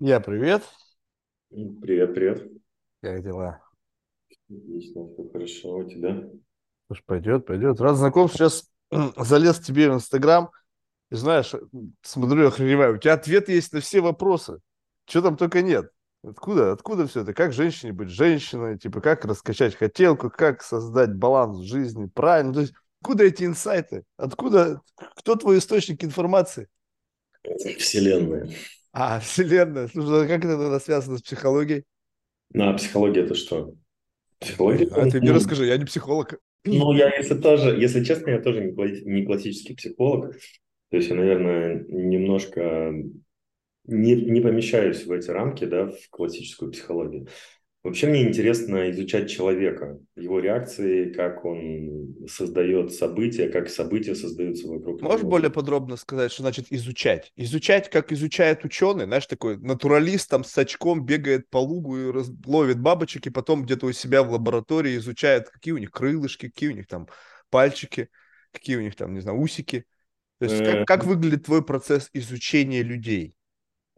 Я привет. Привет, привет. Как дела? Отлично, все хорошо у тебя. Слушай, пойдет, пойдет. Раз знаком, сейчас залез тебе в Инстаграм, и знаешь, смотрю, охреневаю. У тебя ответ есть на все вопросы. Чего там только нет. Откуда, откуда все это? Как женщине быть женщиной? Типа, как раскачать хотелку? Как создать баланс в жизни? Правильно? То есть, откуда эти инсайты? Откуда? Кто твой источник информации? Вселенная. А, вселенная. Слушай, а как это тогда связано с психологией? Ну, а психология это что? Психология? А ты мне Ну, расскажи, я не психолог. ну, я если тоже, если честно, я тоже не классический психолог. То есть я, наверное, немножко не, не помещаюсь в эти рамки, да, в классическую психологию. Вообще мне интересно изучать человека, его реакции, как он создает события, как события создаются вокруг Можешь него. более подробно сказать, что значит изучать? Изучать, как изучает ученый, знаешь, такой натуралист там с очком бегает по лугу и раз- ловит бабочек, и потом где-то у себя в лаборатории изучает, какие у них крылышки, какие у них там пальчики, какие у них там, не знаю, усики. То есть как, Э, как выглядит твой процесс изучения людей?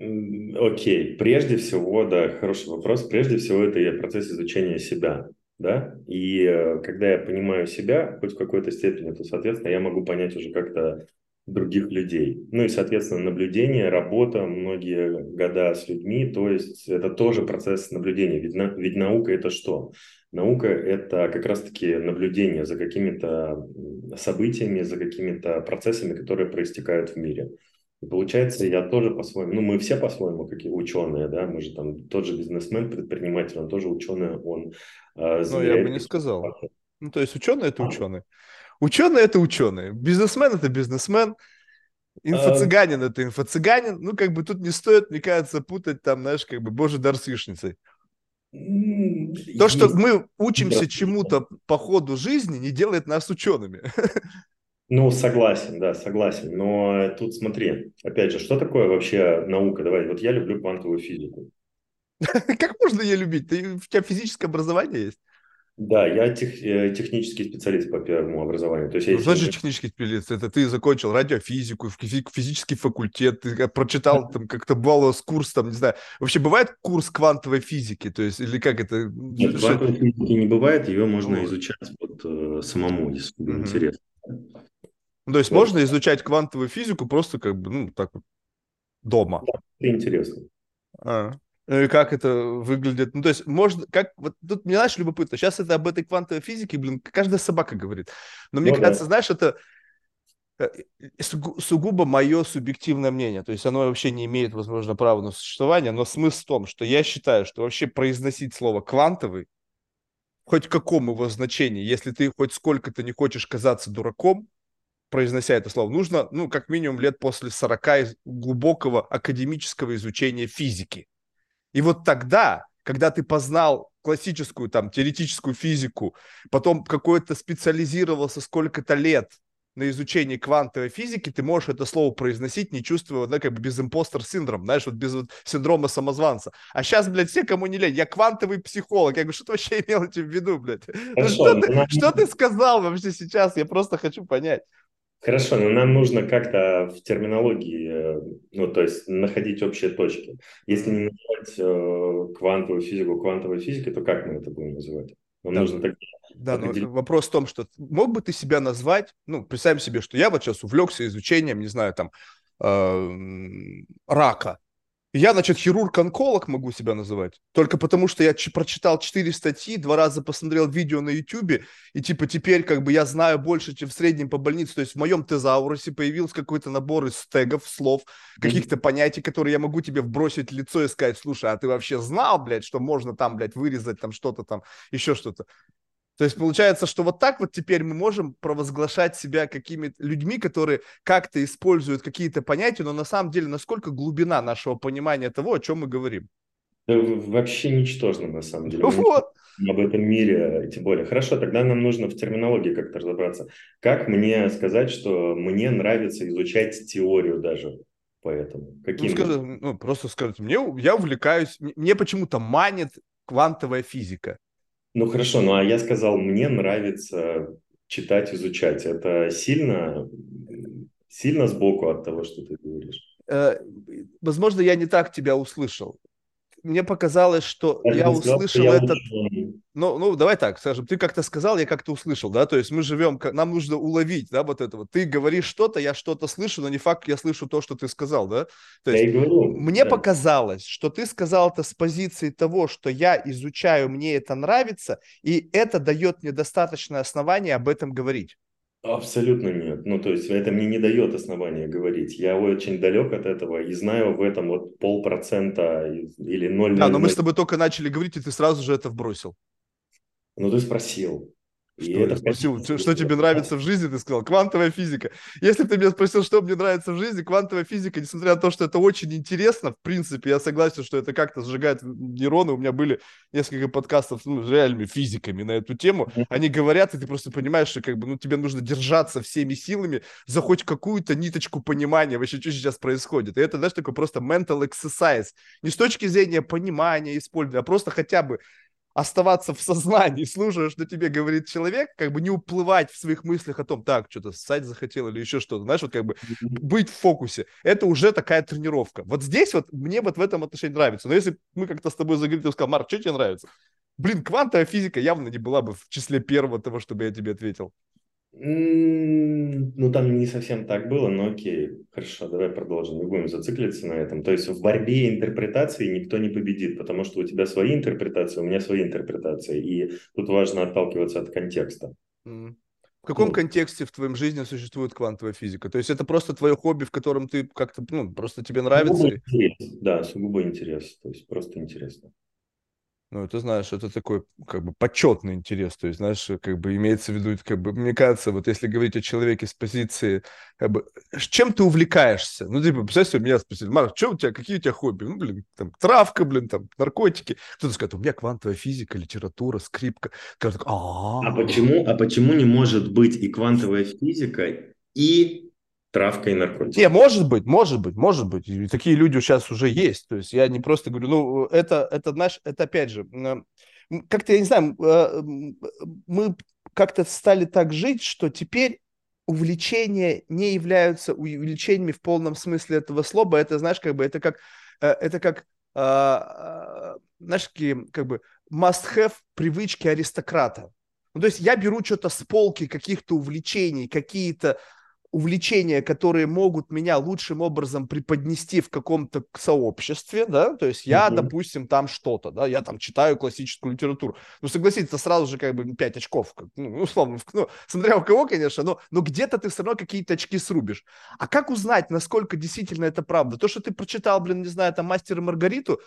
Окей, прежде всего, да, хороший вопрос. Прежде всего, это процесс изучения себя, да, и э, когда я понимаю себя хоть в какой-то степени, то, соответственно, я могу понять уже как-то других людей. Ну и, соответственно, наблюдение, работа, многие года с людьми, то есть это тоже процесс наблюдения. Ведь, на- ведь наука это что? Наука это как раз-таки наблюдение за какими-то событиями, за какими-то процессами, которые проистекают в мире. И получается, я тоже по-своему, ну, мы все по-своему, какие ученые, да, мы же там, тот же бизнесмен, предприниматель, он тоже ученый, он э, Ну, я бы не сказал. Ну, то есть ученый это ученый. Ученый это ученый. Бизнесмен это бизнесмен. А, Инфо-цыганин это инфо-цыганин. Ну, как бы тут не стоит, мне кажется, путать там, знаешь, как бы божий дар с яичницей. м, То, что мы учимся чему-то по ходу жизни, не делает нас учеными. Ну, согласен, да, согласен. Но тут смотри, опять же, что такое вообще наука? Давай, вот я люблю квантовую физику. Как можно ее любить? Ты, у тебя физическое образование есть? Да, я тех- э, технический специалист по первому образованию. То есть я Ну, значит, инженер, технический специалист. Это ты закончил радиофизику, фи- физический факультет, ты прочитал там как-то бывало вас курс там, не знаю. Вообще бывает курс квантовой физики? То есть, или как это? нет, квантовой физики не бывает, ее можно Вот. изучать вот э, самому, если тебе Мгм. интересно. Ну, То есть Вот. можно изучать квантовую физику просто как бы, ну, так вот, дома. Интересно. А. Ну и как это выглядит? Ну, то есть, можно, как, вот тут, мне, знаешь, любопытно, сейчас это об этой квантовой физике, блин, каждая собака говорит. Но мне Ну да. кажется, знаешь, это э, сугу- сугубо мое субъективное мнение. То есть оно вообще не имеет, возможно, права на существование, но смысл в том, что я считаю, что вообще произносить слово «квантовый», хоть каком его значении, если ты хоть сколько-то не хочешь казаться дураком, произнося это слово, нужно, ну, как минимум лет после 40 из- глубокого академического изучения физики. И вот тогда, когда ты познал классическую там теоретическую физику, потом какой-то специализировался сколько-то лет на изучении квантовой физики, ты можешь это слово произносить, не чувствуя, да, как бы без импостер синдром, знаешь, вот без вот синдрома самозванца. А сейчас, блядь, все, кому не лень, я квантовый психолог. Я говорю, что ты вообще имел этим в виду, блядь? Ну, Хорошо, что, но ты, нам, что ты сказал вообще сейчас? Я просто хочу понять. Хорошо, но нам нужно как-то в терминологии, э, ну, то есть находить общие точки. Если не называть э, квантовую физику квантовой физикой, то как мы это будем называть? Нам Да, нужно так Да, но вопрос в том, что мог бы ты себя назвать, ну, представим себе, что я вот сейчас увлекся изучением, не знаю, там, эм, рака. Я, значит, хирург-онколог могу себя называть. Только потому, что я ч- прочитал четыре статьи, два раза посмотрел видео на Ютубе, и типа теперь как бы я знаю больше, чем в среднем по больнице. То есть в моем тезаурусе появился какой-то набор из тегов, слов, каких-то понятий, которые я могу тебе вбросить в лицо и сказать, слушай, а ты вообще знал, блядь, что можно там, блядь, вырезать там что-то там, еще что-то. То есть получается, что вот так вот теперь мы можем провозглашать себя какими-то людьми, которые как-то используют какие-то понятия, но на самом деле насколько глубина нашего понимания того, о чем мы говорим. Да вообще ничтожно, на самом деле. Вот. об этом мире, тем более. Хорошо, тогда нам нужно в терминологии как-то разобраться. Как мне сказать, что мне нравится изучать теорию даже поэтому? Ну, Каким? скажи, ну, просто скажите, мне, я увлекаюсь, мне почему-то манит квантовая физика. Ну хорошо, ну а я сказал, мне нравится читать, изучать. Это сильно, сильно сбоку от того, что ты говоришь. э, возможно, я не так тебя услышал. Мне показалось, что я, я услышал сказал, я этот... Ну, ну, давай так, скажем, ты как-то сказал, я как-то услышал, да, то есть мы живем, нам нужно уловить, да, вот это вот. Ты говоришь что-то, я что-то слышу, но не факт, я слышу то, что ты сказал, да. То есть говорю, мне да. показалось, что ты сказал это с позиции того, что я изучаю, мне это нравится, и это дает мне достаточное основание об этом говорить. Абсолютно нет. Ну, то есть это мне не дает основания говорить. Я очень далек от этого и знаю в этом вот полпроцента или ноль. Да, но мы с тобой только начали говорить, и ты сразу же это вбросил. Ну, ты спросил. Что я спросил, что, что тебе нравится в жизни, ты сказал, квантовая физика. Если бы ты меня спросил, что мне нравится в жизни, квантовая физика, несмотря на то, что это очень интересно, в принципе, я согласен, что это как-то сжигает нейроны. У меня были несколько подкастов ну, с реальными физиками на эту тему. Они говорят, и ты просто понимаешь, что как бы, ну, тебе нужно держаться всеми силами за хоть какую-то ниточку понимания вообще, что сейчас происходит. И это, знаешь, такой просто mental exercise. Не с точки зрения понимания, использования, а просто хотя бы оставаться в сознании, слушая, что тебе говорит человек, как бы не уплывать в своих мыслях о том, так, что-то ссать захотел или еще что-то, знаешь, вот как бы быть в фокусе. Это уже такая тренировка. Вот здесь вот мне вот в этом отношении нравится. Но если мы как-то с тобой заговорили, ты сказал, Марк, что тебе нравится? Блин, квантовая физика явно не была бы в числе первого того, чтобы я тебе ответил. Ну, там не совсем так было, но окей. Хорошо, давай продолжим. Не будем зацикливаться на этом. То есть в борьбе интерпретации никто не победит, потому что у тебя свои интерпретации, у меня свои интерпретации. И тут важно отталкиваться от контекста. В каком ну, контексте в твоем жизни существует квантовая физика? То есть это просто твое хобби, в котором ты как-то, ну, просто тебе нравится? Сугубо интерес, да, сугубо интерес. То есть просто интересно. Ну, ты знаешь, это такой, как бы, почетный интерес. То есть, знаешь, как бы имеется в виду, как бы, мне кажется, вот если говорить о человеке с позиции, как бы, чем ты увлекаешься? Ну, типа, представь себе, меня спросили, Марк, что у тебя, какие у тебя хобби? Ну, блин, там, травка, блин, там, наркотики. Кто-то скажет, у меня квантовая физика, литература, скрипка. А почему, а почему не может быть и квантовая физика, и травка и наркотики. Не, может быть, может быть, может быть. И такие люди сейчас уже есть. То есть я не просто говорю, ну, это, это знаешь, это опять же, как-то, я не знаю, э, мы как-то стали так жить, что теперь увлечения не являются увлечениями в полном смысле этого слова. Это, знаешь, как бы, это как, э, это как, а, знаешь, какие, как бы, must-have привычки аристократа. Ну, то есть я беру что-то с полки каких-то увлечений, какие-то увлечения, которые могут меня лучшим образом преподнести в каком-то сообществе, да, то есть я, mm-hmm. допустим, там что-то, да, я там читаю классическую литературу, ну, согласиться, сразу же как бы 5 очков, ну, условно, ну, смотря у кого, конечно, но, но где-то ты все равно какие-то очки срубишь. А как узнать, насколько действительно это правда? То, что ты прочитал, блин, не знаю, там «Мастер и Маргариту»,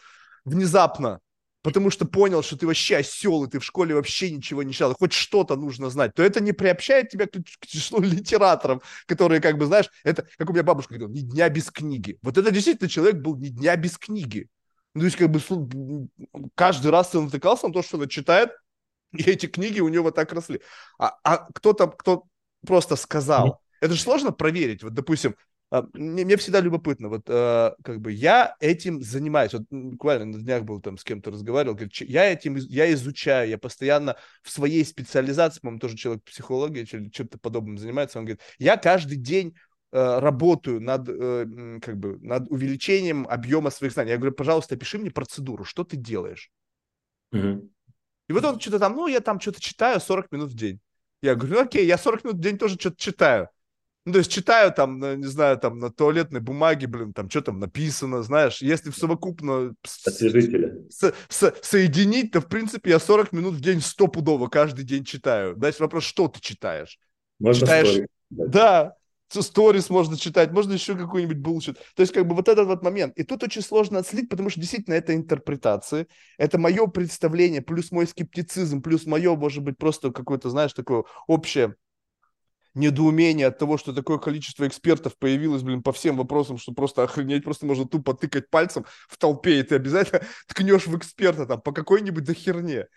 внезапно, потому что понял, что ты вообще осел, и ты в школе вообще ничего не читал, хоть что-то нужно знать, то это не приобщает тебя к, к числу литераторов, которые, как бы, знаешь, это, как у меня бабушка говорила, ни дня без книги. Вот это действительно человек был ни дня без книги. Ну, то есть, как бы, каждый раз ты натыкался на то, что он читает, и эти книги у него так росли. А, а кто-то, кто просто сказал, это же сложно проверить. Вот, допустим, мне, мне всегда любопытно, вот э, как бы я этим занимаюсь, вот буквально на днях был там с кем-то разговаривал, говорит, я этим, я изучаю, я постоянно в своей специализации, по-моему, тоже человек психологии, чем-то подобным занимается, он говорит, я каждый день э, работаю над, э, как бы, над увеличением объема своих знаний. Я говорю, пожалуйста, опиши мне процедуру, что ты делаешь? Угу. И вот он что-то там, ну, я там что-то читаю 40 минут в день. Я говорю, ну, окей, я 40 минут в день тоже что-то читаю. Ну, то есть читаю там, не знаю, там на туалетной бумаге, блин, там что там написано, знаешь, если в совокупно Освежители. С, с, соединить, то, в принципе, я 40 минут в день стопудово каждый день читаю. Дальше вопрос, что ты читаешь? Можно читаешь... Story. Да, сторис можно читать, можно еще какой-нибудь булшит. То есть, как бы вот этот вот момент. И тут очень сложно отследить, потому что действительно это интерпретации, это мое представление, плюс мой скептицизм, плюс мое, может быть, просто какое-то, знаешь, такое общее недоумение от того, что такое количество экспертов появилось, блин, по всем вопросам, что просто охренеть, просто можно тупо тыкать пальцем в толпе, и ты обязательно ткнешь в эксперта там по какой-нибудь дохерне.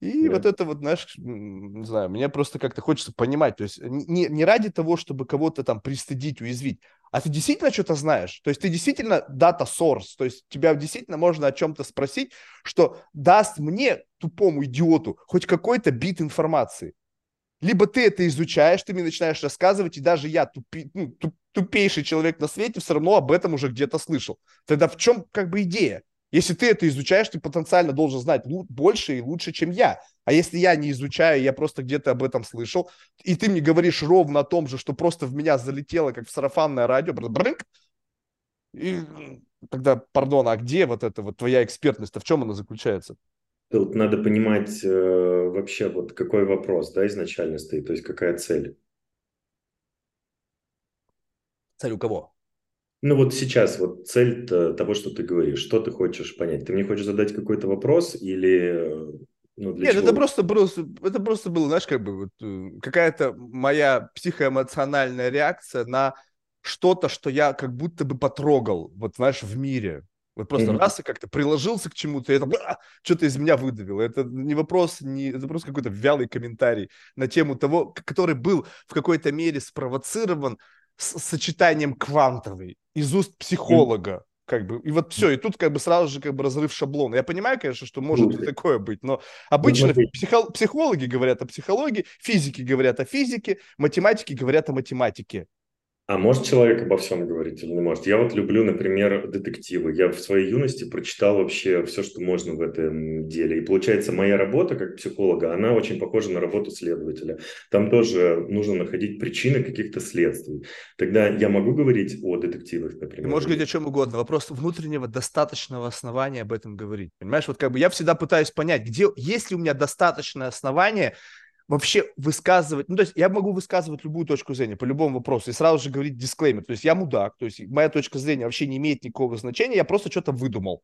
И yeah. вот это вот, знаешь, не знаю, мне просто как-то хочется понимать, то есть не, не ради того, чтобы кого-то там пристыдить, уязвить, а ты действительно что-то знаешь, то есть ты действительно дата source, то есть тебя действительно можно о чем-то спросить, что даст мне, тупому идиоту, хоть какой-то бит информации. Либо ты это изучаешь, ты мне начинаешь рассказывать, и даже я, тупи, ну, туп, тупейший человек на свете все равно об этом уже где-то слышал. Тогда в чем как бы идея? Если ты это изучаешь, ты потенциально должен знать больше и лучше, чем я. А если я не изучаю, я просто где-то об этом слышал, и ты мне говоришь ровно о том же, что просто в меня залетело, как в сарафанное радио, брынк, и тогда, пардон, а где вот эта вот твоя экспертность, а в чем она заключается? Тут надо понимать э, вообще вот какой вопрос, да, изначально стоит, то есть какая цель. Цель у кого? Ну вот сейчас вот цель того, что ты говоришь, что ты хочешь понять? Ты мне хочешь задать какой-то вопрос или ну, для Нет, чего? это просто, просто, это просто было, знаешь, как бы вот, э, какая-то моя психоэмоциональная реакция на что-то, что я как будто бы потрогал, вот знаешь, в мире. Вот просто mm-hmm. раз и как-то приложился к чему-то, и это что-то из меня выдавило. Это не вопрос, не, это просто какой-то вялый комментарий на тему того, который был в какой-то мере спровоцирован с сочетанием квантовый из уст психолога. Как бы, и вот все, и тут как бы сразу же как бы разрыв шаблона. Я понимаю, конечно, что может и такое быть, но обычно психо- психологи говорят о психологии, физики говорят о физике, математики говорят о математике. А может человек обо всем говорить или не может? Я вот люблю, например, детективы. Я в своей юности прочитал вообще все, что можно в этом деле. И получается, моя работа как психолога, она очень похожа на работу следователя. Там тоже нужно находить причины каких-то следствий. Тогда я могу говорить о детективах, например. Ты можешь говорить о чем угодно. Вопрос внутреннего достаточного основания об этом говорить. Понимаешь, вот как бы я всегда пытаюсь понять, где, есть ли у меня достаточное основание вообще высказывать, ну, то есть я могу высказывать любую точку зрения по любому вопросу и сразу же говорить дисклеймер, то есть я мудак, то есть моя точка зрения вообще не имеет никакого значения, я просто что-то выдумал.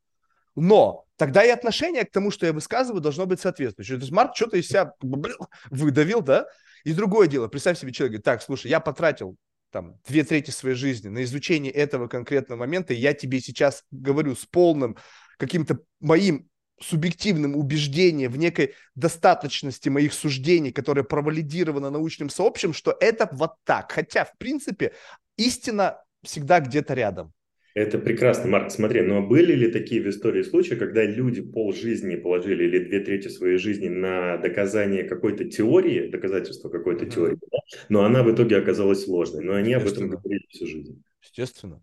Но тогда и отношение к тому, что я высказываю, должно быть соответствующее. То есть Марк что-то из себя выдавил, да? И другое дело, представь себе человек говорит, так, слушай, я потратил там две трети своей жизни на изучение этого конкретного момента, и я тебе сейчас говорю с полным каким-то моим субъективным убеждением в некой достаточности моих суждений, которые провалидированы научным сообществом, что это вот так. Хотя, в принципе, истина всегда где-то рядом. Это прекрасно, Марк. Смотри, но были ли такие в истории случаи, когда люди пол жизни положили или две трети своей жизни на доказание какой-то теории, доказательство какой-то mm-hmm. теории, да? но она в итоге оказалась ложной, но они об этом говорили всю жизнь? Естественно.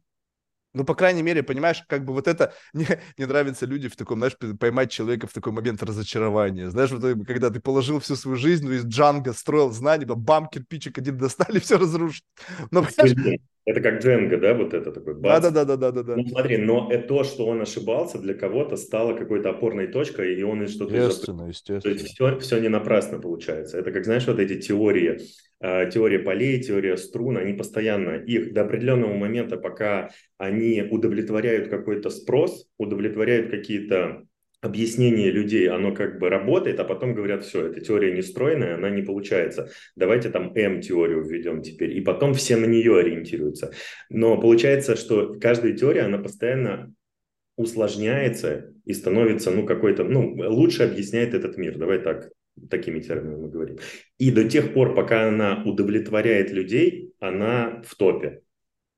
Ну, по крайней мере, понимаешь, как бы вот это не, не нравится люди в таком, знаешь, поймать человека в такой момент разочарования. Знаешь, вот когда ты положил всю свою жизнь, ну, из Джанга строил знания, бам, кирпичик один достали, все разрушить. Но, понимаешь, это как Дженга, да, вот это такой бац. Да, да, да, да, да, да. Ну смотри, но это то, что он ошибался, для кого-то стало какой-то опорной точкой, и он из что-то... Естественно, естественно. То есть все, все не напрасно получается. Это как, знаешь, вот эти теории, теория полей, теория струн, они постоянно, их до определенного момента, пока они удовлетворяют какой-то спрос, удовлетворяют какие-то объяснение людей, оно как бы работает, а потом говорят, все, эта теория не стройная, она не получается. Давайте там М-теорию введем теперь. И потом все на нее ориентируются. Но получается, что каждая теория, она постоянно усложняется и становится, ну, какой-то, ну, лучше объясняет этот мир. Давай так, такими терминами говорим. И до тех пор, пока она удовлетворяет людей, она в топе.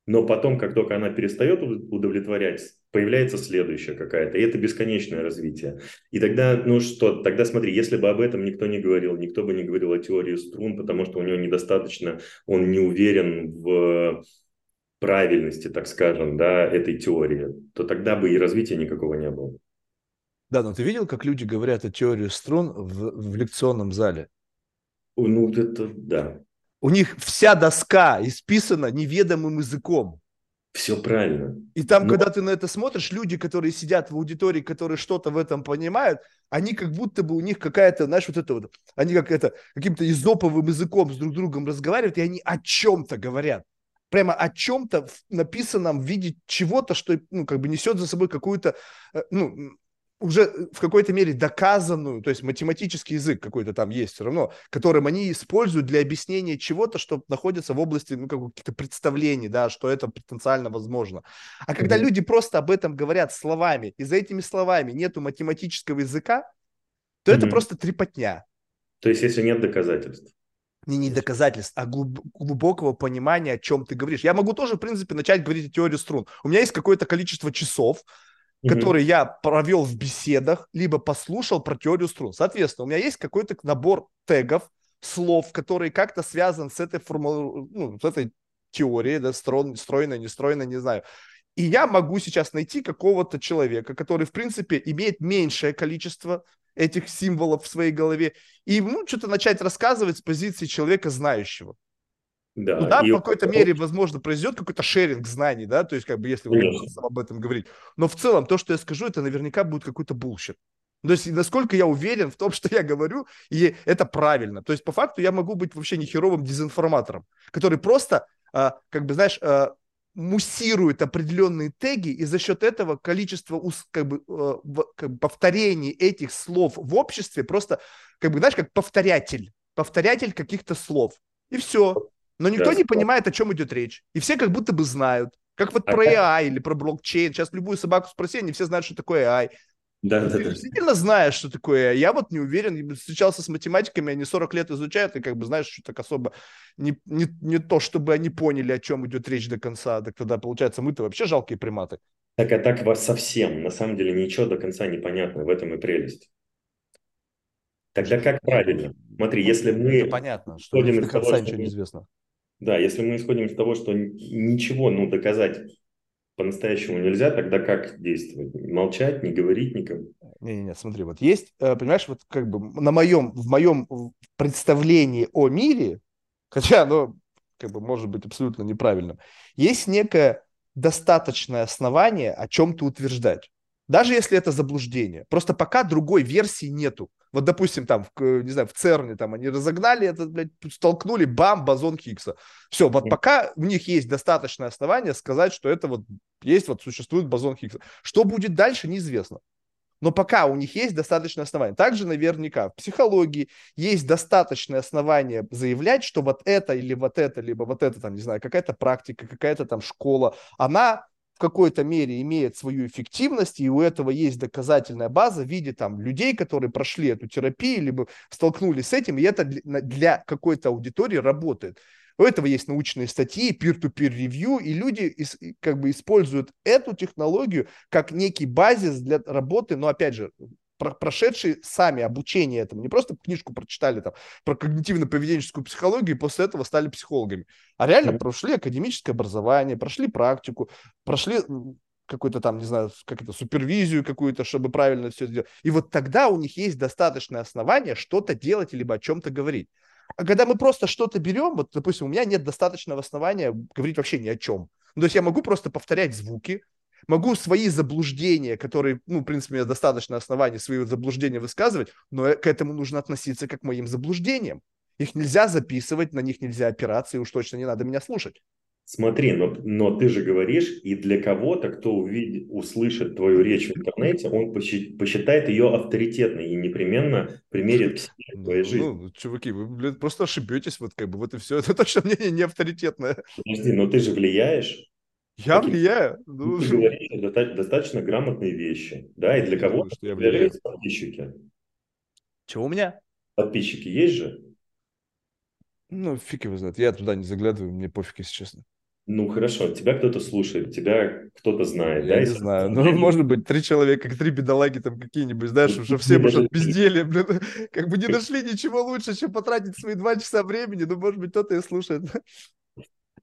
Но потом, как только она перестает удовлетворять, появляется следующая какая-то, и это бесконечное развитие. И тогда, ну что, тогда смотри, если бы об этом никто не говорил, никто бы не говорил о теории струн, потому что у него недостаточно, он не уверен в правильности, так скажем, да, этой теории, то тогда бы и развития никакого не было. Да, но ты видел, как люди говорят о теории струн в, в лекционном зале? Ну, это да. У них вся доска исписана неведомым языком. Все правильно. И там, Но... когда ты на это смотришь, люди, которые сидят в аудитории, которые что-то в этом понимают, они как будто бы у них какая-то, знаешь, вот это вот, они как это, каким-то изоповым языком с друг другом разговаривают, и они о чем-то говорят. Прямо о чем-то написанном в виде чего-то, что, ну, как бы несет за собой какую-то, э, ну, уже э, в какой-то мере доказанную, то есть математический язык какой-то там есть все равно, которым они используют для объяснения чего-то, что находится в области ну, каких-то представлений, да, что это потенциально возможно. А когда mm-hmm. люди просто об этом говорят словами, и за этими словами нету математического языка, то mm-hmm. это просто трепотня. То есть если нет доказательств? Не, не доказательств, а глуб, глубокого понимания, о чем ты говоришь. Я могу тоже, в принципе, начать говорить о теории струн. У меня есть какое-то количество часов, который я провел в беседах, либо послушал про теорию струн. Соответственно, у меня есть какой-то набор тегов, слов, которые как-то связан с этой формулой, ну, с этой теория, да, стройная, нестройная, не знаю. И я могу сейчас найти какого-то человека, который, в принципе, имеет меньшее количество этих символов в своей голове, и ему что-то начать рассказывать с позиции человека знающего. Да, ну, да в какой-то мере, возможно, произойдет какой-то sharing знаний, да, то есть, как бы, если вы об этом говорить. Но в целом, то, что я скажу, это наверняка будет какой-то bullshit. То есть, насколько я уверен в том, что я говорю, и это правильно. То есть, по факту, я могу быть вообще нехеровым дезинформатором, который просто, а, как бы, знаешь, а, муссирует определенные теги, и за счет этого количество как бы, а, как бы, повторений этих слов в обществе просто, как бы, знаешь, как повторятель, повторятель каких-то слов. И все. Но никто да, не понимает, о чем идет речь. И все как будто бы знают. Как вот а про AI или про блокчейн. Сейчас любую собаку спроси, они все знают, что такое AI. Да, да, ты да. действительно знаешь, что такое. Я вот не уверен. Встречался с математиками, они 40 лет изучают, и как бы знаешь, что так особо не, не, не то, чтобы они поняли, о чем идет речь до конца. Так тогда, получается, мы-то вообще жалкие приматы. Так, а так вас совсем. На самом деле ничего до конца не понятно. В этом и прелесть. Тогда как правильно? Смотри, если мы... Это понятно, что до конца того, ничего не известно. Да, если мы исходим из того, что ничего ну, доказать по-настоящему нельзя, тогда как действовать? Молчать, не говорить никому? Не-не-не, смотри, вот есть, э, понимаешь, вот как бы на моем, в моем представлении о мире, хотя оно как бы может быть абсолютно неправильным, есть некое достаточное основание о чем-то утверждать. Даже если это заблуждение. Просто пока другой версии нету. Вот, допустим, там, в, не знаю, в ЦЕРНе там они разогнали это, блядь, столкнули, бам, бозон Хиггса. Все, вот пока у них есть достаточное основание сказать, что это вот есть, вот существует бозон Хиггса. Что будет дальше, неизвестно. Но пока у них есть достаточное основание. Также наверняка в психологии есть достаточное основание заявлять, что вот это или вот это, либо вот это, там, не знаю, какая-то практика, какая-то там школа, она какой-то мере имеет свою эффективность, и у этого есть доказательная база в виде там людей, которые прошли эту терапию, либо столкнулись с этим, и это для, какой-то аудитории работает. У этого есть научные статьи, peer-to-peer review, и люди как бы используют эту технологию как некий базис для работы, но опять же, прошедшие сами обучение этому, не просто книжку прочитали там про когнитивно-поведенческую психологию и после этого стали психологами, а реально прошли академическое образование, прошли практику, прошли какую-то там, не знаю, как это, супервизию какую-то, чтобы правильно все сделать. И вот тогда у них есть достаточное основание что-то делать, либо о чем-то говорить. А когда мы просто что-то берем, вот, допустим, у меня нет достаточного основания говорить вообще ни о чем. Ну, то есть я могу просто повторять звуки, могу свои заблуждения, которые, ну, в принципе, у меня достаточно оснований свои заблуждения высказывать, но к этому нужно относиться как к моим заблуждениям. Их нельзя записывать, на них нельзя опираться, и уж точно не надо меня слушать. Смотри, но, но ты же говоришь, и для кого-то, кто увидит, услышит твою речь в интернете, он посчитает ее авторитетной и непременно примерит к себе в твоей ну, жизни. Ну, чуваки, вы, блин, просто ошибетесь, вот как бы, вот и все. Это точно мнение не авторитетное. Подожди, но ты же влияешь. Я Таким, влияю. Ну, ты говоришь достаточно грамотные вещи, да, и для кого-то я влияю. подписчики. Чего у меня? Подписчики есть же? Ну, фиг его знает. Я туда не заглядываю, мне пофиг, если честно. Ну, хорошо, тебя кто-то слушает, тебя кто-то знает, Я да? не знаю, ну, может быть, три человека, три бедолаги там какие-нибудь, знаешь, уже все, может, безделье, блин, как бы не нашли ничего лучше, чем потратить свои два часа времени, ну, может быть, кто-то и слушает.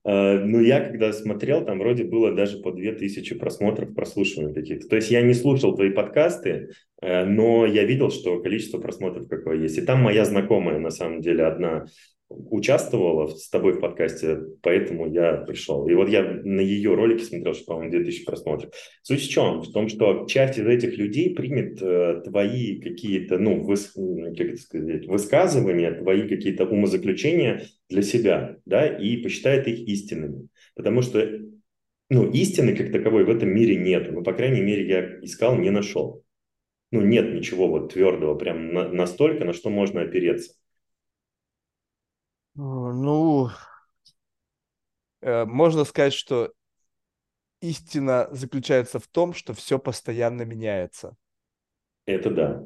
Э, ну, я когда смотрел, там вроде было даже по 2000 просмотров, прослушиваний таких. То есть я не слушал твои подкасты, э, но я видел, что количество просмотров какое есть. И там моя знакомая, на самом деле, одна участвовала с тобой в подкасте, поэтому я пришел. И вот я на ее ролике смотрел, что, по-моему, 2000 просмотров. Суть в чем? В том, что часть из этих людей примет э, твои какие-то, ну, выс, как это сказать, высказывания, твои какие-то умозаключения для себя, да, и посчитает их истинными. Потому что, ну, истины как таковой в этом мире нет. Ну, по крайней мере, я искал, не нашел. Ну, нет ничего вот твердого, прям на, настолько, на что можно опереться. Ну, э, можно сказать, что истина заключается в том, что все постоянно меняется. Это да.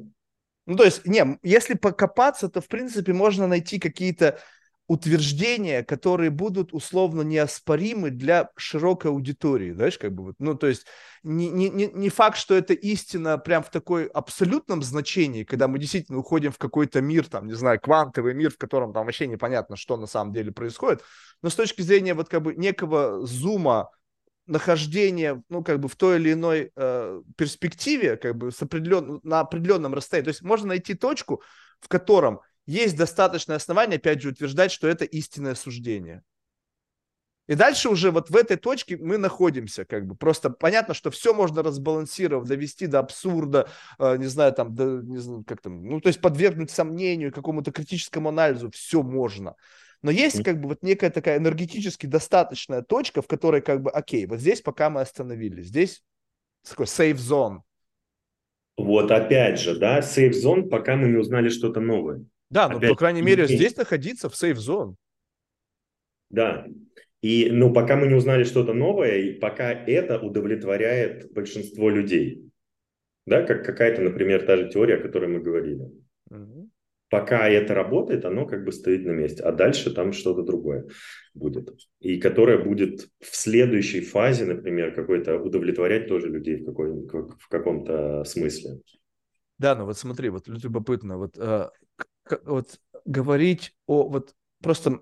Ну, то есть, не, если покопаться, то, в принципе, можно найти какие-то утверждения, которые будут условно неоспоримы для широкой аудитории, знаешь, как бы вот, ну, то есть не, не, не факт, что это истина прям в такой абсолютном значении, когда мы действительно уходим в какой-то мир, там, не знаю, квантовый мир, в котором там вообще непонятно, что на самом деле происходит, но с точки зрения вот как бы некого зума нахождения, ну, как бы в той или иной э, перспективе, как бы с определен... на определенном расстоянии, то есть можно найти точку, в котором есть достаточное основание, опять же, утверждать, что это истинное суждение. И дальше уже вот в этой точке мы находимся, как бы. Просто понятно, что все можно разбалансировать, довести до абсурда, э, не знаю, там, до, не знаю, как там, ну, то есть подвергнуть сомнению, какому-то критическому анализу, все можно. Но есть как бы вот некая такая энергетически достаточная точка, в которой как бы, окей, вот здесь пока мы остановились, здесь такой safe zone. Вот опять же, да, safe zone, пока мы не узнали что-то новое. Да, ну, по крайней мере, здесь находиться в сейф-зон. Да, и, ну, пока мы не узнали что-то новое, и пока это удовлетворяет большинство людей. Да, как какая-то, например, та же теория, о которой мы говорили. Угу. Пока это работает, оно как бы стоит на месте, а дальше там что-то другое будет. И которое будет в следующей фазе, например, какой-то удовлетворять тоже людей в, какой, в каком-то смысле. Да, ну вот смотри, вот любопытно, вот э, вот говорить о вот просто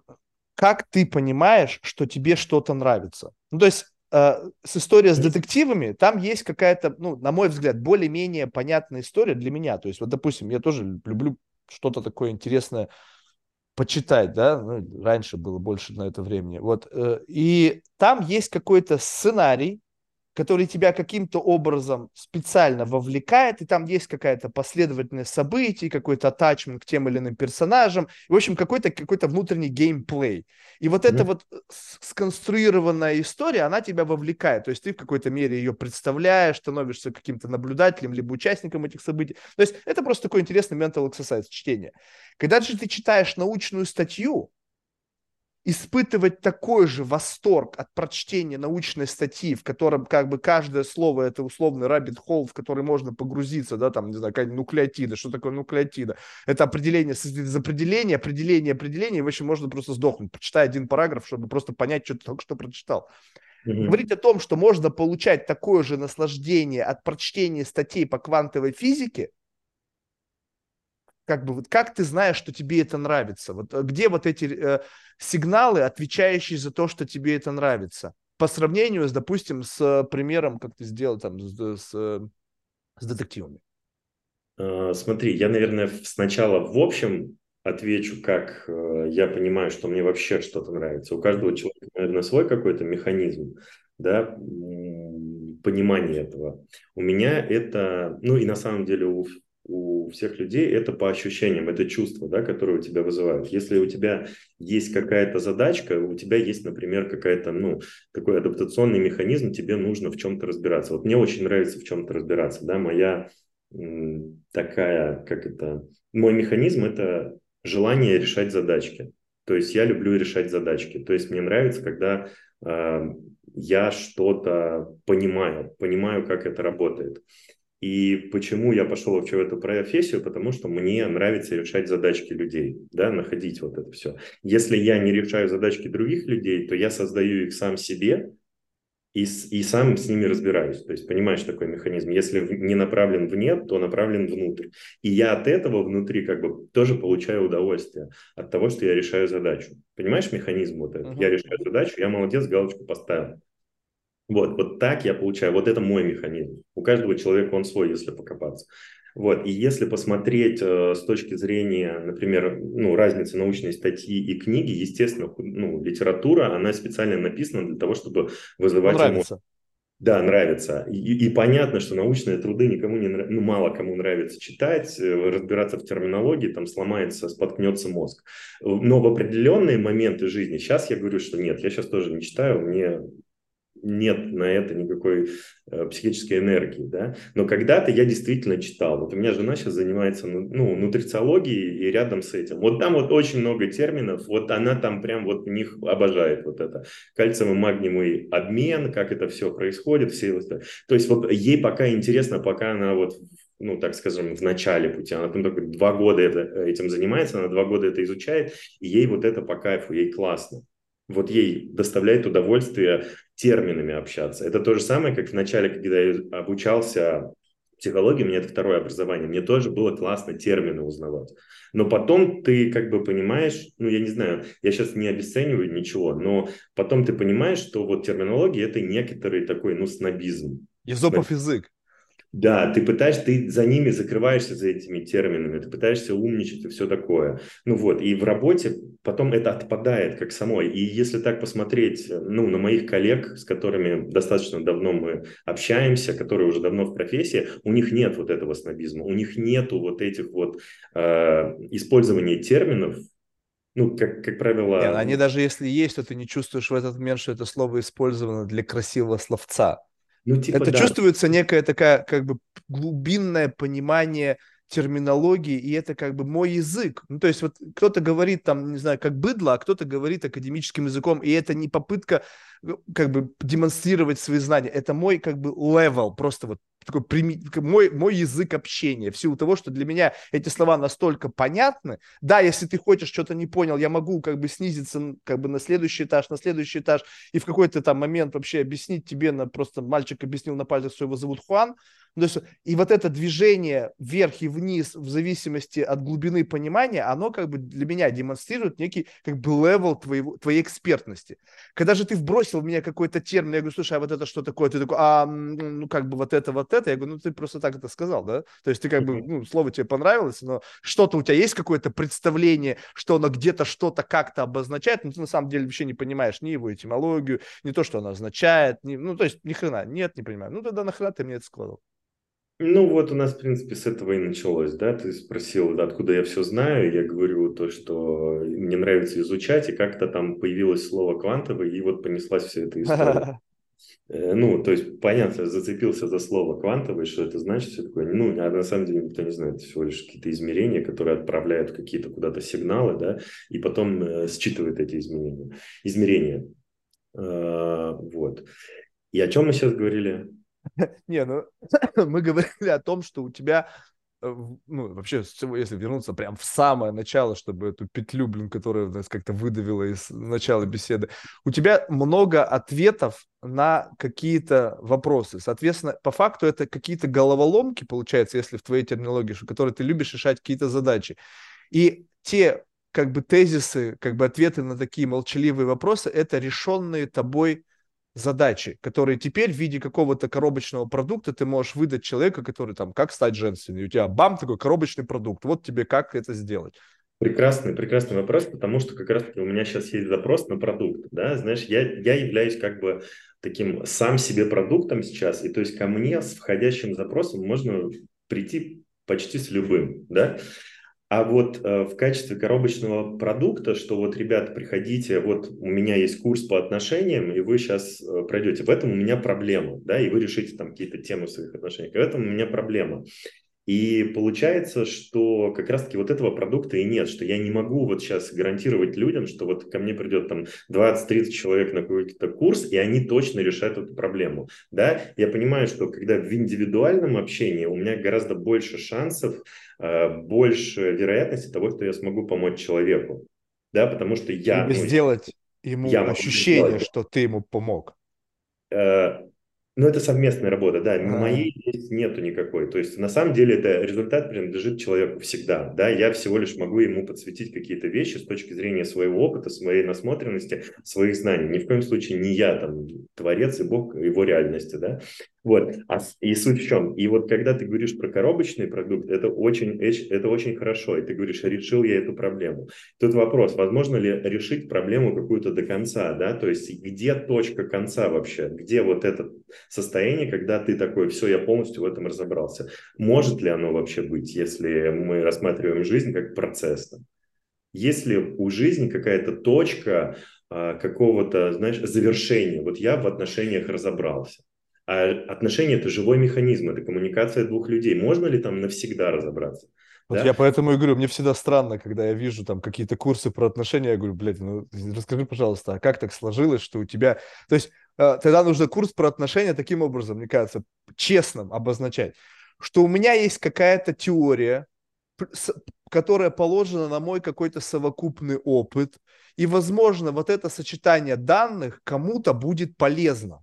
как ты понимаешь, что тебе что-то нравится. Ну, то есть э, с историей с детективами, там есть какая-то, ну, на мой взгляд, более-менее понятная история для меня. То есть, вот, допустим, я тоже люблю что-то такое интересное почитать, да, ну, раньше было больше на это времени. Вот, э, и там есть какой-то сценарий, который тебя каким-то образом специально вовлекает, и там есть какая-то последовательность событий, какой-то атачмент к тем или иным персонажам, в общем, какой-то какой внутренний геймплей. И вот mm-hmm. эта вот сконструированная история, она тебя вовлекает, то есть ты в какой-то мере ее представляешь, становишься каким-то наблюдателем, либо участником этих событий. То есть это просто такой интересный mental exercise чтения. Когда же ты читаешь научную статью, испытывать такой же восторг от прочтения научной статьи, в котором как бы каждое слово это условный rabbit hole, в который можно погрузиться, да, там, не знаю, какая нуклеотида, что такое нуклеотида? Это определение, из определения, определение, определение, и в общем можно просто сдохнуть, прочитай один параграф, чтобы просто понять, что ты только что прочитал. Mm-hmm. Говорить о том, что можно получать такое же наслаждение от прочтения статей по квантовой физике, как бы вот как ты знаешь, что тебе это нравится? Вот э, где вот эти э, сигналы, отвечающие за то, что тебе это нравится? По сравнению с, допустим, с примером, как ты сделал там с, с, с детективами. Смотри, я, наверное, сначала в общем отвечу, как э, я понимаю, что мне вообще что-то нравится. У каждого человека, наверное, свой какой-то механизм, да, понимания этого. У меня это, ну и на самом деле у у всех людей это по ощущениям, это чувство, да, которое у тебя вызывают. Если у тебя есть какая-то задачка, у тебя есть, например, какая-то, ну, такой адаптационный механизм, тебе нужно в чем-то разбираться. Вот мне очень нравится в чем-то разбираться, да, моя такая, как это, мой механизм – это желание решать задачки. То есть я люблю решать задачки. То есть мне нравится, когда э, я что-то понимаю, понимаю, как это работает. И почему я пошел вообще в эту профессию? Потому что мне нравится решать задачки людей, да, находить вот это все. Если я не решаю задачки других людей, то я создаю их сам себе и, и сам с ними разбираюсь. То есть понимаешь такой механизм. Если не направлен вне, то направлен внутрь. И я от этого внутри как бы тоже получаю удовольствие от того, что я решаю задачу. Понимаешь механизм вот этот? Uh-huh. Я решаю задачу, я молодец, галочку поставил. Вот, вот так я получаю, вот это мой механизм. У каждого человека он свой, если покопаться. Вот, и если посмотреть э, с точки зрения, например, ну, разницы научной статьи и книги, естественно, ну, литература, она специально написана для того, чтобы вызывать нравится. эмоции. Да, нравится. И, и понятно, что научные труды никому не нравится, ну, мало кому нравится читать, э, разбираться в терминологии, там сломается, споткнется мозг. Но в определенные моменты жизни, сейчас я говорю, что нет, я сейчас тоже не читаю, мне нет на это никакой э, психической энергии, да. Но когда-то я действительно читал. Вот у меня жена сейчас занимается ну, ну, нутрициологией и рядом с этим. Вот там вот очень много терминов, вот она там прям вот них обожает вот это. Кальциево-магниевый обмен, как это все происходит, все вот То есть вот ей пока интересно, пока она вот ну, так скажем, в начале пути. Она там только два года это, этим занимается, она два года это изучает, и ей вот это по кайфу, ей классно. Вот ей доставляет удовольствие терминами общаться. Это то же самое, как в начале, когда я обучался психологии, у меня это второе образование, мне тоже было классно термины узнавать. Но потом ты как бы понимаешь, ну я не знаю, я сейчас не обесцениваю ничего, но потом ты понимаешь, что вот терминология это некоторый такой, ну, снобизм. Езопов язык. Да, ты пытаешься, ты за ними закрываешься за этими терминами, ты пытаешься умничать и все такое. Ну вот, и в работе потом это отпадает как самой. И если так посмотреть, ну, на моих коллег, с которыми достаточно давно мы общаемся, которые уже давно в профессии, у них нет вот этого снобизма, у них нету вот этих вот э, использования терминов, ну, как, как правило... Нет, они даже если есть, то ты не чувствуешь в этот момент, что это слово использовано для красивого словца. Ну, типа, это да. чувствуется некая такая как бы глубинное понимание терминологии, и это как бы мой язык. Ну, то есть вот кто-то говорит там, не знаю, как быдло, а кто-то говорит академическим языком, и это не попытка э, как бы демонстрировать свои знания, это мой как бы level, просто вот такой мой, мой язык общения, в силу того, что для меня эти слова настолько понятны. Да, если ты хочешь, что-то не понял, я могу как бы снизиться как бы на следующий этаж, на следующий этаж, и в какой-то там момент вообще объяснить тебе, на, просто мальчик объяснил на пальцах, что его зовут Хуан, то есть, и вот это движение вверх и вниз в зависимости от глубины понимания, оно как бы для меня демонстрирует некий как бы level твоего, твоей экспертности. Когда же ты вбросил в меня какой-то термин, я говорю, слушай, а вот это что такое? Ты такой, а, ну как бы вот это, вот это. Я говорю, ну ты просто так это сказал, да? То есть ты как бы, ну, слово тебе понравилось, но что-то у тебя есть какое-то представление, что оно где-то что-то как-то обозначает, но ты на самом деле вообще не понимаешь ни его этимологию, ни то, что оно означает, ни, ну то есть ни хрена, нет, не понимаю. Ну тогда нахрена ты мне это складывал? Ну вот у нас, в принципе, с этого и началось, да, ты спросил, откуда я все знаю, я говорю то, что мне нравится изучать, и как-то там появилось слово квантовый, и вот понеслась вся эта история. Э, ну, то есть, понятно, зацепился за слово квантовый, что это значит, все такое. Ну, а на самом деле никто не знает, это всего лишь какие-то измерения, которые отправляют какие-то куда-то сигналы, да, и потом э, считывает эти изменения, измерения. Э, вот. И о чем мы сейчас говорили? Не, ну мы говорили о том, что у тебя ну, вообще, если вернуться прям в самое начало, чтобы эту петлю, блин, которая нас как-то выдавила из начала беседы, у тебя много ответов на какие-то вопросы. Соответственно, по факту это какие-то головоломки, получается, если в твоей терминологии, которые ты любишь решать какие-то задачи. И те как бы тезисы, как бы ответы на такие молчаливые вопросы, это решенные тобой задачи, которые теперь в виде какого-то коробочного продукта ты можешь выдать человеку, который там, как стать женственной. У тебя бам, такой коробочный продукт. Вот тебе как это сделать. Прекрасный, прекрасный вопрос, потому что как раз-таки у меня сейчас есть запрос на продукт, да, знаешь, я, я являюсь как бы таким сам себе продуктом сейчас, и то есть ко мне с входящим запросом можно прийти почти с любым, да, а вот э, в качестве коробочного продукта, что вот, ребята, приходите, вот у меня есть курс по отношениям, и вы сейчас э, пройдете. В этом у меня проблема, да, и вы решите там какие-то темы в своих отношениях. В этом у меня проблема. И получается, что как раз-таки вот этого продукта и нет, что я не могу вот сейчас гарантировать людям, что вот ко мне придет там 20-30 человек на какой-то курс, и они точно решают эту проблему. Да, я понимаю, что когда в индивидуальном общении у меня гораздо больше шансов, э, больше вероятности того, что я смогу помочь человеку. Да, потому что я... Или ну, сделать ему я ощущение, что ты ему помог. Э, ну, это совместная работа, да. А. Моей здесь нету никакой. То есть, на самом деле, это результат принадлежит человеку всегда, да. Я всего лишь могу ему подсветить какие-то вещи с точки зрения своего опыта, своей насмотренности, своих знаний. Ни в коем случае не я там творец и бог его реальности, да. Вот. А, и суть в чем? И вот когда ты говоришь про коробочный продукт, это очень, это очень хорошо. И ты говоришь, решил я эту проблему. Тут вопрос, возможно ли решить проблему какую-то до конца, да? То есть где точка конца вообще? Где вот это состояние, когда ты такой, все, я полностью в этом разобрался? Может ли оно вообще быть, если мы рассматриваем жизнь как процесс? Есть ли у жизни какая-то точка, а, какого-то, знаешь, завершения. Вот я в отношениях разобрался. А отношения – это живой механизм, это коммуникация двух людей. Можно ли там навсегда разобраться? Вот да? я поэтому и говорю, мне всегда странно, когда я вижу там какие-то курсы про отношения, я говорю, блядь, ну расскажи, пожалуйста, а как так сложилось, что у тебя... То есть э, тогда нужно курс про отношения таким образом, мне кажется, честным обозначать, что у меня есть какая-то теория, которая положена на мой какой-то совокупный опыт, и, возможно, вот это сочетание данных кому-то будет полезно.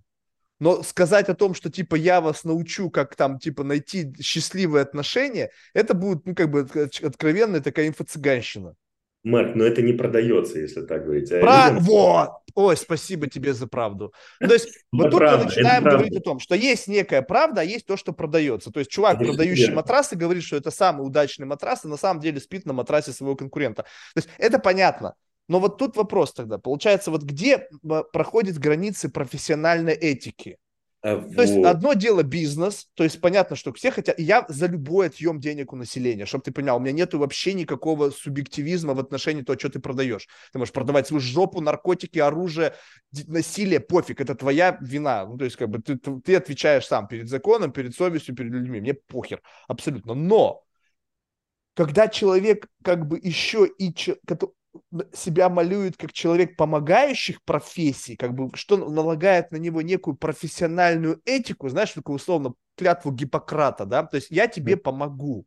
Но сказать о том, что типа я вас научу, как там типа найти счастливые отношения, это будет, ну, как бы откровенная такая инфо-цыганщина. Марк, но это не продается, если так говорить. А Про... людям... Вот! Ой, спасибо тебе за правду. Ну, то есть, вот тут правда, мы начинаем говорить о том, что есть некая правда, а есть то, что продается. То есть, чувак, это продающий верно. матрасы, говорит, что это самый удачный матрас, и на самом деле спит на матрасе своего конкурента. То есть, это понятно. Но вот тут вопрос тогда. Получается, вот где проходят границы профессиональной этики? А то вот. есть одно дело бизнес, то есть понятно, что все хотят, я за любой отъем денег у населения, чтобы ты понял, у меня нету вообще никакого субъективизма в отношении того, что ты продаешь. Ты можешь продавать свою жопу, наркотики, оружие, насилие, пофиг, это твоя вина. Ну, то есть как бы ты, ты отвечаешь сам перед законом, перед совестью, перед людьми, мне похер, абсолютно. Но когда человек как бы еще и себя малюет как человек помогающих профессий, как бы что налагает на него некую профессиональную этику, знаешь, такую условно клятву Гиппократа, да, то есть я тебе помогу.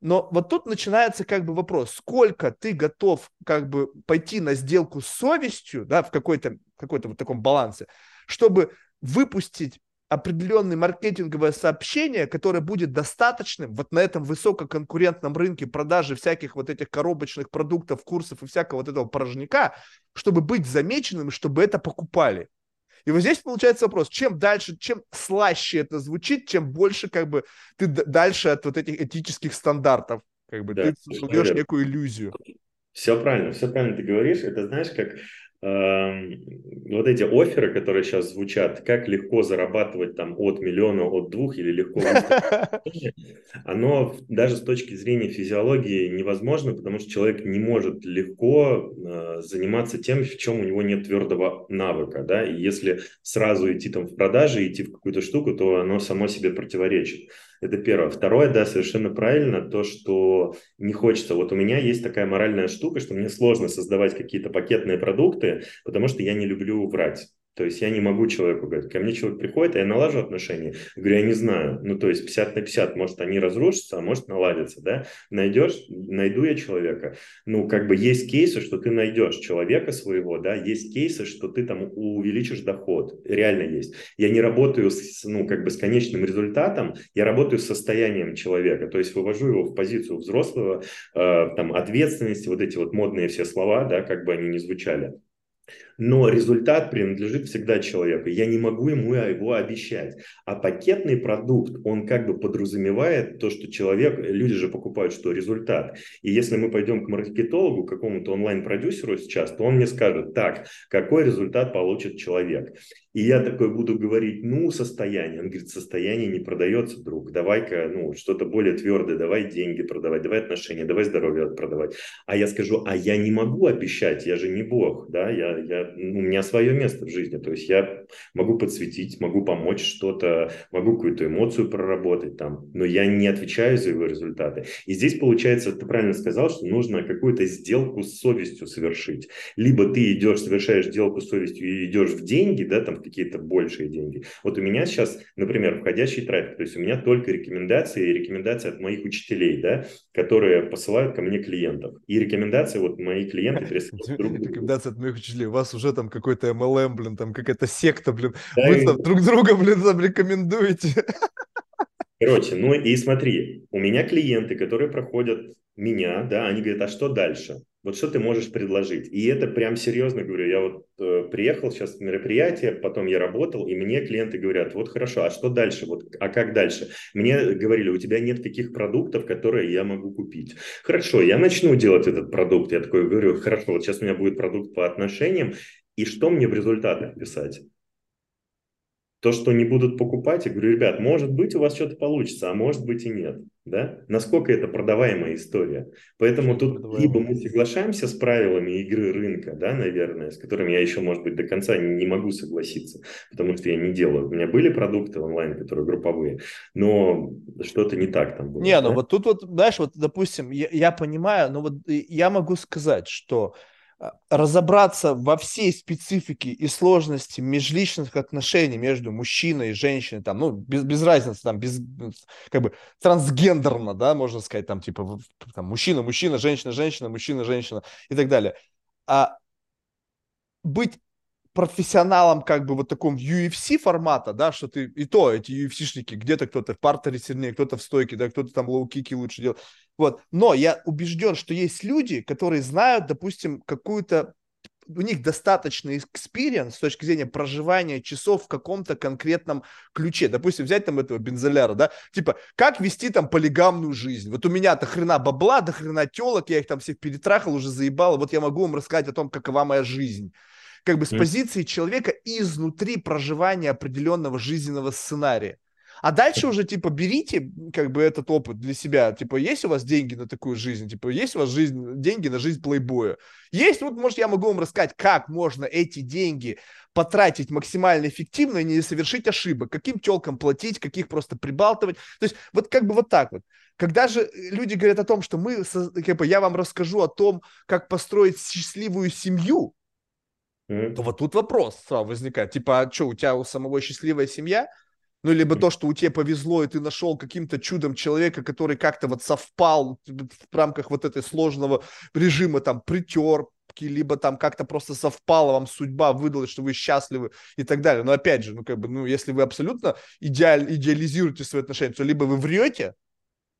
Но вот тут начинается как бы вопрос, сколько ты готов как бы пойти на сделку с совестью, да, в какой-то какой-то вот таком балансе, чтобы выпустить определенное маркетинговое сообщение, которое будет достаточным вот на этом высококонкурентном рынке продажи всяких вот этих коробочных продуктов, курсов и всякого вот этого порожняка, чтобы быть замеченным чтобы это покупали. И вот здесь получается вопрос, чем дальше, чем слаще это звучит, чем больше как бы ты дальше от вот этих этических стандартов, как бы да, ты создаешь некую иллюзию. Все правильно, все правильно ты говоришь. Это знаешь, как вот эти оферы, которые сейчас звучат, как легко зарабатывать там от миллиона, от двух или легко оно даже с точки зрения физиологии невозможно, потому что человек не может легко э, заниматься тем, в чем у него нет твердого навыка, да, и если сразу идти там в продажи, идти в какую-то штуку, то оно само себе противоречит. Это первое. Второе, да, совершенно правильно, то, что не хочется. Вот у меня есть такая моральная штука, что мне сложно создавать какие-то пакетные продукты, потому что я не люблю врать. То есть я не могу человеку говорить, ко мне человек приходит, а я налажу отношения. Говорю, я не знаю. Ну, то есть 50 на 50, может, они разрушатся, а может, наладятся, да? Найдешь, найду я человека. Ну, как бы есть кейсы, что ты найдешь человека своего, да, есть кейсы, что ты там увеличишь доход. Реально есть. Я не работаю с, ну, как бы с конечным результатом, я работаю с состоянием человека. То есть вывожу его в позицию взрослого, э, там, ответственности, вот эти вот модные все слова, да, как бы они ни звучали но результат принадлежит всегда человеку. Я не могу ему его обещать. А пакетный продукт, он как бы подразумевает то, что человек, люди же покупают что? Результат. И если мы пойдем к маркетологу, какому-то онлайн-продюсеру сейчас, то он мне скажет, так, какой результат получит человек. И я такой буду говорить, ну, состояние. Он говорит, состояние не продается, друг. Давай-ка, ну, что-то более твердое, давай деньги продавать, давай отношения, давай здоровье продавать. А я скажу, а я не могу обещать, я же не бог, да, я, я, ну, у меня свое место в жизни. То есть я могу подсветить, могу помочь что-то, могу какую-то эмоцию проработать там, но я не отвечаю за его результаты. И здесь получается, ты правильно сказал, что нужно какую-то сделку с совестью совершить. Либо ты идешь, совершаешь сделку с совестью и идешь в деньги, да, там, какие-то большие деньги. Вот у меня сейчас, например, входящий трафик, то есть у меня только рекомендации и рекомендации от моих учителей, да, которые посылают ко мне клиентов. И рекомендации вот мои клиенты присылают Рекомендации от моих учителей. У вас уже там какой-то MLM, блин, там какая-то секта, блин. Да, Вы и... там друг друга, блин, там рекомендуете. Короче, ну и смотри, у меня клиенты, которые проходят меня, да, они говорят, а что дальше? Вот что ты можешь предложить? И это прям серьезно говорю. Я вот э, приехал сейчас в мероприятие, потом я работал, и мне клиенты говорят, вот хорошо, а что дальше? Вот, а как дальше? Мне говорили, у тебя нет таких продуктов, которые я могу купить. Хорошо, я начну делать этот продукт. Я такой говорю, хорошо, вот сейчас у меня будет продукт по отношениям, и что мне в результатах писать? то, что не будут покупать, я говорю, ребят, может быть, у вас что-то получится, а может быть и нет. Да? Насколько это продаваемая история. Поэтому тут либо мы соглашаемся с правилами игры рынка, да, наверное, с которыми я еще, может быть, до конца не могу согласиться, потому что я не делаю. У меня были продукты онлайн, которые групповые, но что-то не так там было. Не, ну да? ну вот тут вот, знаешь, вот, допустим, я, я понимаю, но вот я могу сказать, что разобраться во всей специфике и сложности межличных отношений между мужчиной и женщиной, там, ну, без, без разницы, там, без, как бы, трансгендерно, да, можно сказать, там, типа, там, мужчина, мужчина, женщина, женщина, мужчина, женщина и так далее. А быть профессионалом как бы вот таком UFC формата, да, что ты и то эти UFC-шники, где-то кто-то в партере сильнее, кто-то в стойке, да, кто-то там лоу-кики лучше делает. Вот. Но я убежден, что есть люди, которые знают, допустим, какую-то у них достаточный experience с точки зрения проживания часов в каком-то конкретном ключе. Допустим, взять там этого Билзеряна, да, типа, как вести там полигамную жизнь. Вот у меня до хрена бабла, до хрена телок, я их там всех перетрахал, уже заебал, вот я могу вам рассказать о том, какова моя жизнь как бы с позиции человека изнутри проживания определенного жизненного сценария. А дальше уже, типа, берите, как бы, этот опыт для себя. Типа, есть у вас деньги на такую жизнь? Типа, есть у вас жизнь, деньги на жизнь плейбоя? Есть, вот, может, я могу вам рассказать, как можно эти деньги потратить максимально эффективно и не совершить ошибок. Каким телкам платить, каких просто прибалтывать. То есть, вот как бы вот так вот. Когда же люди говорят о том, что мы, как бы, я вам расскажу о том, как построить счастливую семью, mm-hmm. то вот тут вопрос сразу возникает. Типа, а что, у тебя у самого счастливая семья? Ну, либо то, что у тебя повезло, и ты нашел каким-то чудом человека, который как-то вот совпал в рамках вот этой сложного режима, там, притер, либо там как-то просто совпало, вам судьба выдала, что вы счастливы и так далее. Но опять же, ну, как бы, ну, если вы абсолютно идеаль, идеализируете свои отношения, то либо вы врете,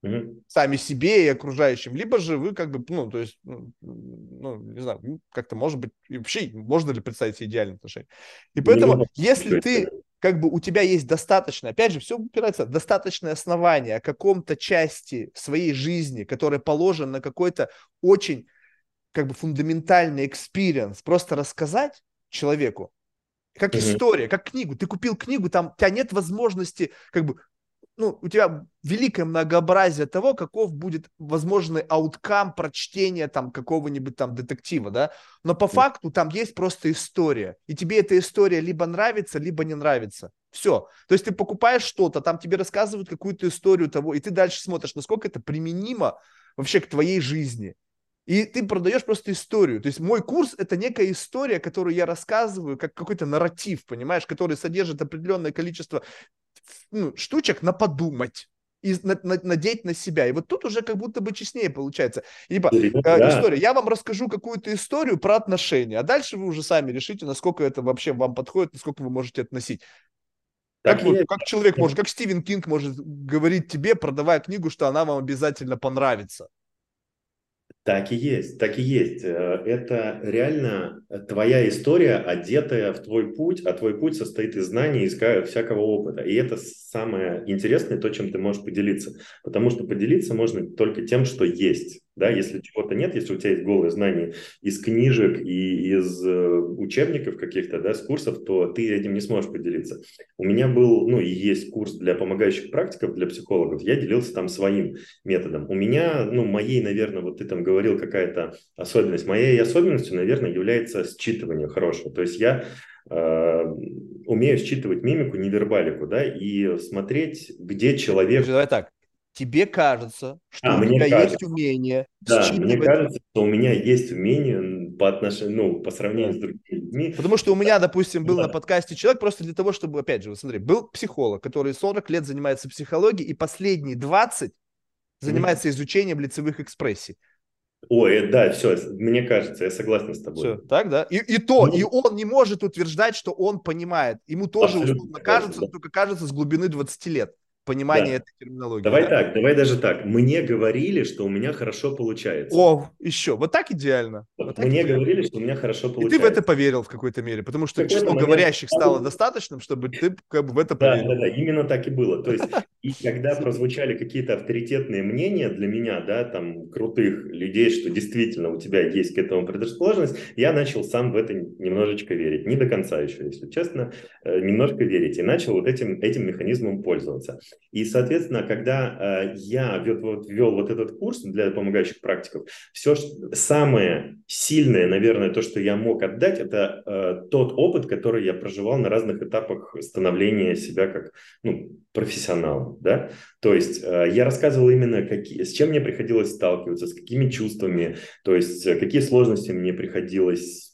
mm-hmm. сами себе и окружающим, либо же вы как бы, ну, то есть, ну, ну не знаю, ну, как-то, может быть, и вообще, можно ли представить себе идеальные отношения. И поэтому, mm-hmm. если ты, как бы, у тебя есть достаточно, опять же, все упирается, достаточное основание о каком-то части своей жизни, которая положена на какой-то очень, как бы, фундаментальный experience, просто рассказать человеку, как mm-hmm. история, как книгу. Ты купил книгу, там у тебя нет возможности как бы ну, у тебя великое многообразие того, каков будет возможный outcome прочтения там какого-нибудь там детектива, да, но по факту там есть просто история, и тебе эта история либо нравится, либо не нравится. Все. То есть ты покупаешь что-то, там тебе рассказывают какую-то историю того, и ты дальше смотришь, насколько это применимо вообще к твоей жизни. И ты продаешь просто историю. То есть мой курс – это некая история, которую я рассказываю, как какой-то нарратив, понимаешь, который содержит определенное количество ну, штучек на подумать и надеть на себя. И вот тут уже как будто бы честнее получается. Либо э, да. история. Я вам расскажу какую-то историю про отношения, а дальше вы уже сами решите, насколько это вообще вам подходит, насколько вы можете относить. Как, вот, как человек может, как Стивен Кинг может говорить тебе, продавая книгу, что она вам обязательно понравится. Так и есть, так и есть. Э, это реально твоя история, одетая в твой путь, а твой путь состоит из знаний, из всякого опыта. И это самое интересное, то, чем ты можешь поделиться. Потому что поделиться можно только тем, что есть. Да, если чего-то нет, если у тебя есть голые знания из книжек и из э, учебников каких-то, да, с курсов, то ты этим не сможешь поделиться. У меня был, ну, и есть курс для помогающих практиков, для психологов. Я делился там своим методом. У меня, ну, моей, наверное, вот ты там говорил какая-то особенность. Моей особенностью, наверное, является считывание хорошего. То есть я э, умею считывать мимику, невербалику, да, и смотреть, где человек... Давай так, тебе кажется, что а, у тебя кажется. есть умение да, считывать... мне кажется, что у меня есть умение по отношению, ну, по сравнению с другими людьми. Потому что у меня, допустим, был да. на подкасте человек просто для того, чтобы, опять же, вот смотри, был психолог, который 40 лет занимается психологией, и последние 20 занимается mm-hmm. изучением лицевых экспрессий. Ой, э, да, все, мне кажется, я согласен с тобой. Все, так, да? И, и то, ну, и он не может утверждать, что он понимает. Ему тоже условно кажется, да. только кажется с глубины 20 лет. Понимание да. этой терминологии. Давай да? так, давай даже так. Мне говорили, что у меня хорошо получается. О, еще. Вот так идеально. Вот, так мне идеально. говорили, что у меня хорошо получается. И ты в это поверил в какой-то мере, потому что число момент... говорящих стало достаточным, чтобы ты как бы в это да, поверил. Да, да, именно так и было. То есть, и когда прозвучали какие-то авторитетные мнения для меня, да, там, крутых людей, что действительно у тебя есть к этому предрасположенность, я начал сам в это немножечко верить. Не до конца еще, если честно, э, немножко верить. И начал вот этим, этим механизмом пользоваться. И, соответственно, когда э, я вел, вот, вел вот этот курс для помогающих практиков, все самое сильное, наверное, то, что я мог отдать, это э, тот опыт, который я проживал на разных этапах становления себя как ну, профессионала. Да? То есть э, я рассказывал именно, какие, с чем мне приходилось сталкиваться, с какими чувствами, то есть э, какие сложности мне приходилось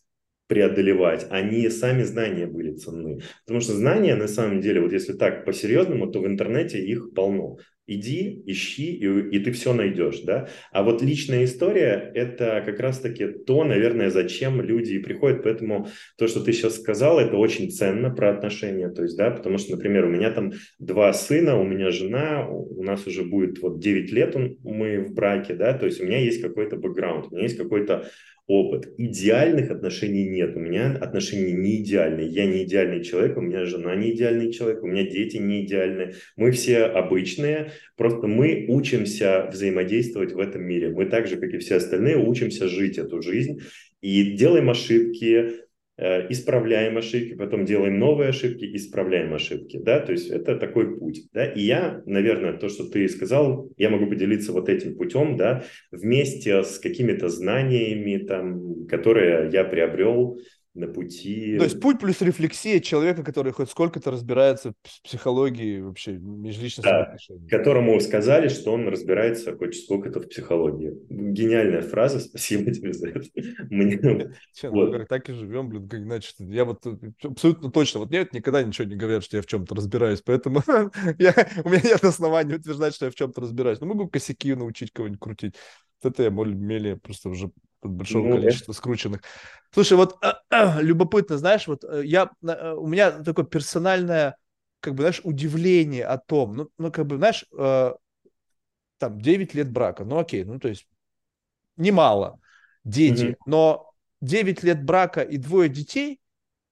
преодолевать, они сами знания были ценны. Потому что знания, на самом деле, вот если так по-серьезному, то в интернете их полно. Иди, ищи, и, и ты все найдешь, да. А вот личная история – это как раз-таки то, наверное, зачем люди и приходят. Поэтому то, что ты сейчас сказал, это очень ценно про отношения. То есть, да, потому что, например, у меня там два сына, у меня жена, у нас уже будет вот 9 лет мы в браке, да, то есть у меня есть какой-то бэкграунд, у меня есть какой-то опыт. Идеальных отношений нет. У меня отношения не идеальные. Я не идеальный человек, у меня жена не идеальный человек, у меня дети не идеальные. Мы все обычные, просто мы учимся взаимодействовать в этом мире. Мы так же, как и все остальные, учимся жить эту жизнь и делаем ошибки, исправляем ошибки, потом делаем новые ошибки, исправляем ошибки, да, то есть это такой путь, да, и я, наверное, то, что ты сказал, я могу поделиться вот этим путем, да, вместе с какими-то знаниями, там, которые я приобрел, на пути... То есть путь плюс рефлексия человека, который хоть сколько-то разбирается в психологии вообще межличностных да, отношений. которому сказали, что он разбирается хоть сколько-то в психологии. Гениальная фраза, спасибо тебе за это. Мне... Че, вот. ну, так и живем, блин, как иначе. Я вот э, абсолютно точно, вот мне никогда ничего не говорят, что я в чем-то разбираюсь, поэтому я, у меня нет оснований утверждать, что я в чем-то разбираюсь. Но могу косяки научить кого-нибудь крутить. Вот это я более-менее просто уже от большого ну, количества да. скрученных. Слушай, вот э, э, любопытно, знаешь, вот э, я, э, у меня такое персональное, как бы, знаешь, удивление о том, ну, ну как бы, знаешь, э, там 9 лет брака, ну окей, ну то есть немало, дети, mm-hmm. но 9 лет брака и двое детей,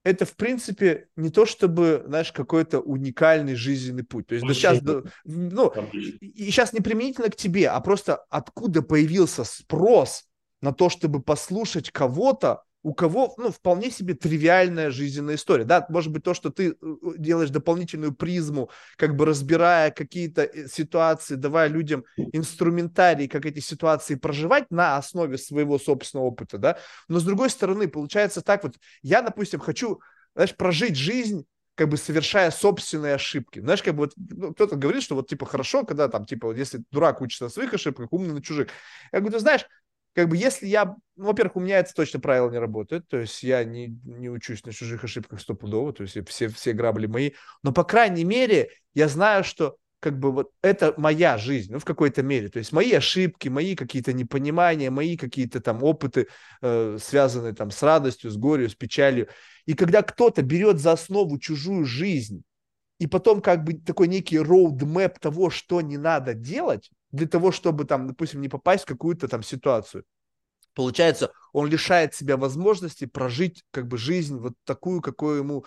это, в принципе, не то чтобы, знаешь, какой-то уникальный жизненный путь. То есть, да сейчас, ну, и сейчас не применительно к тебе, а просто откуда появился спрос на то, чтобы послушать кого-то, у кого, ну, вполне себе тривиальная жизненная история. Да, может быть, то, что ты э, делаешь дополнительную призму, как бы разбирая какие-то э, ситуации, давая людям инструментарий, как эти ситуации проживать на основе своего собственного опыта, да. Но с другой стороны, получается так вот, я, допустим, хочу, знаешь, прожить жизнь как бы совершая собственные ошибки. Знаешь, как бы вот ну, кто-то говорит, что вот типа хорошо, когда там типа если дурак учится на своих ошибках, умный на чужих. Я говорю, ты знаешь, как бы если я, ну, во-первых, у меня это точно правило не работает, то есть я не, не учусь на чужих ошибках стопудово, то есть все, все грабли мои, но, по крайней мере, я знаю, что как бы вот это моя жизнь, ну, в какой-то мере, то есть мои ошибки, мои какие-то непонимания, мои какие-то там опыты, э, связанные там с радостью, с горем, с печалью, и когда кто-то берет за основу чужую жизнь, и потом как бы такой некий роудмэп того, что не надо делать, для того, чтобы там, допустим, не попасть в какую-то там ситуацию. Получается, он лишает себя возможности прожить как бы жизнь вот такую, какую ему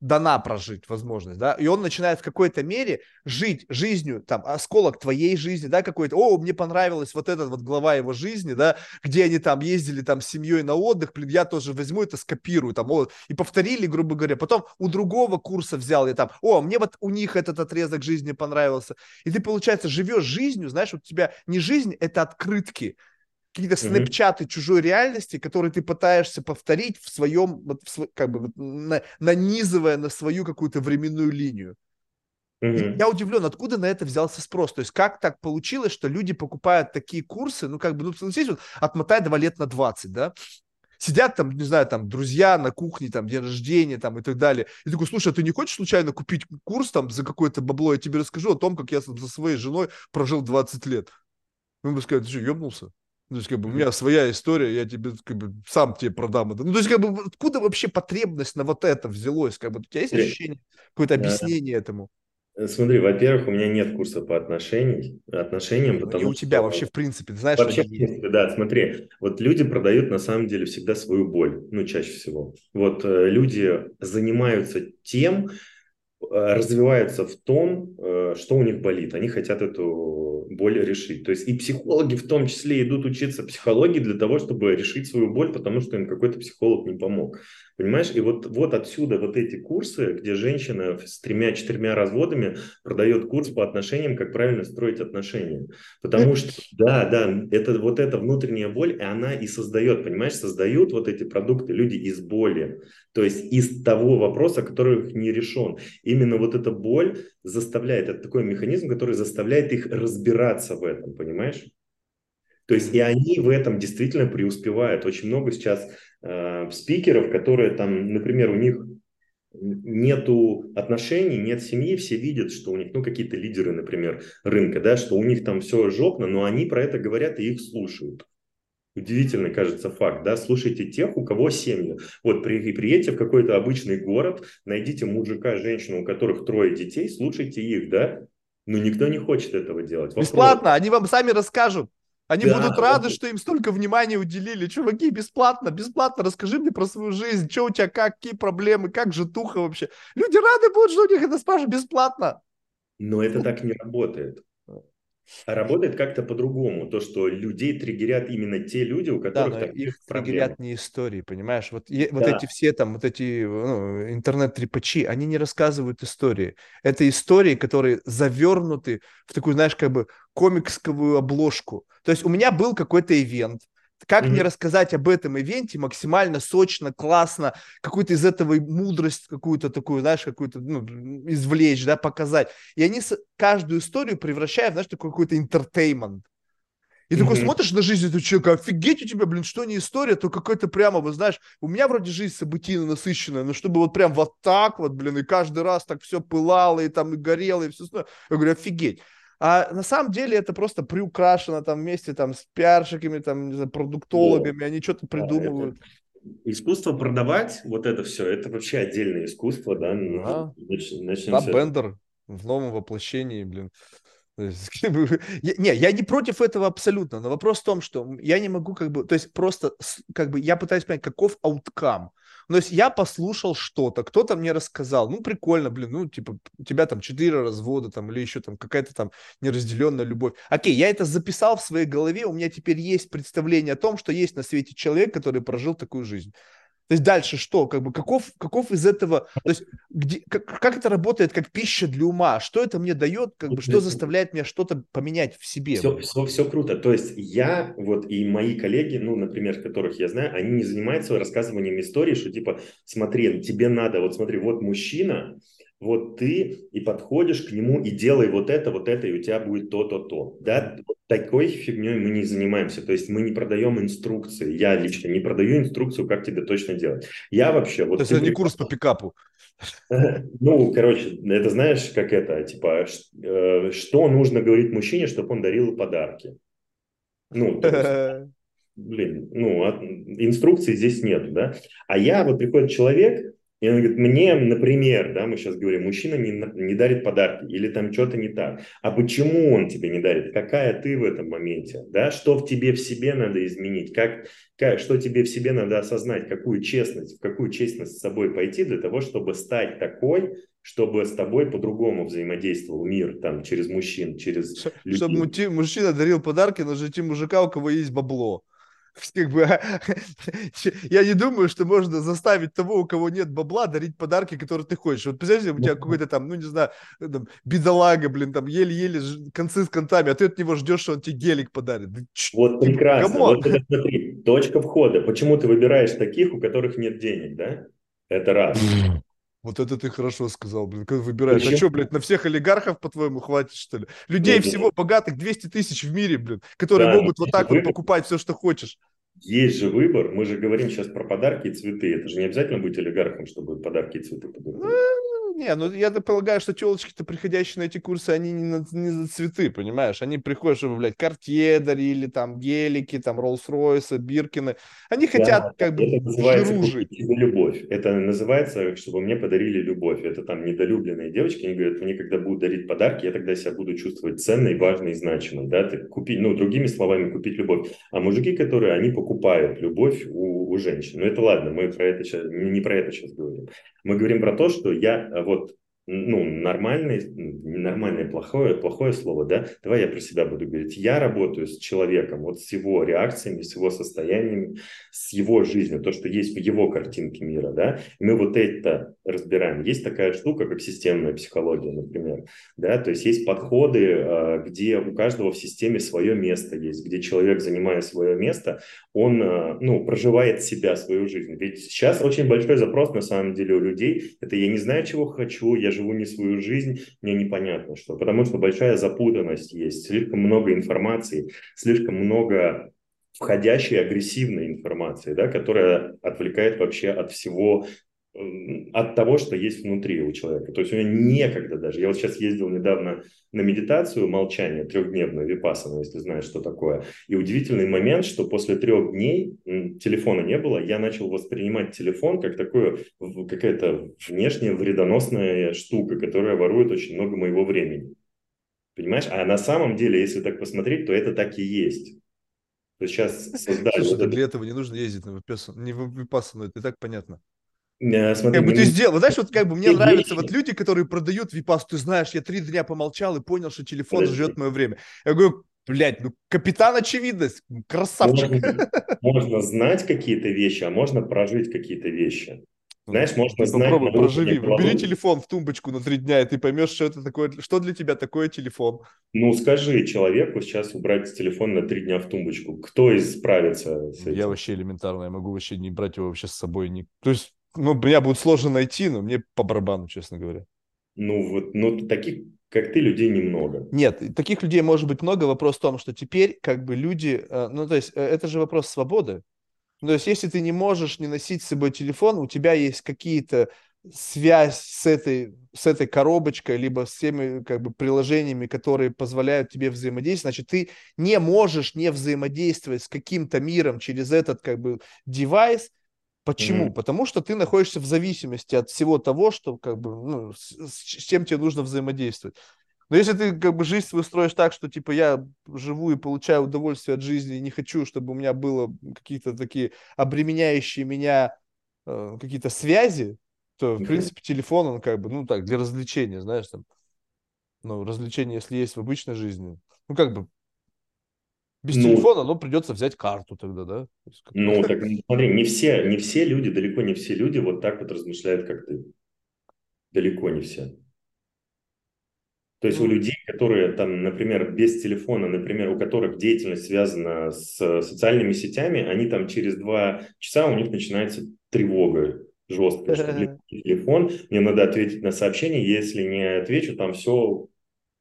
дана прожить возможность, да, и он начинает в какой-то мере жить жизнью, там, осколок твоей жизни, да, какой-то, о, мне понравилась вот эта вот глава его жизни, да, где они там ездили там с семьей на отдых, блин, я тоже возьму это, скопирую, там, о, и повторили, грубо говоря, потом у другого курса взял я там, о, мне вот у них этот отрезок жизни понравился, и ты, получается, живешь жизнью, знаешь, у тебя не жизнь, это открытки, какие-то снэпчаты mm-hmm. чужой реальности, которые ты пытаешься повторить в своем, вот, в, как бы на, нанизывая на свою какую-то временную линию. Mm-hmm. Я удивлен, откуда на это взялся спрос. То есть как так получилось, что люди покупают такие курсы, ну как бы, ну согласись, вот, отмотай два лет на 20, да, сидят там, не знаю, там, друзья на кухне, там, день рождения, там, и так далее. И такой, слушай, а ты не хочешь случайно купить курс там за какое-то бабло? Я тебе расскажу о том, как я со своей женой прожил 20 лет. Он бы сказал, ты что, ебнулся? Ну, то есть, как бы, у меня своя история, я тебе, как бы, сам тебе продам это. Ну, то есть, как бы, откуда вообще потребность на вот это взялось? Как бы, у тебя есть ощущение, какое-то объяснение этому? Э, смотри, во-первых, у меня нет курса по отношениям, отношениям, ну, потому и у тебя что... вообще в принципе, ты знаешь, Вообще, что в принципе, да, смотри, вот люди продают на самом деле всегда свою боль, ну, чаще всего. Вот э, люди занимаются тем, э, развиваются в том, э, что у них болит. Они хотят эту боль решить. То есть и психологи в том числе идут учиться психологии для того, чтобы решить свою боль, потому что им какой-то психолог не помог. Понимаешь? И вот, вот отсюда вот эти курсы, где женщина с тремя-четырьмя разводами продает курс по отношениям, как правильно строить отношения. Потому что, да, да, это вот эта внутренняя боль, и она и создает, понимаешь, создают вот эти продукты люди из боли. То есть из того вопроса, который не решен. Именно вот эта боль заставляет, это такой механизм, который заставляет их разбираться в этом, понимаешь? То есть и они в этом действительно преуспевают. Очень много сейчас э, спикеров, которые там, например, у них нету отношений, нет семьи, все видят, что у них, ну, какие-то лидеры, например, рынка, да, что у них там все жопно, но они про это говорят и их слушают. Удивительный, кажется, факт, да, слушайте тех, у кого семьи. Вот при, приедьте в какой-то обычный город, найдите мужика, женщину, у которых трое детей, слушайте их, да, но никто не хочет этого делать. Вопрос. Бесплатно, они вам сами расскажут. Они да, будут рады, что им столько внимания уделили. Чуваки, бесплатно, бесплатно расскажи мне про свою жизнь. Что у тебя, как, какие проблемы, как же туха вообще. Люди рады будут, что у них это спрашивают бесплатно. Но это так не работает. А работает как-то по-другому. То, что людей триггерят именно те люди, у которых да, их триггерят не истории, понимаешь? Вот, и, да. вот эти все там, вот эти ну, интернет-трепачи, они не рассказывают истории. Это истории, которые завернуты в такую, знаешь, как бы комиксковую обложку. То есть у меня был какой-то ивент, как mm-hmm. мне рассказать об этом ивенте максимально сочно, классно, какую-то из этого мудрость какую-то такую, знаешь, какую-то, ну, извлечь, да, показать. И они каждую историю превращают, знаешь, такой какой-то интертеймент. И mm-hmm. такой смотришь на жизнь этого человека, офигеть у тебя, блин, что не история, то какой-то прямо, вот знаешь, у меня вроде жизнь событийно насыщенная, но чтобы вот прям вот так вот, блин, и каждый раз так все пылало, и там и горело, и все остальное. Я говорю, офигеть. А на самом деле это просто приукрашено там вместе там с пиарщиками, там, не знаю, продуктологами, вот. они что-то придумывают. Искусство продавать, вот это все, это вообще отдельное искусство, да? Ну, начнем да, Бендер в новом воплощении, блин. Не, я не против этого абсолютно, но вопрос в том, что я не могу как бы, то есть просто как бы я пытаюсь понять, каков ауткам. То есть я послушал что-то, кто-то мне рассказал, ну, прикольно, блин, ну, типа, у тебя там четыре развода там или еще там какая-то там неразделенная любовь. Окей, я это записал в своей голове, у меня теперь есть представление о том, что есть на свете человек, который прожил такую жизнь. То есть дальше что? Как бы каков, каков из этого, то есть где, как, как это работает как пища для ума? Что это мне дает? Как бы, что заставляет меня что-то поменять в себе? Все, все, все круто. То есть я вот и мои коллеги, ну, например, которых я знаю, они не занимаются рассказыванием истории, что типа, смотри, тебе надо, вот смотри, вот мужчина, вот ты и подходишь к нему и делай вот это, вот это, и у тебя будет то-то, то. Да? Такой фигней мы не занимаемся. То есть мы не продаем инструкции. Я лично не продаю инструкцию, как тебе точно делать. Я вообще... Вот То есть это не курс по пикапу? Ну, короче, это знаешь, как это, типа, э, что нужно говорить мужчине, чтобы он дарил подарки? Ну, блин, ну, инструкции здесь нет, да? А я, вот приходит человек, и он говорит, мне, например, да, мы сейчас говорим, мужчина не, не дарит подарки или там что-то не так. А почему он тебе не дарит? Какая ты в этом моменте? Да? Что в тебе в себе надо изменить? Как, как, что тебе в себе надо осознать? Какую честность, в какую честность с собой пойти для того, чтобы стать такой, чтобы с тобой по-другому взаимодействовал мир там через мужчин, через Чтобы мужчина дарил подарки, но жить мужика, у кого есть бабло. Как бы, я не думаю, что можно заставить того, у кого нет бабла, дарить подарки, которые ты хочешь. Вот представляете, у тебя какой-то там, ну не знаю, там, бедолага, блин, там еле-еле концы с концами, а ты от него ждешь, что он тебе гелик подарит. Вот типа, прекрасно. Вот это, смотри, точка входа. Почему ты выбираешь таких, у которых нет денег, да? Это раз. Вот это ты хорошо сказал, блин, когда выбираешь. Почему? А что, блядь, на всех олигархов, по-твоему, хватит, что ли? Людей нет, всего богатых 200 тысяч в мире, блин, которые да, могут вот так вот покупать все, что хочешь. Есть же выбор. Мы же говорим сейчас про подарки и цветы. Это же не обязательно быть олигархом, чтобы подарки и цветы подарить. Ну, Не, ну я полагаю, что телочки-то, приходящие на эти курсы, они не, на, не за цветы, понимаешь? Они приходят, чтобы, блядь, Cartier дарили, там, гелики, там, Роллс-Ройсы, Биркины. Они хотят, да, как бы, это называется любовь. Это называется, чтобы мне подарили любовь. Это там недолюбленные девочки, они говорят, мне когда будут дарить подарки, я тогда себя буду чувствовать ценной, важной и значимой, да, ты купить, ну, другими словами, купить любовь. А мужики, которые, они покупают любовь у, у женщин. Ну, это ладно, мы про это сейчас, не про это сейчас говорим. Мы говорим про то, что я вот ну, нормальное, нормальное плохое, плохое слово, да, давай я про себя буду говорить. Я работаю с человеком, вот с его реакциями, с его состояниями, с его жизнью, то, что есть в его картинке мира, да, и мы вот это разбираем. Есть такая штука, как системная психология, например, да, то есть есть подходы, а, где у каждого в системе свое место есть, где человек, занимая свое место, он, а, ну, проживает себя, свою жизнь. Ведь сейчас очень большой запрос, на самом деле, у людей, это я не знаю, чего хочу, я живу не свою жизнь, мне непонятно что. Потому что большая запутанность есть, слишком много информации, слишком много входящей агрессивной информации, да, которая отвлекает вообще от всего от того, что есть внутри у человека. То есть у меня некогда даже. Я вот сейчас ездил недавно на медитацию молчания трехдневную, випассану, если знаешь, что такое. И удивительный момент, что после трех дней телефона не было, я начал воспринимать телефон как такое, какая-то внешняя вредоносная штука, которая ворует очень много моего времени. Понимаешь? А на самом деле, если так посмотреть, то это так и есть. То есть сейчас создали... Слушай, вот для это... этого не нужно ездить на випассану, не в випассану, это и так понятно. Э, смотри, как бы ты сделал, знаешь, вот как бы мне нравятся вот люди, которые продают випас, ты знаешь, я три дня помолчал и понял, что телефон Подожди. жрет мое время. Я говорю, блядь, ну капитан очевидность, красавчик. Можно, можно знать какие-то вещи, а можно прожить какие-то вещи. Ну, знаешь, можно знать... Попробуй, проживи. Бери телефон в тумбочку на три дня, и ты поймешь, что это такое, что для тебя такое телефон. Ну, скажи человеку сейчас убрать телефон на три дня в тумбочку. Кто из справится с этим? Я вообще элементарно, я могу вообще не брать его вообще с собой. Не... То есть ну, меня будет сложно найти, но мне по барабану, честно говоря. Ну, вот, ну, таких, как ты, людей немного. Нет, таких людей может быть много. Вопрос в том, что теперь как бы люди... Э, ну, то есть э, это же вопрос свободы. Ну, то есть если ты не можешь не носить с собой телефон, у тебя есть какие-то связь с этой, с этой коробочкой, либо с теми как бы, приложениями, которые позволяют тебе взаимодействовать, значит, ты не можешь не взаимодействовать с каким-то миром через этот как бы девайс, Почему? Mm-hmm. Потому что ты находишься в зависимости от всего того, что как бы, ну, с, с чем тебе нужно взаимодействовать. Но если ты как бы жизнь свою строишь так, что типа я живу и получаю удовольствие от жизни и не хочу, чтобы у меня было какие-то такие обременяющие меня э, какие-то связи, то в принципе телефон он как бы ну так для развлечения, знаешь там, ну развлечение если есть в обычной жизни, ну как бы без ну, телефона, но придется взять карту тогда, да? Ну, так смотри, не все, не все люди, далеко не все люди вот так вот размышляют, как ты. Далеко не все. То есть у людей, которые там, например, без телефона, например, у которых деятельность связана с социальными сетями, они там через два часа у них начинается тревога жесткая, что телефон, мне надо ответить на сообщение, если не отвечу, там все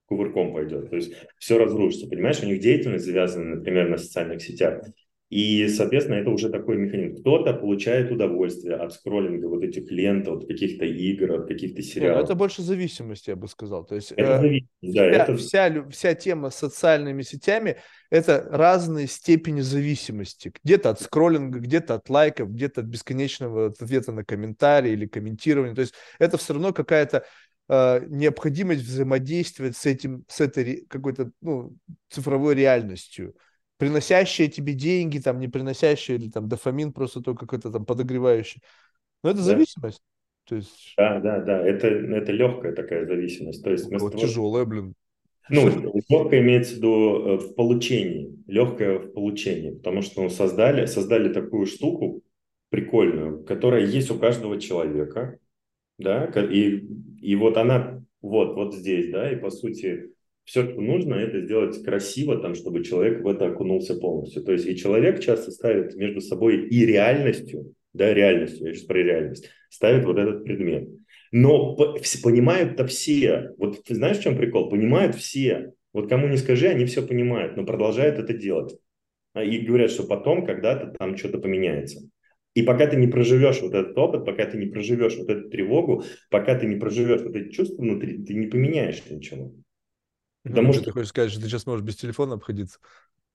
кувырком пойдет. То есть все разрушится, понимаешь? У них деятельность завязана, например, на социальных сетях. И, соответственно, это уже такой механизм. Кто-то получает удовольствие от скроллинга вот этих лент, от каких-то игр, от каких-то сериалов. Нет, это больше зависимость, я бы сказал. То есть это э, зависимость, да, вся, это... Вся, вся тема с социальными сетями – это разные степени зависимости. Где-то от скроллинга, где-то от лайков, где-то от бесконечного ответа на комментарии или комментирования. То есть это все равно какая-то э, необходимость взаимодействовать с этим, с этой какой-то ну, цифровой реальностью, приносящая тебе деньги, там, не приносящая, или там дофамин просто только какой-то там подогревающий. Но это да. зависимость. То есть... Да, да, да, это, это легкая такая зависимость. То есть вот тяжелая, блин. Ну, легкая имеется в виду э, в получении, легкое в получении, потому что ну, создали, создали такую штуку прикольную, которая есть у каждого человека, да, и, и вот она вот, вот здесь, да, и по сути все, что нужно, это сделать красиво, там, чтобы человек в это окунулся полностью. То есть и человек часто ставит между собой и реальностью, да, реальностью, я сейчас про реальность, ставит вот этот предмет. Но понимают-то все. Вот ты знаешь, в чем прикол? Понимают все. Вот кому не скажи, они все понимают, но продолжают это делать. А, и говорят, что потом когда-то там что-то поменяется. И пока ты не проживешь вот этот опыт, пока ты не проживешь вот эту тревогу, пока ты не проживешь вот эти чувства внутри, ты не поменяешь ничего. Потому ну, что... Ты хочешь сказать, что ты сейчас можешь без телефона обходиться?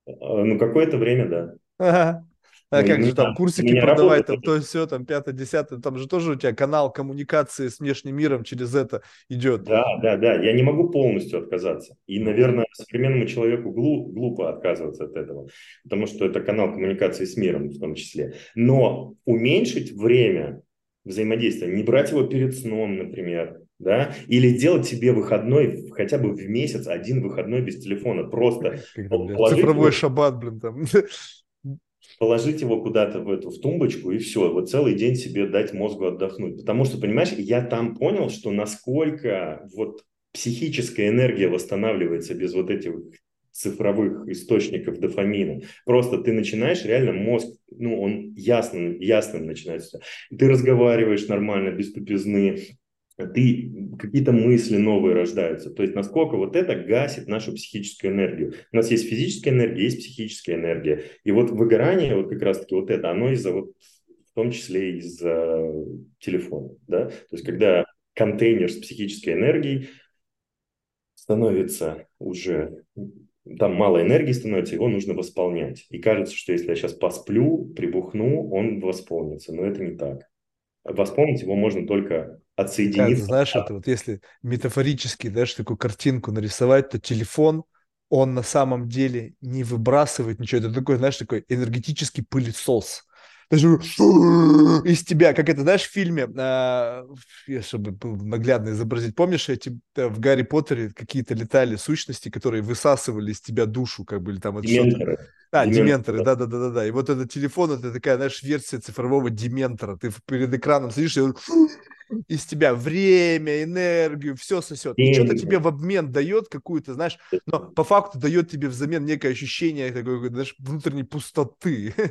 А, ну, какое-то время, да. Ага. А ну, как же там курсики продавать, там то все, там пятое, десятое, там же тоже у тебя канал коммуникации с внешним миром через это идет. Да, да, да, я не могу полностью отказаться. И, наверное, современному человеку глуп, глупо отказываться от этого, потому что это канал коммуникации с миром в том числе. Но уменьшить время взаимодействия, не брать его перед сном, например, да, или делать себе выходной хотя бы в месяц один выходной без телефона, просто цифровой его, шаббат, блин, там. Положить его куда-то в эту в тумбочку и все, вот целый день себе дать мозгу отдохнуть, потому что, понимаешь, я там понял, что насколько вот психическая энергия восстанавливается без вот этих цифровых источников дофамина. Просто ты начинаешь, реально мозг, ну, он ясным, ясным начинается. Ты разговариваешь нормально, без тупизны, ты, какие-то мысли новые рождаются. То есть насколько вот это гасит нашу психическую энергию. У нас есть физическая энергия, есть психическая энергия. И вот выгорание, вот как раз-таки вот это, оно из-за вот, в том числе из-за телефона. Да? То есть когда контейнер с психической энергией становится уже там мало энергии становится, его нужно восполнять. И кажется, что если я сейчас посплю, прибухну, он восполнится. Но это не так. Восполнить его можно только отсоединиться. Как, знаешь, это вот если метафорически, знаешь, такую картинку нарисовать, то телефон, он на самом деле не выбрасывает ничего. Это такой, знаешь, такой энергетический пылесос даже из тебя, как это, знаешь, в фильме, а, чтобы наглядно изобразить, помнишь, эти в Гарри Поттере какие-то летали сущности, которые высасывали из тебя душу, как бы, или там Дементоры. А, дементоры, да-да-да-да. И вот этот телефон, это такая, знаешь, версия цифрового дементора. Ты перед экраном сидишь, и он из тебя время, энергию, все сосет. И что-то тебе в обмен дает какую-то, знаешь, но по факту дает тебе взамен некое ощущение такой, знаешь, внутренней пустоты.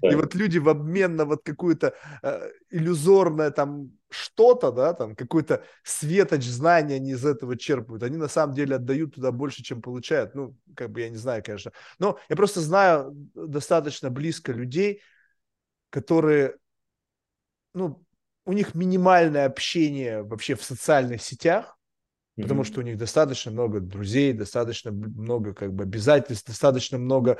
Да. И вот люди в обмен на вот какую-то э, иллюзорное там что-то, да, там какой-то светоч знания они из этого черпают. Они на самом деле отдают туда больше, чем получают. Ну, как бы я не знаю, конечно. Но я просто знаю достаточно близко людей, которые, ну, у них минимальное общение вообще в социальных сетях, mm-hmm. потому что у них достаточно много друзей, достаточно много как бы обязательств, достаточно много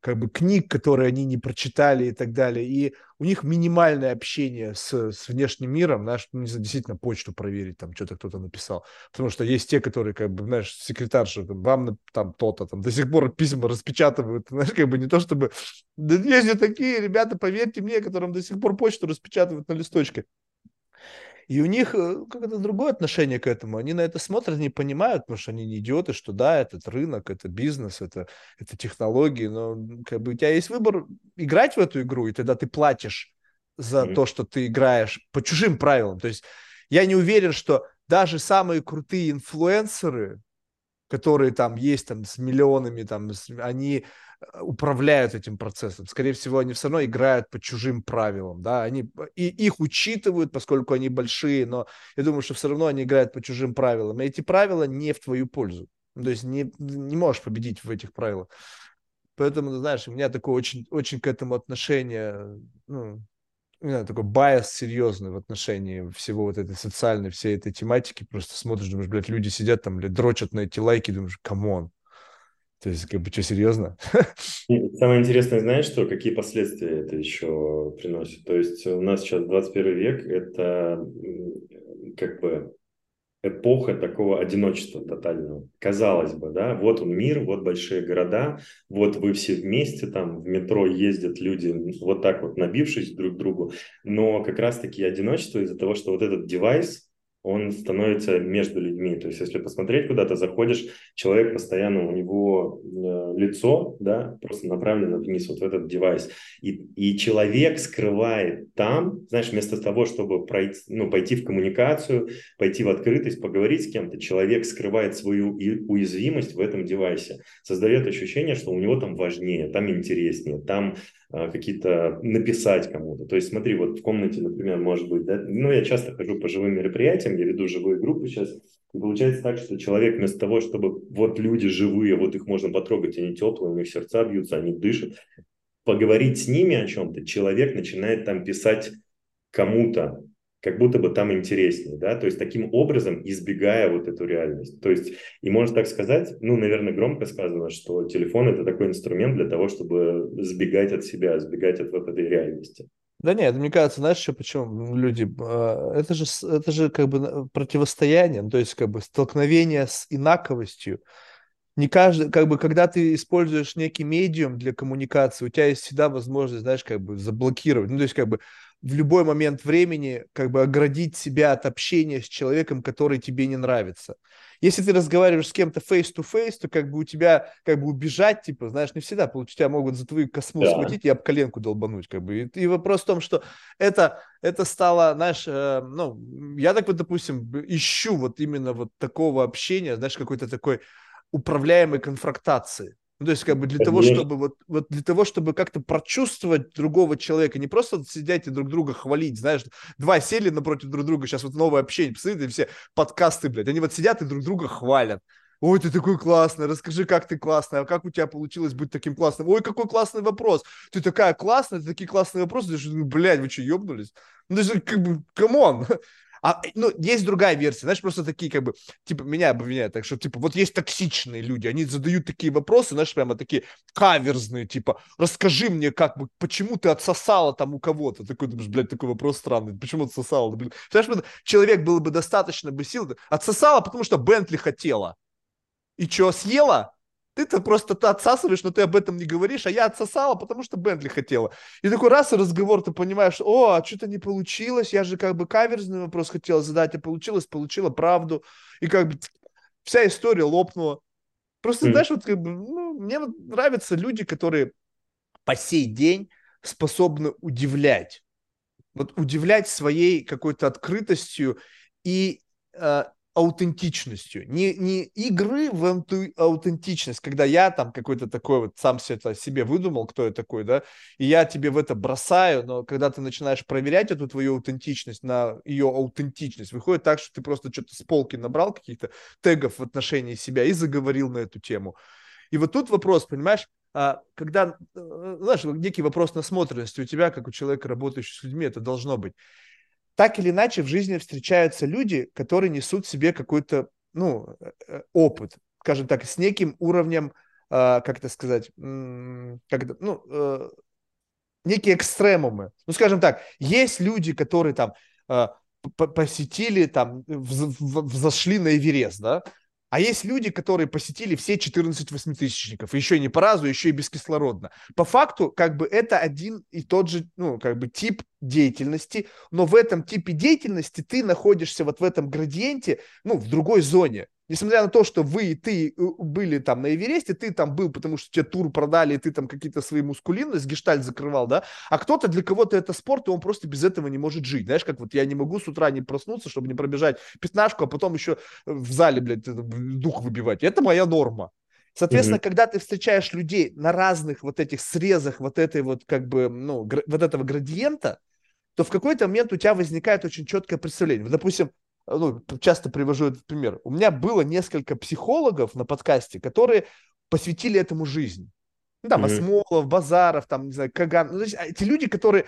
как бы книг, которые они не прочитали и так далее. И у них минимальное общение с, с внешним миром, знаешь, ну, не знаю, действительно почту проверить, там что-то кто-то написал. Потому что есть те, которые, как бы, знаешь, секретарша, там, вам там то-то, там, до сих пор письма распечатывают, знаешь, как бы не то чтобы... Да есть же такие ребята, поверьте мне, которым до сих пор почту распечатывают на листочке. И у них э, какое-то другое отношение к этому. Они на это смотрят, не понимают, потому что они не идиоты, что да, этот рынок, это бизнес, это, это технологии, но как бы у тебя есть выбор играть в эту игру, и тогда ты платишь за mm-hmm. то, что ты играешь по чужим правилам. То есть я не уверен, что даже самые крутые инфлюенсеры, которые там есть там с миллионами, там, они управляют этим процессом. Скорее всего, они все равно играют по чужим правилам, да, они и их учитывают, поскольку они большие, но я думаю, что все равно они играют по чужим правилам. И эти правила не в твою пользу. Ну, то есть не, не можешь победить в этих правилах. Поэтому, знаешь, у меня такое очень, очень к этому отношение, ну, знаю, такой bias серьезный в отношении всего вот этой социальной, всей этой тематики. Просто смотришь, думаешь, блядь, люди сидят там, блядь, дрочат на эти лайки, думаешь, come on, то есть, как бы, что, серьезно? Самое интересное, знаешь, что? Какие последствия это еще приносит? То есть, у нас сейчас 21 век, это как бы эпоха такого одиночества тотального. Казалось бы, да, вот он мир, вот большие города, вот вы все вместе, там в метро ездят люди, вот так вот набившись друг к другу, но как раз-таки одиночество из-за того, что вот этот девайс, он становится между людьми. То есть, если посмотреть куда-то, заходишь, человек постоянно, у него э, лицо, да, просто направлено вниз, вот в этот девайс. И, и человек скрывает там, знаешь, вместо того, чтобы пройти, ну, пойти в коммуникацию, пойти в открытость, поговорить с кем-то, человек скрывает свою уязвимость в этом девайсе. Создает ощущение, что у него там важнее, там интереснее, там какие-то написать кому-то. То есть смотри, вот в комнате, например, может быть, да, ну я часто хожу по живым мероприятиям, я веду живые группы сейчас, и получается так, что человек вместо того, чтобы вот люди живые, вот их можно потрогать, они теплые, у них сердца бьются, они дышат, поговорить с ними о чем-то, человек начинает там писать кому-то, как будто бы там интереснее, да, то есть таким образом избегая вот эту реальность. То есть, и можно так сказать, ну, наверное, громко сказано, что телефон это такой инструмент для того, чтобы сбегать от себя, сбегать от вот этой реальности. Да нет, мне кажется, знаешь, еще почему люди, а, это же, это же как бы противостояние, то есть как бы столкновение с инаковостью. Не каждый, как бы, когда ты используешь некий медиум для коммуникации, у тебя есть всегда возможность, знаешь, как бы заблокировать. Ну, то есть как бы в любой момент времени как бы оградить себя от общения с человеком, который тебе не нравится. Если ты разговариваешь с кем-то face-to-face, то как бы у тебя как бы убежать, типа, знаешь, не всегда получится. Тебя могут за твою косму да. схватить и об коленку долбануть. Как бы. И, и вопрос в том, что это, это стало, знаешь, э, ну, я так вот, допустим, ищу вот именно вот такого общения, знаешь, какой-то такой управляемой конфронтации. Ну, то есть, как бы для того, чтобы вот, вот для того, чтобы как-то прочувствовать другого человека, не просто сидеть и друг друга хвалить, знаешь, два сели напротив друг друга, сейчас вот новое общение, посмотрите, все подкасты, блядь, они вот сидят и друг друга хвалят. Ой, ты такой классный, расскажи, как ты классный, а как у тебя получилось быть таким классным? Ой, какой классный вопрос. Ты такая классная, ты такие классные вопросы. Ты, блядь, вы что, ебнулись? Ну, даже как бы, come on. А, ну, есть другая версия, знаешь, просто такие, как бы, типа, меня обвиняют, так что, типа, вот есть токсичные люди, они задают такие вопросы, знаешь, прямо такие каверзные, типа, расскажи мне, как бы, почему ты отсосала там у кого-то? Такой, думаешь, блядь, такой вопрос странный, почему отсосала? Блин. Знаешь, человек был бы достаточно бы сил, отсосала, потому что Бентли хотела. И что, съела? Ты-то просто ты отсасываешь, но ты об этом не говоришь, а я отсосала, потому что Бентли хотела. И такой раз и разговор, ты понимаешь, о, а что-то не получилось, я же как бы каверзный вопрос хотела задать, а получилось, получила правду. И как бы вся история лопнула. Просто, mm. знаешь, вот как бы, ну, мне вот нравятся люди, которые по сей день способны удивлять. Вот удивлять своей какой-то открытостью и э, аутентичностью, не, не игры в анту, аутентичность, когда я там какой-то такой вот сам это себе выдумал, кто я такой, да, и я тебе в это бросаю, но когда ты начинаешь проверять эту твою аутентичность на ее аутентичность, выходит так, что ты просто что-то с полки набрал каких-то тегов в отношении себя и заговорил на эту тему. И вот тут вопрос, понимаешь, а, когда, э, знаешь, некий вопрос насмотренности у тебя, как у человека, работающего с людьми, это должно быть так или иначе в жизни встречаются люди, которые несут в себе какой-то, ну, э, э, опыт, скажем так, с неким уровнем, э, как это сказать, как это, ну, э, некие экстремумы. Ну, скажем так, есть люди, которые там э, посетили, там, взошли на Эверест, да, а есть люди, которые посетили все 14 восьмитысячников, еще не по разу, еще и бескислородно. По факту, как бы это один и тот же, ну, как бы тип деятельности, но в этом типе деятельности ты находишься вот в этом градиенте, ну, в другой зоне несмотря на то, что вы и ты э, были там на Эвересте, ты там был, потому что тебе тур продали, и ты там какие-то свои мускулинность, гештальт закрывал, да, а кто-то, для кого-то это спорт, и он просто без этого не может жить, знаешь, как вот я не могу с утра не проснуться, чтобы не пробежать пятнашку, а потом еще в зале, блядь, дух выбивать, это моя норма. Соответственно, mm-hmm. когда ты встречаешь людей на разных вот этих срезах вот этой вот как бы, ну, гр- вот этого градиента, то в какой-то момент у тебя возникает очень четкое представление. Допустим, ну, часто привожу этот пример. У меня было несколько психологов на подкасте, которые посвятили этому жизнь. Ну, там, mm-hmm. Осмолов, Базаров, там, не знаю, Каган. Ну, то есть, эти люди, которые,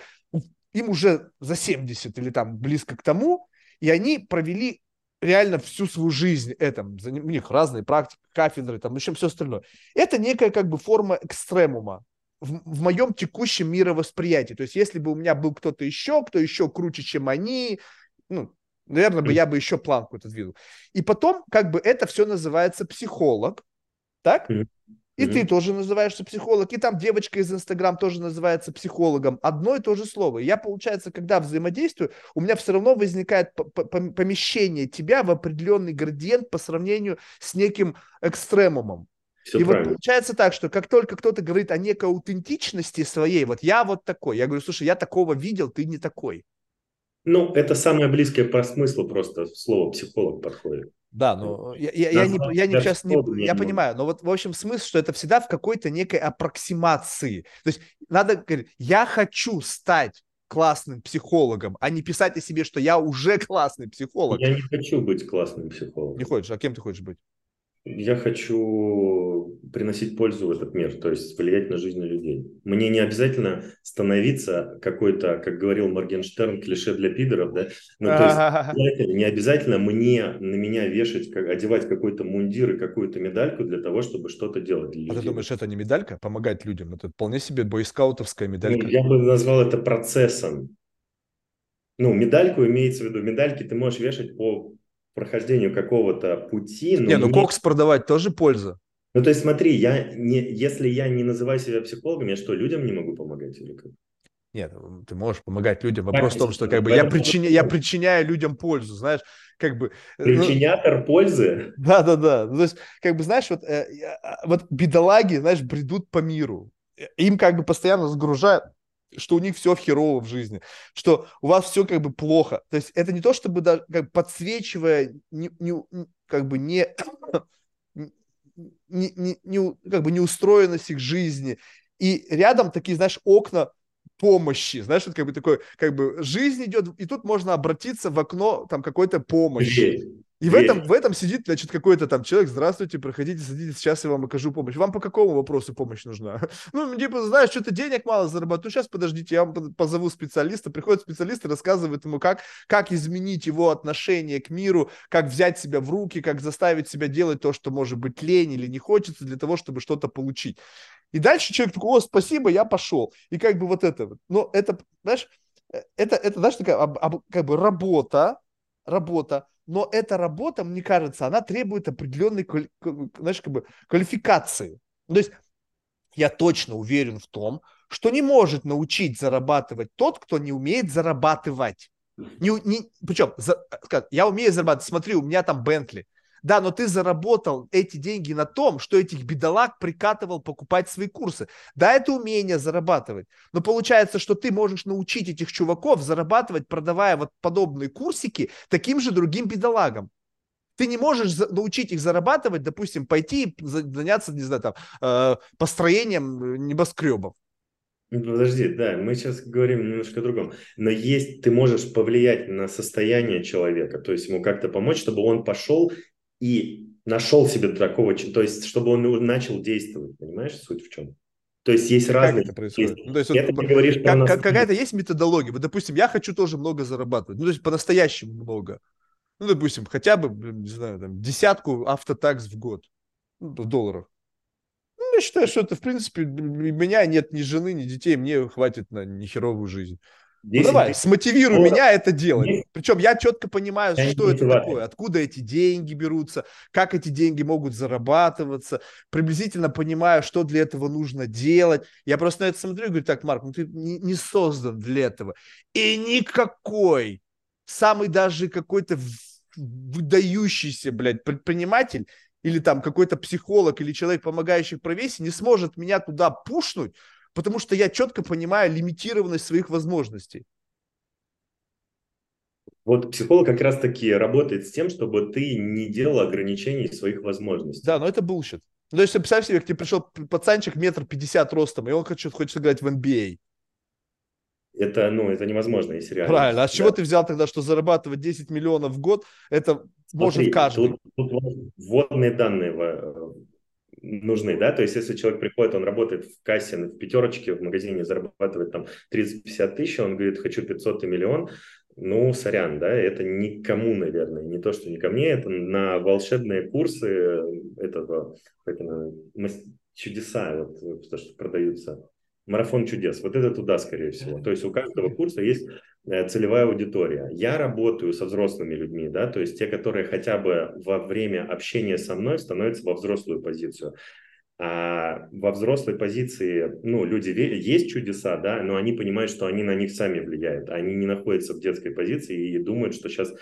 им уже за 70 или там близко к тому, и они провели реально всю свою жизнь этом. У них разные практики, кафедры, там, еще все остальное. Это некая как бы форма экстремума в, в моем текущем мировосприятии. То есть, если бы у меня был кто-то еще, кто еще круче, чем они, ну, Наверное, бы я бы еще планку это двинул. И потом, как бы это все называется психолог, так? И ты тоже называешься психолог, и там девочка из Инстаграм тоже называется психологом. Одно и то же слово. Я, получается, когда взаимодействую, у меня все равно возникает помещение тебя в определенный градиент по сравнению с неким экстремумом. Все и правильно. вот получается так, что как только кто-то говорит о некой аутентичности своей, вот я вот такой, я говорю, слушай, я такого видел, ты не такой. Ну, это самое близкое по смыслу просто слово психолог подходит. Да, но я, я, я, не, я не сейчас не, я понимаю, но вот в общем смысл, что это всегда в какой-то некой аппроксимации. То есть надо говорить, я хочу стать классным психологом, а не писать о себе, что я уже классный психолог. Я не хочу быть классным психологом. Не хочешь, а кем ты хочешь быть? Я хочу приносить пользу в этот мир, то есть влиять на жизнь людей. Мне не обязательно становиться какой-то, как говорил Моргенштерн, клише для пидоров, да? Ну, то есть не обязательно мне на меня вешать, одевать какой-то мундир и какую-то медальку для того, чтобы что-то делать для людей. А ты думаешь, это не медалька, помогать людям? Это вполне себе бойскаутовская ну, медалька. Ну, я бы назвал это процессом. Ну, медальку имеется в виду, медальки ты можешь вешать по прохождению какого-то пути. Не, ну мне... кокс продавать тоже польза. Ну, то есть смотри, я не, если я не называю себя психологом, я что, людям не могу помогать или как? Нет, ты можешь помогать людям. Вопрос так, в том, что как бы я, причиня, я причиняю людям пользу, знаешь, как бы... Э, ну Причинятор ну, пользы? Да, да, да. Ну, то есть, как бы, знаешь, вот, э, а, вот бедолаги, знаешь, бредут по миру. Им как бы постоянно загружают что у них все херово в жизни, что у вас все как бы плохо. То есть это не то, чтобы даже как подсвечивая, не, не, как бы не, не, не, не, как бы неустроенность их жизни. И рядом такие, знаешь, окна помощи, знаешь, вот как бы такой, как бы жизнь идет, и тут можно обратиться в окно там какой-то помощи. И в этом, в этом сидит, значит, какой-то там человек, здравствуйте, проходите, садитесь, сейчас я вам окажу помощь. Вам по какому вопросу помощь нужна? Ну, типа, знаешь, что-то денег мало зарабатываю, сейчас подождите, я вам позову специалиста. Приходит специалист и рассказывает ему, как, как изменить его отношение к миру, как взять себя в руки, как заставить себя делать то, что может быть лень или не хочется для того, чтобы что-то получить. И дальше человек такой, о, спасибо, я пошел. И как бы вот это вот. Но это, знаешь, э, это, это знаешь, такая как бы работа, работа, но эта работа, мне кажется, она требует определенной знаешь, как бы, квалификации. То есть я точно уверен в том, что не может научить зарабатывать тот, кто не умеет зарабатывать. Не, не, причем, за, я умею зарабатывать, смотри, у меня там Бентли, да, но ты заработал эти деньги на том, что этих бедолаг прикатывал покупать свои курсы. Да, это умение зарабатывать. Но получается, что ты можешь научить этих чуваков зарабатывать, продавая вот подобные курсики таким же другим бедолагам. Ты не можешь научить их зарабатывать, допустим, пойти и заняться, не знаю, там, э, построением небоскребов. Ну, подожди, да, мы сейчас говорим немножко о другом. Но есть, ты можешь повлиять на состояние человека, то есть ему как-то помочь, чтобы он пошел и нашел себе такого, то есть чтобы он начал действовать, понимаешь, суть в чем? То есть есть разные... Как это происходит? Есть, ну, то есть, это вот, ты говоришь как, нас... Какая-то есть методология? Вот, допустим, я хочу тоже много зарабатывать, ну, то есть по-настоящему много. Ну, допустим, хотя бы, не знаю, там, десятку автотакс в год, ну, в долларах. Ну, я считаю, что это, в принципе, у меня нет ни жены, ни детей, мне хватит на нехеровую жизнь. Ну давай, смотивируй ну, меня это делать. 10... Причем я четко понимаю, я что это такое, откуда эти деньги берутся, как эти деньги могут зарабатываться, приблизительно понимаю, что для этого нужно делать. Я просто на это смотрю и говорю, так, Марк, ну ты не, не создан для этого. И никакой, самый даже какой-то выдающийся, блядь, предприниматель или там какой-то психолог или человек, помогающий в процессе, не сможет меня туда push нуть, потому что я четко понимаю лимитированность своих возможностей. Вот психолог как раз-таки работает с тем, чтобы ты не делал ограничений своих возможностей. Да, но это bullshit. Ну, то есть, представь себе, к тебе пришел пацанчик метр пятьдесят ростом, и он хочет, хочет играть в NBA. Это, ну, это невозможно, если реально. Правильно. А с чего ты взял тогда, что зарабатывать 10 миллионов в год, это Смотри, может каждый? Тут, тут вводные данные нужны, да, то есть если человек приходит, он работает в кассе, в пятерочке, в магазине зарабатывает там 30-50 тысяч, он говорит, хочу 500 и миллион, ну, сорян, да, это никому, наверное, не то, что не ко мне, это на волшебные курсы этого, как это, чудеса, вот, то, что продаются, марафон чудес, вот это туда, скорее всего, то есть у каждого курса есть целевая аудитория. Я работаю со взрослыми людьми, да, то есть те, которые хотя бы во время общения со мной становятся во взрослую позицию. А во взрослой позиции, ну, люди есть чудеса, да, но они понимают, что они на них сами влияют. Они не находятся в детской позиции и думают, что сейчас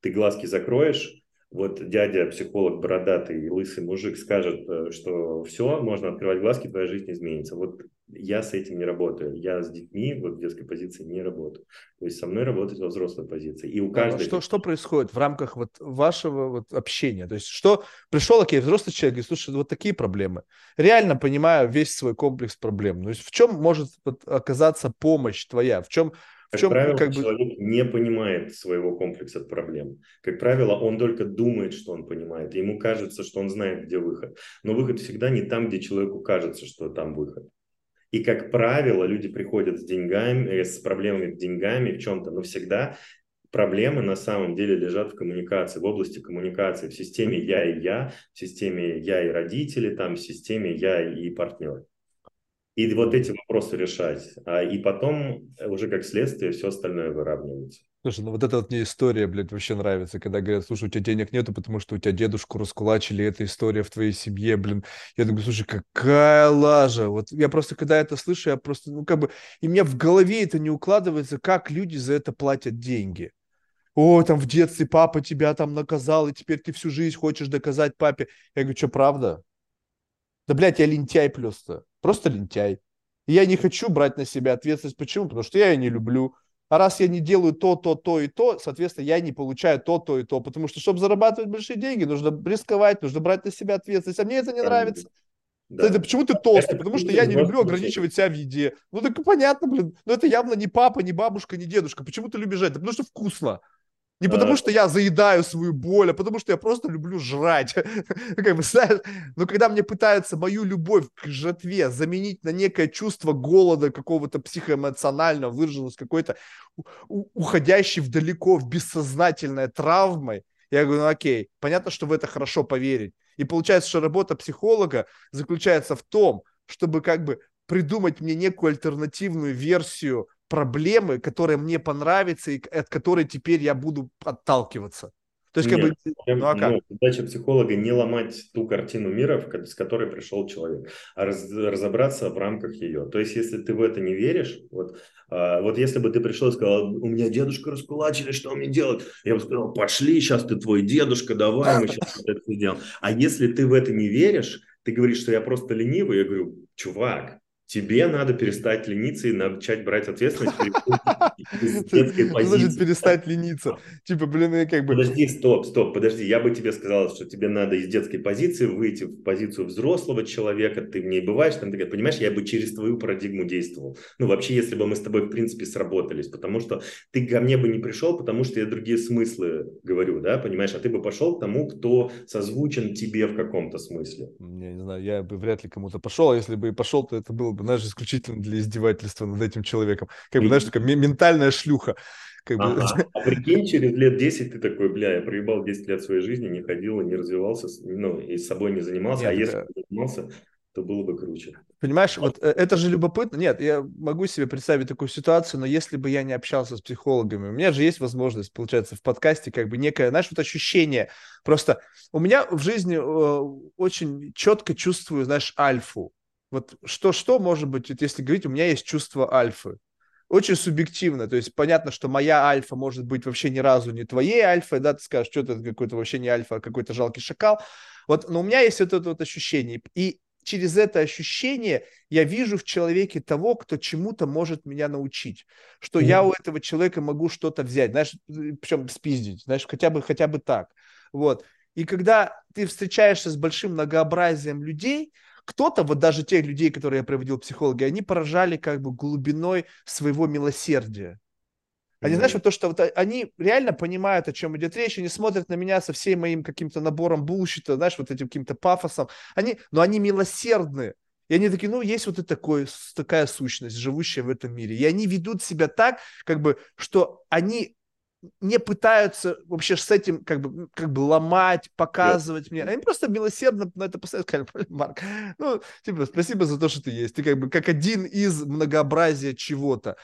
ты глазки закроешь, вот дядя, психолог, бородатый, лысый мужик скажет, э, что все, можно открывать глазки, твоя жизнь изменится. Вот я с этим не работаю. Я с детьми вот в детской позиции не работаю. То есть со мной работать во взрослой позиции. И у каждого... Что, что происходит в рамках вот вашего вот общения? То есть что пришел, окей, взрослый человек, и слушай, вот такие проблемы. Реально понимаю весь свой комплекс проблем. То есть в чем может вот, оказаться помощь твоя? В чем Как чем, правило, как бы... человек не понимает своего комплекса проблем. Как правило, он только думает, что он понимает. Ему кажется, что он знает, где выход. Но выход всегда не там, где человеку кажется, что там выход. И, как правило, люди приходят с деньгами, э, с проблемами с деньгами в чем-то, но всегда проблемы на самом деле лежат в коммуникации, в области коммуникации, в системе «я и я», в системе «я и родители», там, в системе «я и партнер». И вот эти вопросы решать. А, и потом уже как следствие все остальное выравнивается. Слушай, ну вот эта вот мне история, блядь, вообще нравится, когда говорят, слушай, у тебя денег нету, потому что у тебя дедушку раскулачили, эта история в твоей семье, блин. Я думаю, слушай, какая лажа. Вот я просто, когда это слышу, я просто, ну как бы, и меня в голове это не укладывается, как люди за это платят деньги. О, там в детстве папа тебя там наказал, и теперь ты всю жизнь хочешь доказать папе. Я говорю, что, правда? Да, блядь, я лентяй просто. Просто лентяй. И я не хочу брать на себя ответственность. Почему? Потому что я ее не люблю. А раз я не делаю то, то, то и то, соответственно, я не получаю то, то и то. Потому что, чтобы зарабатывать большие деньги, нужно рисковать, нужно брать на себя ответственность. А мне это не нравится. Да. Это почему ты толстый? Это Потому что я не люблю ограничивать себя в еде. Ну так понятно, блин. Но это явно не папа, не бабушка, не дедушка. Почему ты любишь это? Потому что вкусно. Не потому, что я заедаю свою боль, а потому, что я просто люблю жрать. как бы, знаешь, но когда мне пытаются мою любовь к жатве заменить на некое чувство голода какого-то психоэмоционального, выраженного с какой-то уходящей вдалеко в бессознательной травмой, я говорю, ну окей, понятно, что в это хорошо поверить. И получается, что работа психолога заключается в том, чтобы как бы придумать мне некую альтернативную версию проблемы, которая мне понравится и от которой теперь я буду отталкиваться. То есть, Нет, как бы, ну, а как? Ну, задача психолога не ломать ту картину мира, с которой пришел человек, а раз, разобраться в рамках ее. То есть, если ты в это не веришь, вот, а, вот если бы ты пришел и сказал, у меня дедушка раскулачили, что мне делать? Я бы сказал, пошли, сейчас ты твой дедушка, давай, мы сейчас это сделаем. А если ты в это не веришь, ты говоришь, что я просто ленивый, я говорю, чувак, тебе надо перестать лениться и начать брать ответственность детской позиции. Значит, перестать лениться. Типа, блин, я как бы... Подожди, стоп, стоп, подожди. Я бы тебе сказал, что тебе надо из детской позиции выйти в позицию взрослого человека, ты в ней бываешь, там, ты, понимаешь, я бы через твою парадигму действовал. Ну, вообще, если бы мы с тобой, в принципе, сработались, потому что ты ко мне бы не пришел, потому что я другие смыслы говорю, да, понимаешь, а ты бы пошел к тому, кто созвучен тебе в каком-то смысле. Я не знаю, я бы вряд ли кому-то пошел, а если бы и пошел, то это было бы, знаешь, исключительно для издевательства над этим человеком. Как бы, знаешь, такая ментальная шлюха. Как ага. бы... А прикинь, через лет 10 ты такой, бля, я проебал 10 лет своей жизни, не ходил, не развивался, ну, и с собой не занимался, Нет, а если бы занимался, то было бы круче. Понимаешь, вот э, это же любопытно. Нет, я могу себе представить такую ситуацию, но если бы я не общался с психологами, у меня же есть возможность, получается, в подкасте как бы некое, знаешь, вот ощущение. Просто у меня в жизни э, очень четко чувствую, знаешь, альфу. Вот что-что, может быть, вот если говорить, у меня есть чувство альфы. Очень субъективно, то есть понятно, что моя альфа может быть вообще ни разу не твоей альфой, да, ты скажешь, что это какой-то вообще не альфа, а какой-то жалкий шакал. Вот, но у меня есть вот это вот ощущение. И через это ощущение я вижу в человеке того, кто чему-то может меня научить, что mm. я у этого человека могу что-то взять, знаешь, причем спиздить, знаешь, хотя бы, хотя бы так. Вот. И когда ты встречаешься с большим многообразием людей, кто-то, вот даже тех людей, которые я проводил психологи, они поражали как бы глубиной своего милосердия. Они, mm-hmm. знаешь, вот то, что вот они реально понимают, о чем идет речь, они смотрят на меня со всем моим каким-то набором булщита, знаешь, вот этим каким-то пафосом. Они, но они милосердны. И они такие, ну, есть вот и такой, такая сущность, живущая в этом мире. И они ведут себя так, как бы, что они не пытаются вообще с этим как бы, как бы ломать, показывать yeah. мне. Они просто милосердно на это поставят, сказали, Марк, ну, типа, спасибо за то, что ты есть. Ты как бы как один из многообразия чего-то.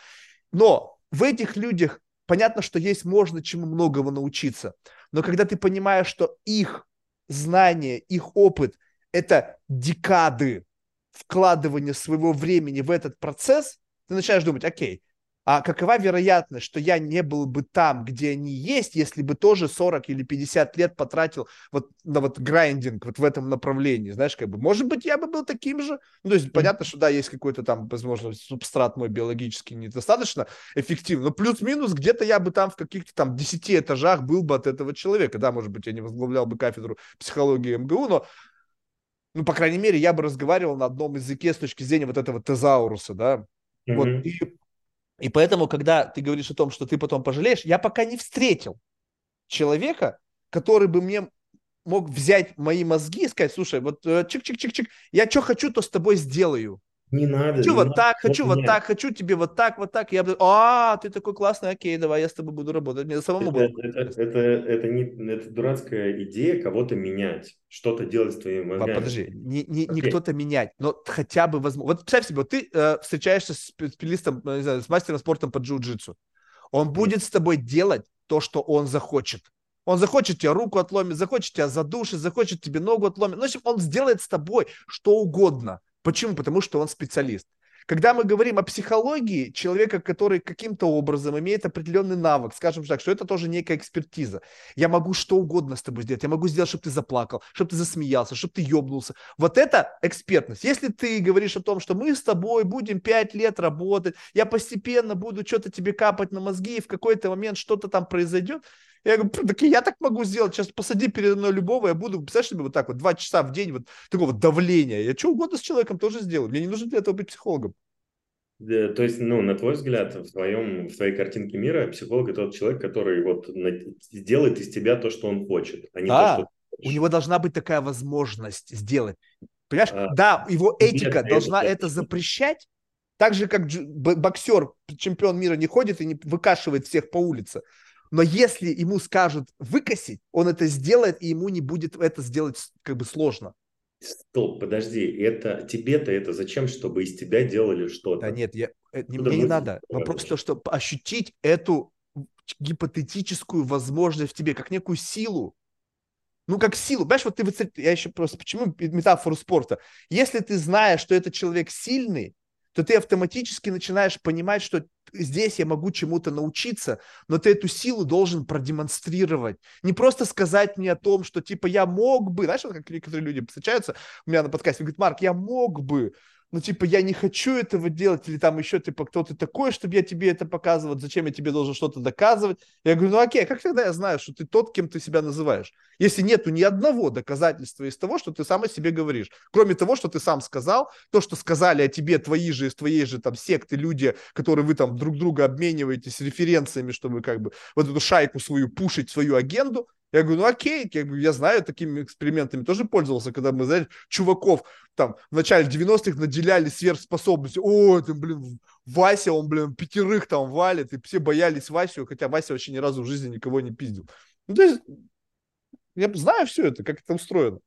Но в этих людях понятно, что есть можно чему многого научиться. Но когда ты понимаешь, что их знания, их опыт – это декады вкладывания своего времени в этот процесс, ты начинаешь думать, окей, а какова вероятность, что я не был бы там, где они есть, если бы тоже 40 или 50 лет потратил вот на вот грайндинг вот в этом направлении, знаешь, как бы, может быть, я бы был таким же, ну, то есть, понятно, что, да, есть какой-то там, возможно, субстрат мой биологически недостаточно эффективный, но плюс-минус где-то я бы там в каких-то там 10 этажах был бы от этого человека, да, может быть, я не возглавлял бы кафедру психологии МГУ, но ну, по крайней мере, я бы разговаривал на одном языке с точки зрения вот этого тезауруса, да, mm-hmm. вот, и И поэтому, когда ты говоришь о том, что ты потом пожалеешь, я пока не встретил человека, который бы мне мог взять мои мозги и сказать, слушай, вот э, чик-чик-чик-чик, я что хочу, то с тобой сделаю. Не надо. Хочу не вот надо, так, хочу вот нет. так, хочу тебе вот так, вот так. Я бы, а, ты такой классный, окей, давай, я с тобой буду работать. Мне самому. Это, это, это, это, не, это дурацкая идея кого-то менять, что-то делать с твоими мозгами. Подожди, не, не, не кто-то менять, но хотя бы возможно. Вот представь себе, вот ты э, встречаешься с специалистом, э, не знаю, с мастером спорта по джиу-джитсу. Он будет с тобой делать то, что он захочет. Он захочет тебе руку отломить, захочет тебя задушить, захочет тебе ногу отломить. Ну, в общем, он сделает с тобой что угодно. Почему? Потому что он специалист. Когда мы говорим о психологии человека, который каким-то образом имеет определенный навык, скажем так, что это тоже некая экспертиза. Я могу что угодно с тобой сделать. Я могу сделать, чтобы ты заплакал, чтобы ты засмеялся, чтобы ты ёбнулся. Вот это экспертность. Если ты говоришь о том, что мы с тобой будем пять лет работать, я постепенно буду что-то тебе капать на мозги, и в какой-то момент что-то там произойдет, я говорю, так я так могу сделать. Сейчас посади передо мной любого, я буду, представляешь себе, вот так вот, два часа в день вот такого давления. Я что угодно с человеком тоже сделаю. Мне не нужно для этого быть психологом. Да, то есть, ну, на твой взгляд, в твоем, в твоей картинке мира психолог это тот человек, который вот сделает из тебя то, что он хочет, а не Да, то, что У него должна быть такая возможность сделать. Понимаешь? А, да, его нет, этика это должна точно. это запрещать. Так же, как боксер, чемпион мира, не ходит и не выкашивает всех по улице. Но если ему скажут выкосить, он это сделает, и ему не будет это сделать как бы сложно. Стоп, подожди, это тебе-то это зачем, чтобы из тебя делали что-то? Да нет, я, э, не- Откуда мне не мысль надо. Вопрос в том, что ощутить эту гипотетическую возможность в тебе, как некую силу. Ну, как силу. Понимаешь, вот ты, я еще просто, почему метафору спорта? Если ты знаешь, что этот человек сильный, то ты автоматически начинаешь понимать, что здесь я могу чему-то научиться, но ты эту силу должен продемонстрировать. Не просто сказать мне о том, что типа я мог бы, знаешь, как некоторые люди встречаются у меня на подкасте, говорят, Марк, я мог бы, ну, типа, я не хочу этого делать, или там еще, типа, кто ты такой, чтобы я тебе это показывал, зачем я тебе должен что-то доказывать. Я говорю, ну, окей, а как тогда я знаю, что ты тот, кем ты себя называешь? Если нету ни одного доказательства из того, что ты сам о себе говоришь, кроме того, что ты сам сказал, то, что сказали о тебе твои же, из твоей же там секты люди, которые вы там друг друга обмениваетесь референциями, чтобы как бы вот эту шайку свою пушить, свою агенду, я говорю, ну окей, как бы я знаю, такими экспериментами тоже пользовался, когда мы, знаете, чуваков там в начале 90-х наделяли сверхспособностью. О, это, блин, Вася, он, блин, пятерых там валит, и все боялись Васю, хотя Вася вообще ни разу в жизни никого не пиздил. Ну, то есть, я знаю все это, как это устроено.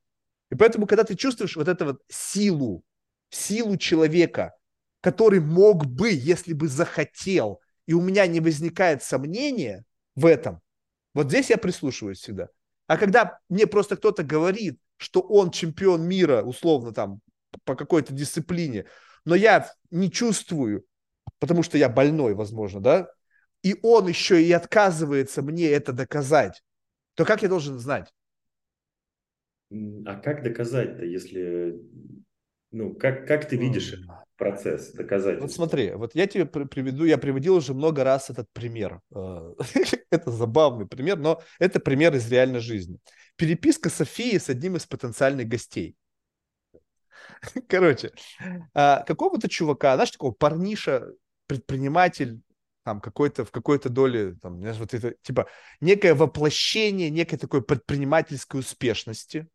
И поэтому, когда ты чувствуешь вот эту вот силу, силу человека, который мог бы, если бы захотел, и у меня не возникает сомнения в этом, вот здесь я прислушиваюсь всегда. А когда мне просто кто-то говорит, что он чемпион мира, условно там, по какой-то дисциплине, но я не чувствую, потому что я больной, возможно, да, и он еще и отказывается мне это доказать, то как я должен знать? А как доказать-то, если... Ну, как, как ты видишь М. процесс доказательства? Вот смотри, вот я тебе при- приведу, я приводил уже много раз этот пример. Э, Это забавный пример, но это пример из реальной жизни. Переписка Софии с одним из потенциальных гостей. Короче, а, какого-то чувака, знаешь, такого парниша, предприниматель, там какой-то в какой-то доле, там, знаешь, вот это, типа, некое воплощение некой такой предпринимательской успешности,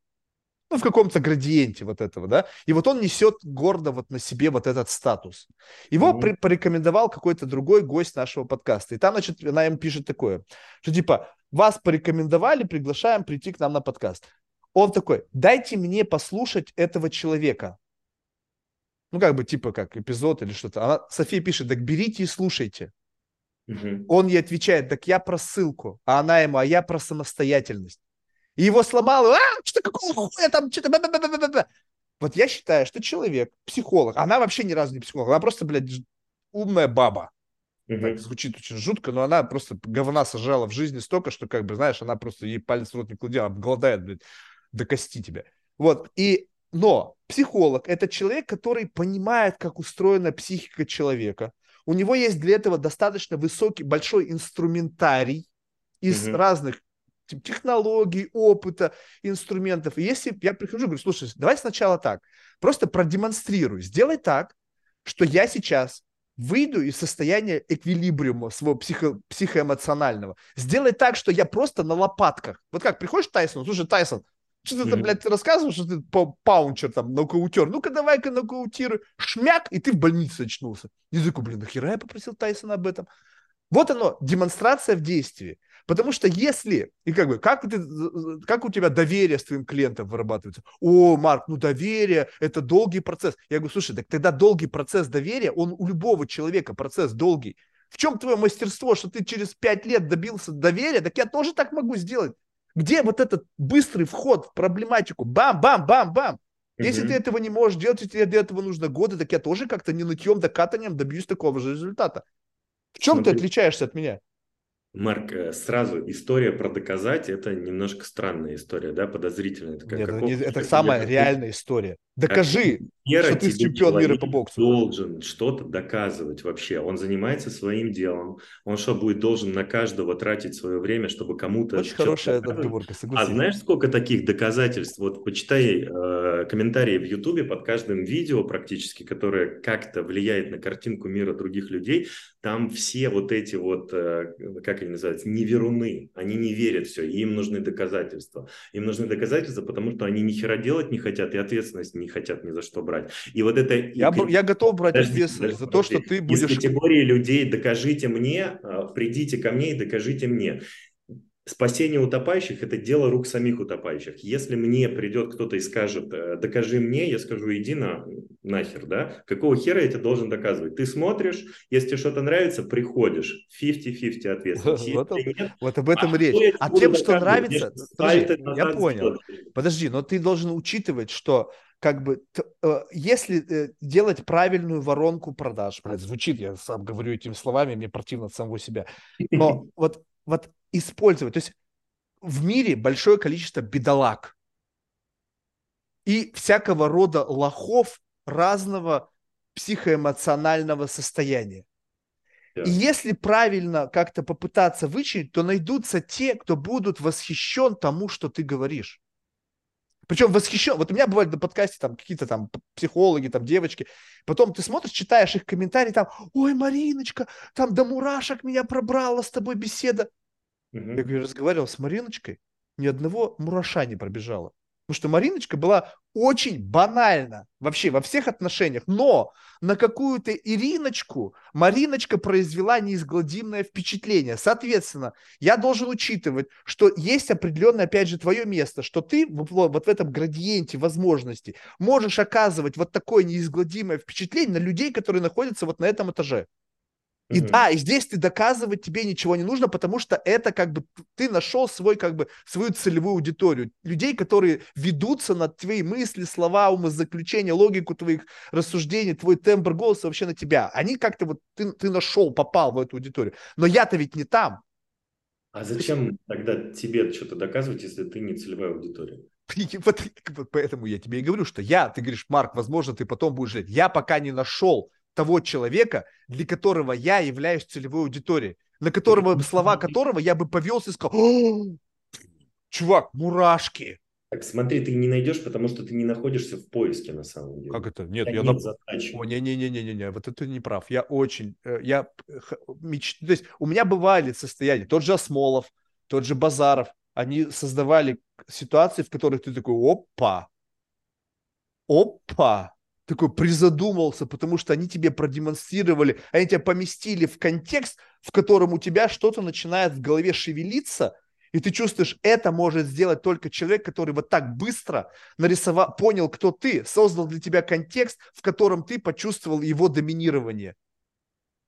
ну, в каком-то градиенте вот этого, да, и вот он несет гордо вот на себе вот этот статус. Его Мгм. при- порекомендовал какой-то другой гость нашего подкаста, и там, значит, она им пишет такое, что типа, вас порекомендовали, приглашаем прийти к нам на подкаст. Он такой, дайте мне послушать этого человека. Ну, как бы, типа, как эпизод или что-то. Она, София пишет, так берите и слушайте. Мгм. Он ей отвечает, так я про ссылку, а она ему, а я про самостоятельность. И его сломало, а, что какого хуя там, что-то, ба-ба-ба-ба-ба-ба». Вот я считаю, что человек, психолог, она вообще ни разу не психолог, она просто, блядь, умная баба. Мгм. Так звучит очень жутко, но она просто говна сожрала в жизни столько, что, как бы, знаешь, она просто ей палец в рот не клади, она обголодает, блядь, до кости тебя. Вот, и, но психолог – это человек, который понимает, как устроена психика человека. У него есть для этого достаточно высокий, большой инструментарий из Мгм. разных те- технологий, опыта, инструментов. И если я прихожу и говорю, слушай, давай сначала так, просто продемонстрируй, сделай так, что я сейчас выйду из состояния эквилибриума своего психо, психоэмоционального. Сделай так, что я просто на лопатках. Вот как приходишь Тайсон, слушай, Тайсон, что ты там, блядь, ты рассказываешь, что ты паунчер там, нокаутер. Ну-ка, давай-ка нокаутируй. Шмяк, и ты в больнице очнулся. Такой, блин, нахера я попросил Тайсона об этом? Вот оно, демонстрация в действии. Потому что если, и как бы, как, ты, как у тебя доверие с твоим клиентом вырабатывается? О, Марк, ну доверие – это долгий процесс. Я говорю, слушай, так тогда долгий процесс доверия, он у любого человека процесс долгий. В чем твое мастерство, что ты через пять лет добился доверия? Так я тоже так могу сделать. Где вот этот быстрый вход в проблематику? Бам-бам-бам-бам. Если mm-hmm. ты этого не можешь делать, если тебе для этого нужно годы, так я тоже как-то не нытьем, докатанием добьюсь такого же результата. В чем Смотри. ты отличаешься от меня? Марк, э, сразу история про доказать это немножко странная история, да, подозрительная. Это, как, Нет, каков, это самая реальная история. Докажи, что ты чемпион мира по боксу. должен что-то доказывать вообще. Он занимается своим делом. Он что, будет должен на каждого тратить свое время, чтобы кому-то... Очень хорошая отговорка, согласен. А знаешь, сколько таких доказательств? Вот почитай э, комментарии в Ютубе под каждым видео практически, которое как-то влияет на картинку мира других людей. Там все вот эти вот, э, как они называются, неверуны. Они не верят все, им нужны доказательства. Им нужны доказательства, потому что они ни хера делать не хотят и ответственность не хотят ни за что брать. И вот это... Я, и... я готов брать ответственность за то, что ты будешь... Из категории людей «докажите мне», а, «придите ко мне и докажите мне». Спасение утопающих – это дело рук самих утопающих. Если мне придет кто-то и скажет, э, докажи мне, я скажу, иди на нахер, да? Какого хера я тебе должен доказывать? Ты смотришь, если тебе что-то нравится, приходишь. 50-50 ответственность. Вот, нет, вот об этом а речь. А тем, что нравится, подожди, я понял. Подожди, но ты должен учитывать, что как бы, э, если э, делать правильную воронку продаж, блядь, звучит, я сам говорю этими словами, мне противно от самого себя, но вот, вот использовать, то есть в мире большое количество бедолаг и всякого рода лохов разного психоэмоционального состояния. Yeah. И если правильно как-то попытаться вычислить, то найдутся те, кто будут восхищен тому, что ты говоришь. Причем восхищен. Вот у меня бывает на подкасте там какие-то там психологи, там девочки. Потом ты смотришь, читаешь их комментарии, там, ой, Мариночка, там до мурашек меня пробрала с тобой беседа. Угу. Я говорю, разговаривал с Мариночкой, ни одного мураша не пробежало. Потому что Мариночка была очень банальна вообще во всех отношениях. Но на какую-то Ириночку Мариночка произвела неизгладимое впечатление. Соответственно, я должен учитывать, что есть определенное, опять же, твое место, что ты вот в этом градиенте возможностей можешь оказывать вот такое неизгладимое впечатление на людей, которые находятся вот на этом этаже. И mm-hmm. да, и здесь ты доказывать тебе ничего не нужно, потому что это как бы ты нашел свой как бы свою целевую аудиторию, людей, которые ведутся на твои мысли, слова, умозаключения, логику твоих рассуждений, твой тембр голоса вообще на тебя. Они как-то вот ты ты нашел, попал в эту аудиторию. Но я-то ведь не там. А зачем тогда тебе что-то доказывать, если ты не целевая аудитория? Вот, поэтому я тебе и говорю, что я, ты говоришь, Марк, возможно, ты потом будешь жить. Я пока не нашел того человека, для которого я являюсь целевой аудиторией, на которого, слова которого я бы повелся и сказал, чувак, мурашки. Так смотри, ты не найдешь, потому что ты не находишься в поиске на самом деле. Как это? Нет, я... Нет задачи. О, не-не-не-не-не, вот это не прав. Я очень, э, я меч... То есть у меня бывали состояния, тот же Осмолов, тот же Базаров, они создавали ситуации, в которых ты такой, опа, опа, такой призадумался, потому что они тебе продемонстрировали, они тебя поместили в контекст, в котором у тебя что-то начинает в голове шевелиться, и ты чувствуешь, это может сделать только человек, который вот так быстро нарисовал, понял, кто ты, создал для тебя контекст, в котором ты почувствовал его доминирование.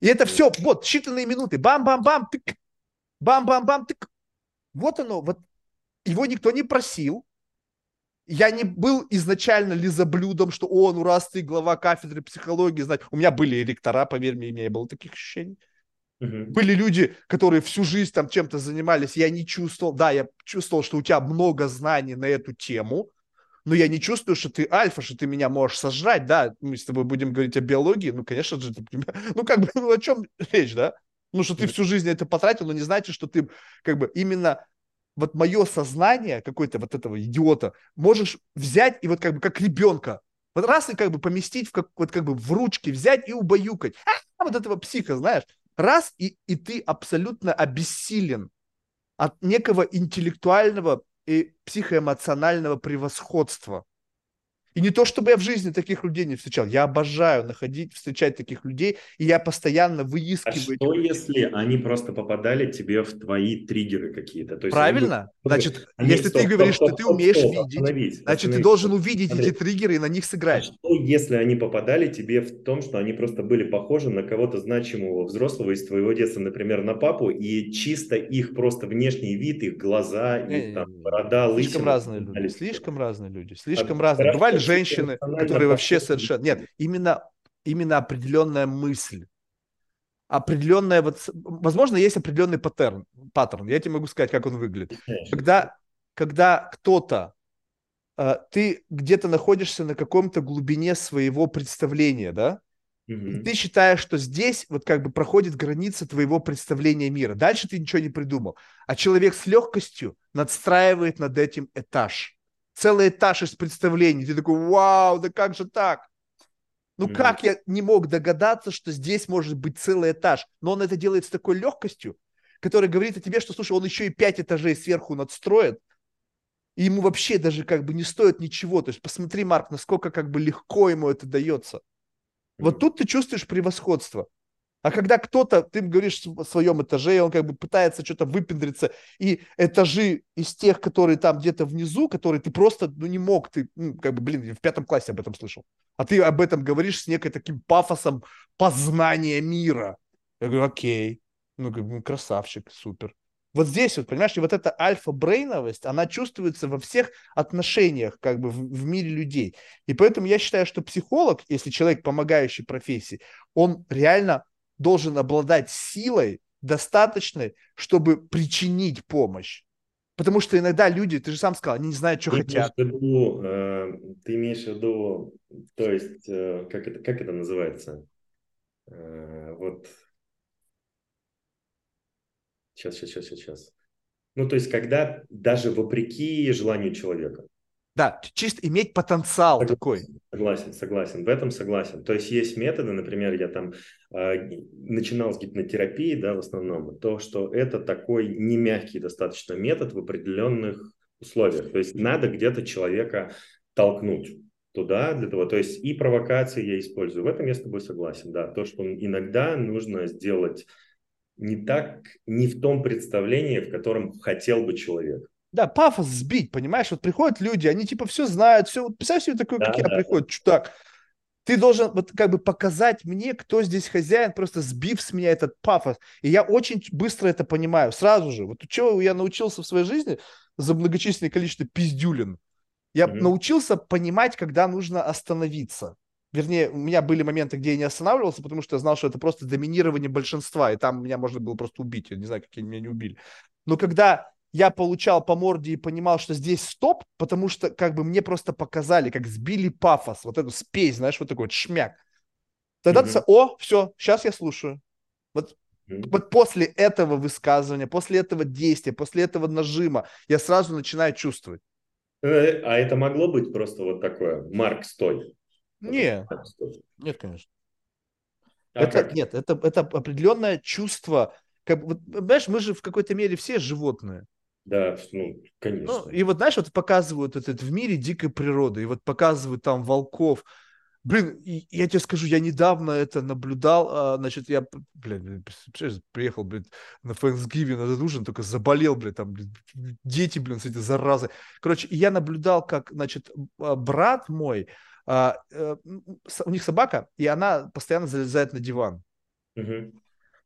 И это все, вот, считанные минуты, бам-бам-бам, тык, бам-бам-бам, тык. Вот оно, вот его никто не просил, я не был изначально лизоблюдом, что о, ну раз ты глава кафедры психологии, знать. У меня были ректора, поверь мне, у меня не было таких ощущений. Uh-huh. Были люди, которые всю жизнь там чем-то занимались, я не чувствовал, да, я чувствовал, что у тебя много знаний на эту тему, но я не чувствую, что ты альфа, что ты меня можешь сожрать, да, мы с тобой будем говорить о биологии, ну, конечно же, ты, ну, как бы, ну, о чем речь, да? Ну, что ты всю жизнь это потратил, но не значит, что ты, как бы, именно вот мое сознание какой-то вот этого идиота можешь взять и вот как бы как ребенка вот раз и как бы поместить в как, вот как бы в ручки взять и убаюкать. А, вот этого психа, знаешь, раз, и, и ты абсолютно обессилен от некого интеллектуального и психоэмоционального превосходства. И не то, чтобы я в жизни таких людей не встречал. Я обожаю находить, встречать таких людей, и я постоянно выискиваю. А что, если они просто попадали тебе в твои триггеры какие-то? То есть Правильно. Они, значит, они, если стоп, ты говоришь, стоп, стоп, что ты умеешь стоп, видеть, остановись, значит, остановись. ты должен увидеть Смотри. эти триггеры и на них сыграть. А что, если они попадали тебе в том, что они просто были похожи на кого-то значимого взрослого из твоего детства, например, на папу, и чисто их просто внешний вид, их глаза, их там, борода, лысина. Слишком разные люди. Слишком разные люди. Слишком а, разные. Бывали женщины, которые вообще совершенно... Нет, именно, именно определенная мысль. Определенная вот... Возможно, есть определенный паттерн. паттерн. Я тебе могу сказать, как он выглядит. Когда, когда кто-то э, ты где-то находишься на каком-то глубине своего представления, да, и ты считаешь, что здесь вот как бы проходит граница твоего представления мира. Дальше ты ничего не придумал. А человек с легкостью надстраивает над этим этаж целый этаж из представлений. Ты такой, вау, да как же так? Ну mm-hmm. как я не мог догадаться, что здесь может быть целый этаж? Но он это делает с такой легкостью, которая говорит о тебе, что, слушай, он еще и пять этажей сверху надстроит, и ему вообще даже как бы не стоит ничего. То есть посмотри, Марк, насколько как бы легко ему это дается. Вот тут ты чувствуешь превосходство. А когда кто-то, ты говоришь в своем этаже, он как бы пытается что-то выпендриться, и этажи из тех, которые там где-то внизу, которые ты просто, ну, не мог, ты, ну, как бы, блин, в пятом классе об этом слышал. А ты об этом говоришь с некой таким пафосом познания мира. Я говорю, окей, ну, как бы, красавчик, супер. Вот здесь вот, понимаешь, и вот эта альфа-брейновость, она чувствуется во всех отношениях как бы в, в мире людей. И поэтому я считаю, что психолог, если человек помогающий профессии, он реально должен обладать силой достаточной, чтобы причинить помощь. Потому что иногда люди, ты же сам сказал, они не знают, что ты хотят. Имеешь виду, э, ты имеешь в виду, то есть, э, как, это, как это называется? Э, вот. Сейчас, сейчас, сейчас, сейчас. Ну, то есть, когда даже вопреки желанию человека. Да, чисто иметь потенциал согласен, такой. Согласен, согласен. В этом согласен. То есть есть методы, например, я там э, начинал с гипнотерапии, да, в основном, то, что это такой не мягкий достаточно метод в определенных условиях. То есть надо где-то человека толкнуть туда для того. То есть и провокации я использую. В этом я с тобой согласен, да. То, что иногда нужно сделать не так, не в том представлении, в котором хотел бы человек да, пафос сбить, понимаешь? Вот приходят люди, они типа все знают, все, вот представь себе такой, да, как да, я, приходит чудак. Ты должен вот как бы показать мне, кто здесь хозяин, просто сбив с меня этот пафос. И я очень быстро это понимаю, сразу же. Вот чего я научился в своей жизни за многочисленное количество пиздюлин. Я mm-hmm. научился понимать, когда нужно остановиться. Вернее, у меня были моменты, где я не останавливался, потому что я знал, что это просто доминирование большинства, и там меня можно было просто убить. Я не знаю, как меня не убили. Но когда я получал по морде и понимал, что здесь стоп, потому что как бы мне просто показали, как сбили пафос, вот эту спесь, знаешь, вот такой вот шмяк. Тогда mm-hmm. ты, о, все, сейчас я слушаю. Вот, mm-hmm. вот после этого высказывания, после этого действия, после этого нажима я сразу начинаю чувствовать. Э, а это могло быть просто вот такое, Марк, стой. Не, нет, конечно. А это, как? нет, это, это определенное чувство, как, вот, понимаешь, мы же в какой-то мере все животные. Да, ну, конечно. Ну, и вот, знаешь, вот показывают этот в мире дикой природы, и вот показывают там волков. Блин, я тебе скажу, я недавно это наблюдал, а, значит, я, блин, приехал, блин, на Thanksgiving на этот ужин, только заболел, блин, там, блин, дети, блин, с этой заразой. Короче, я наблюдал, как, значит, а, брат мой, а, э, у них собака, и она постоянно залезает на диван. Угу.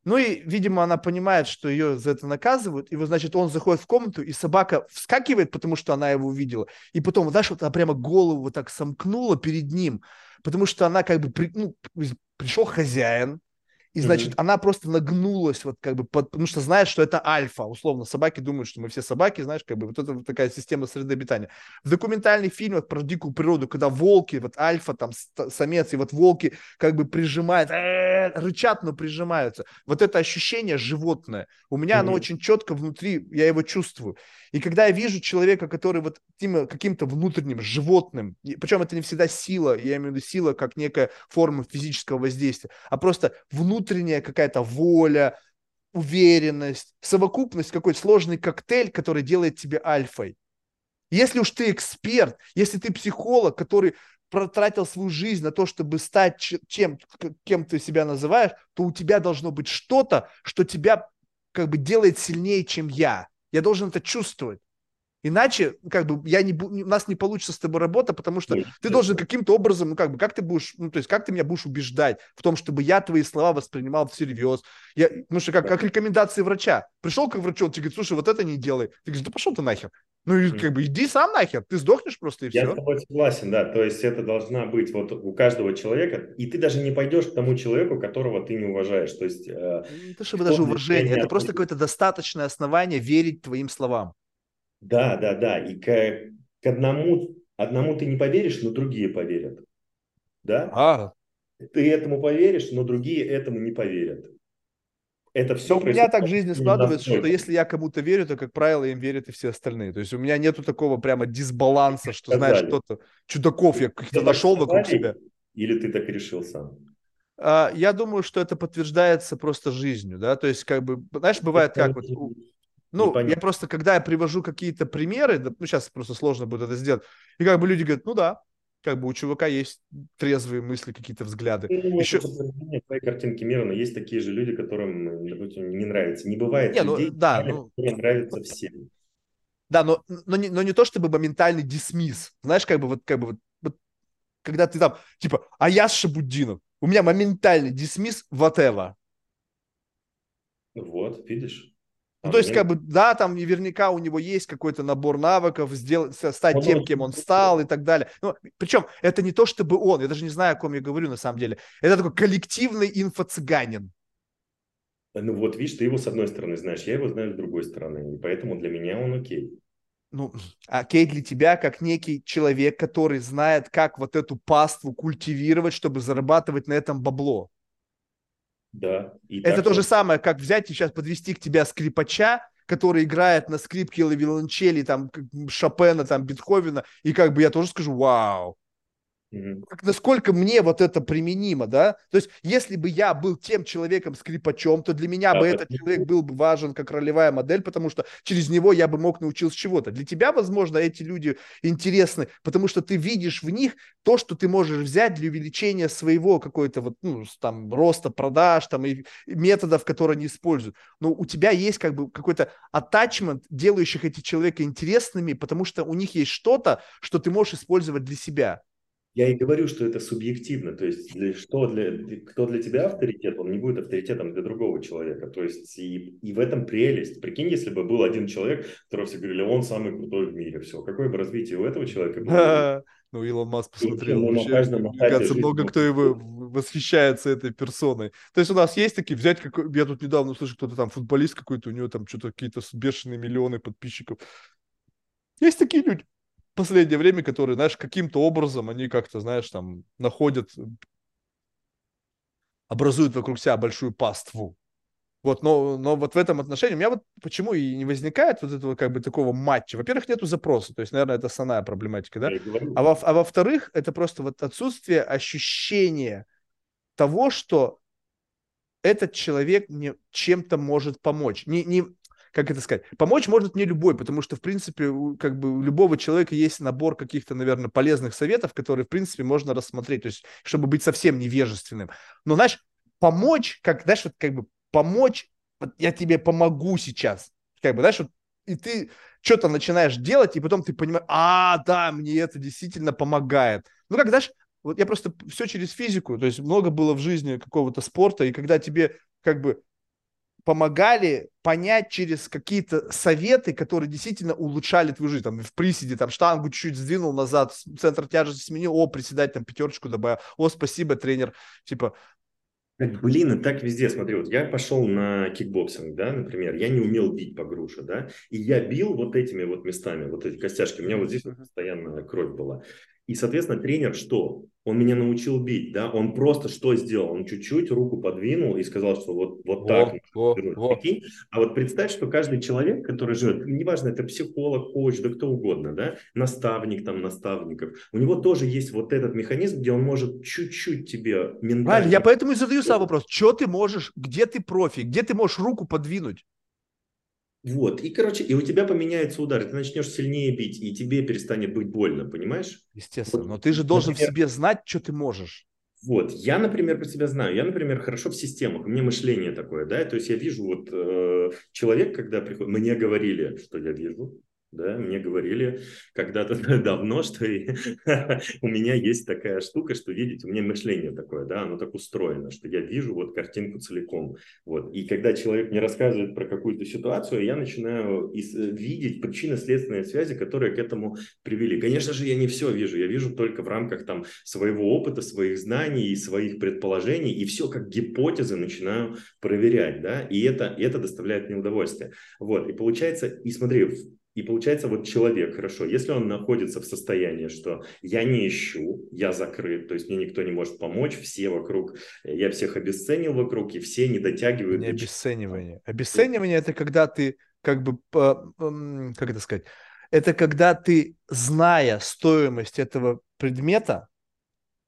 Ну и, видимо, она понимает, что ее за это наказывают. И вот, значит, он заходит в комнату, и собака вскакивает, потому что она его увидела. И потом, знаешь, вот она прямо голову вот так сомкнула перед ним, потому что она как бы, при, ну, пришел хозяин, и, значит, mm-hmm. она просто нагнулась, вот как бы, под, потому что знает, что это альфа. Условно, собаки думают, что мы все собаки, знаешь, как бы, вот это вот такая система среды обитания. В документальных фильмах про дикую природу, когда волки, вот альфа, там, самец, и вот волки как бы прижимают, рычат, но прижимаются. Вот это ощущение животное. У меня mm-hmm. оно очень четко внутри, я его чувствую. И когда я вижу человека, который вот каким-то внутренним животным, причем это не всегда сила, я имею в виду сила как некая форма физического воздействия, а просто внутренний внутренняя какая-то воля, уверенность, совокупность, какой-то сложный коктейль, который делает тебя альфой. Если уж ты эксперт, если ты психолог, который протратил свою жизнь на то, чтобы стать чем, кем ты себя называешь, то у тебя должно быть что-то, что тебя как бы делает сильнее, чем я. Я должен это чувствовать. Иначе, как бы, я не, у нас не получится с тобой работа, потому что ты должен каким-то образом, ну, как бы, как ты будешь, ну, то есть, как ты меня будешь убеждать в том, чтобы я твои слова воспринимал всерьез. Я, ну, что, как, как рекомендации врача. Пришел к врачу, он тебе говорит, слушай, вот это не делай. Ты говоришь, да пошел ты нахер. Ну, и, как бы, иди сам нахер, ты сдохнешь просто и все. Я с тобой согласен, да, то есть, это должна быть вот у каждого человека, и ты даже не пойдешь к тому человеку, которого ты не уважаешь, то есть... Э, не то чтобы даже уважение, это просто какое-то достаточное основание верить твоим словам. Да, да, да. И к, к одному, одному ты не поверишь, но другие поверят. Да? А. Ты этому поверишь, но другие этому не поверят. Это все но у меня так в жизни складывается, что если я кому-то верю, то, как правило, им верят и все остальные. То есть у меня нету такого прямо дисбаланса, что, сказали. знаешь, кто-то, чудаков я каких-то нашел вокруг себя. Или ты так решил сам? А, я думаю, что это подтверждается просто жизнью, да, то есть как бы, знаешь, бывает как вот ну, я просто, когда я привожу какие-то примеры, ну, сейчас просто сложно будет это сделать, и как бы люди говорят, ну да, как бы у чувака есть трезвые мысли, какие-то взгляды. Ну, Еще... Это твоей картинки мира, но есть такие же люди, которым допустим, не нравится. Не бывает не, ну, людей, да, ну, которые нравятся всем. Да, но, но, не, но не то чтобы моментальный дисмисс. Знаешь, как бы вот, как бы вот, вот когда ты там, типа, а я Шабуддинов, у меня моментальный дисмисс whatever. Вот, видишь? Ну, то есть, как бы, да, там наверняка у него есть какой-то набор навыков, сделать, стать он тем, кем он стал и так далее. Ну, причем это не то, чтобы он, я даже не знаю, о ком я говорю на самом деле. Это такой коллективный инфо-цыганин. Ну вот, видишь, ты его с одной стороны знаешь, я его знаю с другой стороны, и поэтому для меня он окей. Ну, окей для тебя, как некий человек, который знает, как вот эту паству культивировать, чтобы зарабатывать на этом бабло. Да. И это то же самое, как взять и сейчас подвести к тебя скрипача, который играет на скрипке или виолончели, там, Шопена, там, Бетховена, и как бы я тоже скажу, вау. Насколько мне вот это применимо, да? То есть, если бы я был тем человеком-скрипачом, то для меня да, бы этот человек был бы важен как ролевая модель, потому что через него я бы мог научиться чего-то. Для тебя, возможно, эти люди интересны, потому что ты видишь в них то, что ты можешь взять для увеличения своего какой-то вот, ну, там, роста продаж, там, и методов, которые они используют. Но у тебя есть как бы какой-то attachment, делающих эти человека интересными, потому что у них есть что-то, что ты можешь использовать для себя. Я и говорю, что это субъективно, то есть для, что для, кто для тебя авторитет, он не будет авторитетом для другого человека, то есть и, и в этом прелесть. Прикинь, если бы был один человек, которого все говорили, он самый крутой в мире, все, какое бы развитие у этого человека было? Ну, Илон Маск посмотрел. Вообще, мне кажется, много кто его восхищается этой персоной. То есть у нас есть такие, взять, какой, я тут недавно услышал, кто-то там футболист какой-то, у него там что-то какие-то бешеные миллионы подписчиков. Есть такие люди последнее время, которые, знаешь, каким-то образом они как-то, знаешь, там находят, образуют вокруг себя большую паству. Вот, но, но вот в этом отношении у меня вот почему и не возникает вот этого как бы такого матча. Во-первых, нету запроса, то есть, наверное, это основная проблематика, да? А, во, а во-вторых, это просто вот отсутствие ощущения того, что этот человек мне чем-то может помочь. Не, не, как это сказать, помочь может не любой, потому что, в принципе, как бы у любого человека есть набор каких-то, наверное, полезных советов, которые, в принципе, можно рассмотреть, то есть, чтобы быть совсем невежественным. Но, знаешь, помочь, как, знаешь, вот как бы помочь, вот я тебе помогу сейчас, как бы, знаешь, вот, и ты что-то начинаешь делать, и потом ты понимаешь, а, да, мне это действительно помогает. Ну, как, знаешь, вот я просто все через физику, то есть много было в жизни какого-то спорта, и когда тебе как бы помогали понять через какие-то советы, которые действительно улучшали твою жизнь. Там в приседе, там штангу чуть-чуть сдвинул назад, центр тяжести сменил, о, приседать там пятерочку добавил, о, спасибо, тренер, типа, Блин, и так везде, смотри, вот я пошел на кикбоксинг, да, например, я не умел бить по груше, да, и я бил вот этими вот местами, вот эти костяшки, у меня вот здесь постоянно кровь была. И, соответственно, тренер что? Он меня научил бить, да, он просто что сделал? Он чуть-чуть руку подвинул и сказал, что вот, вот так. Во, во. А вот представь, что каждый человек, который живет, неважно, это психолог, коуч, да кто угодно, да, наставник там, наставников, у него тоже есть вот этот механизм, где он может чуть-чуть тебе ментально... Правильно, я поэтому и задаю сам вопрос, что ты можешь, где ты профи, где ты можешь руку подвинуть? Вот, и, короче, и у тебя поменяется удар, ты начнешь сильнее бить, и тебе перестанет быть больно, понимаешь? Естественно, вот, но ты же должен например, в себе знать, что ты можешь. Вот, я, например, про себя знаю. Я, например, хорошо в системах, у меня мышление такое, да, то есть я вижу вот э, человек, когда приходит, мне говорили, что я вижу, да, мне говорили когда-то давно, что у меня есть такая штука, что, видите, у меня мышление такое, да, оно так устроено, что я вижу вот картинку целиком. Вот. И когда человек мне рассказывает про какую-то ситуацию, я начинаю э, видеть причинно-следственные связи, которые к этому привели. Конечно же, я не все вижу, я вижу только в рамках там своего опыта, своих знаний и своих предположений, и все как гипотезы начинаю проверять, да, и это, это доставляет мне удовольствие. Вот, и получается, и смотри, и получается, вот человек, хорошо, если он находится в состоянии, что я не ищу, я закрыт, то есть мне никто не может помочь, все вокруг, я всех обесценил вокруг, и все не дотягивают. Не обесценивание. Обесценивание – это когда ты, как бы, как это сказать, это когда ты, зная стоимость этого предмета,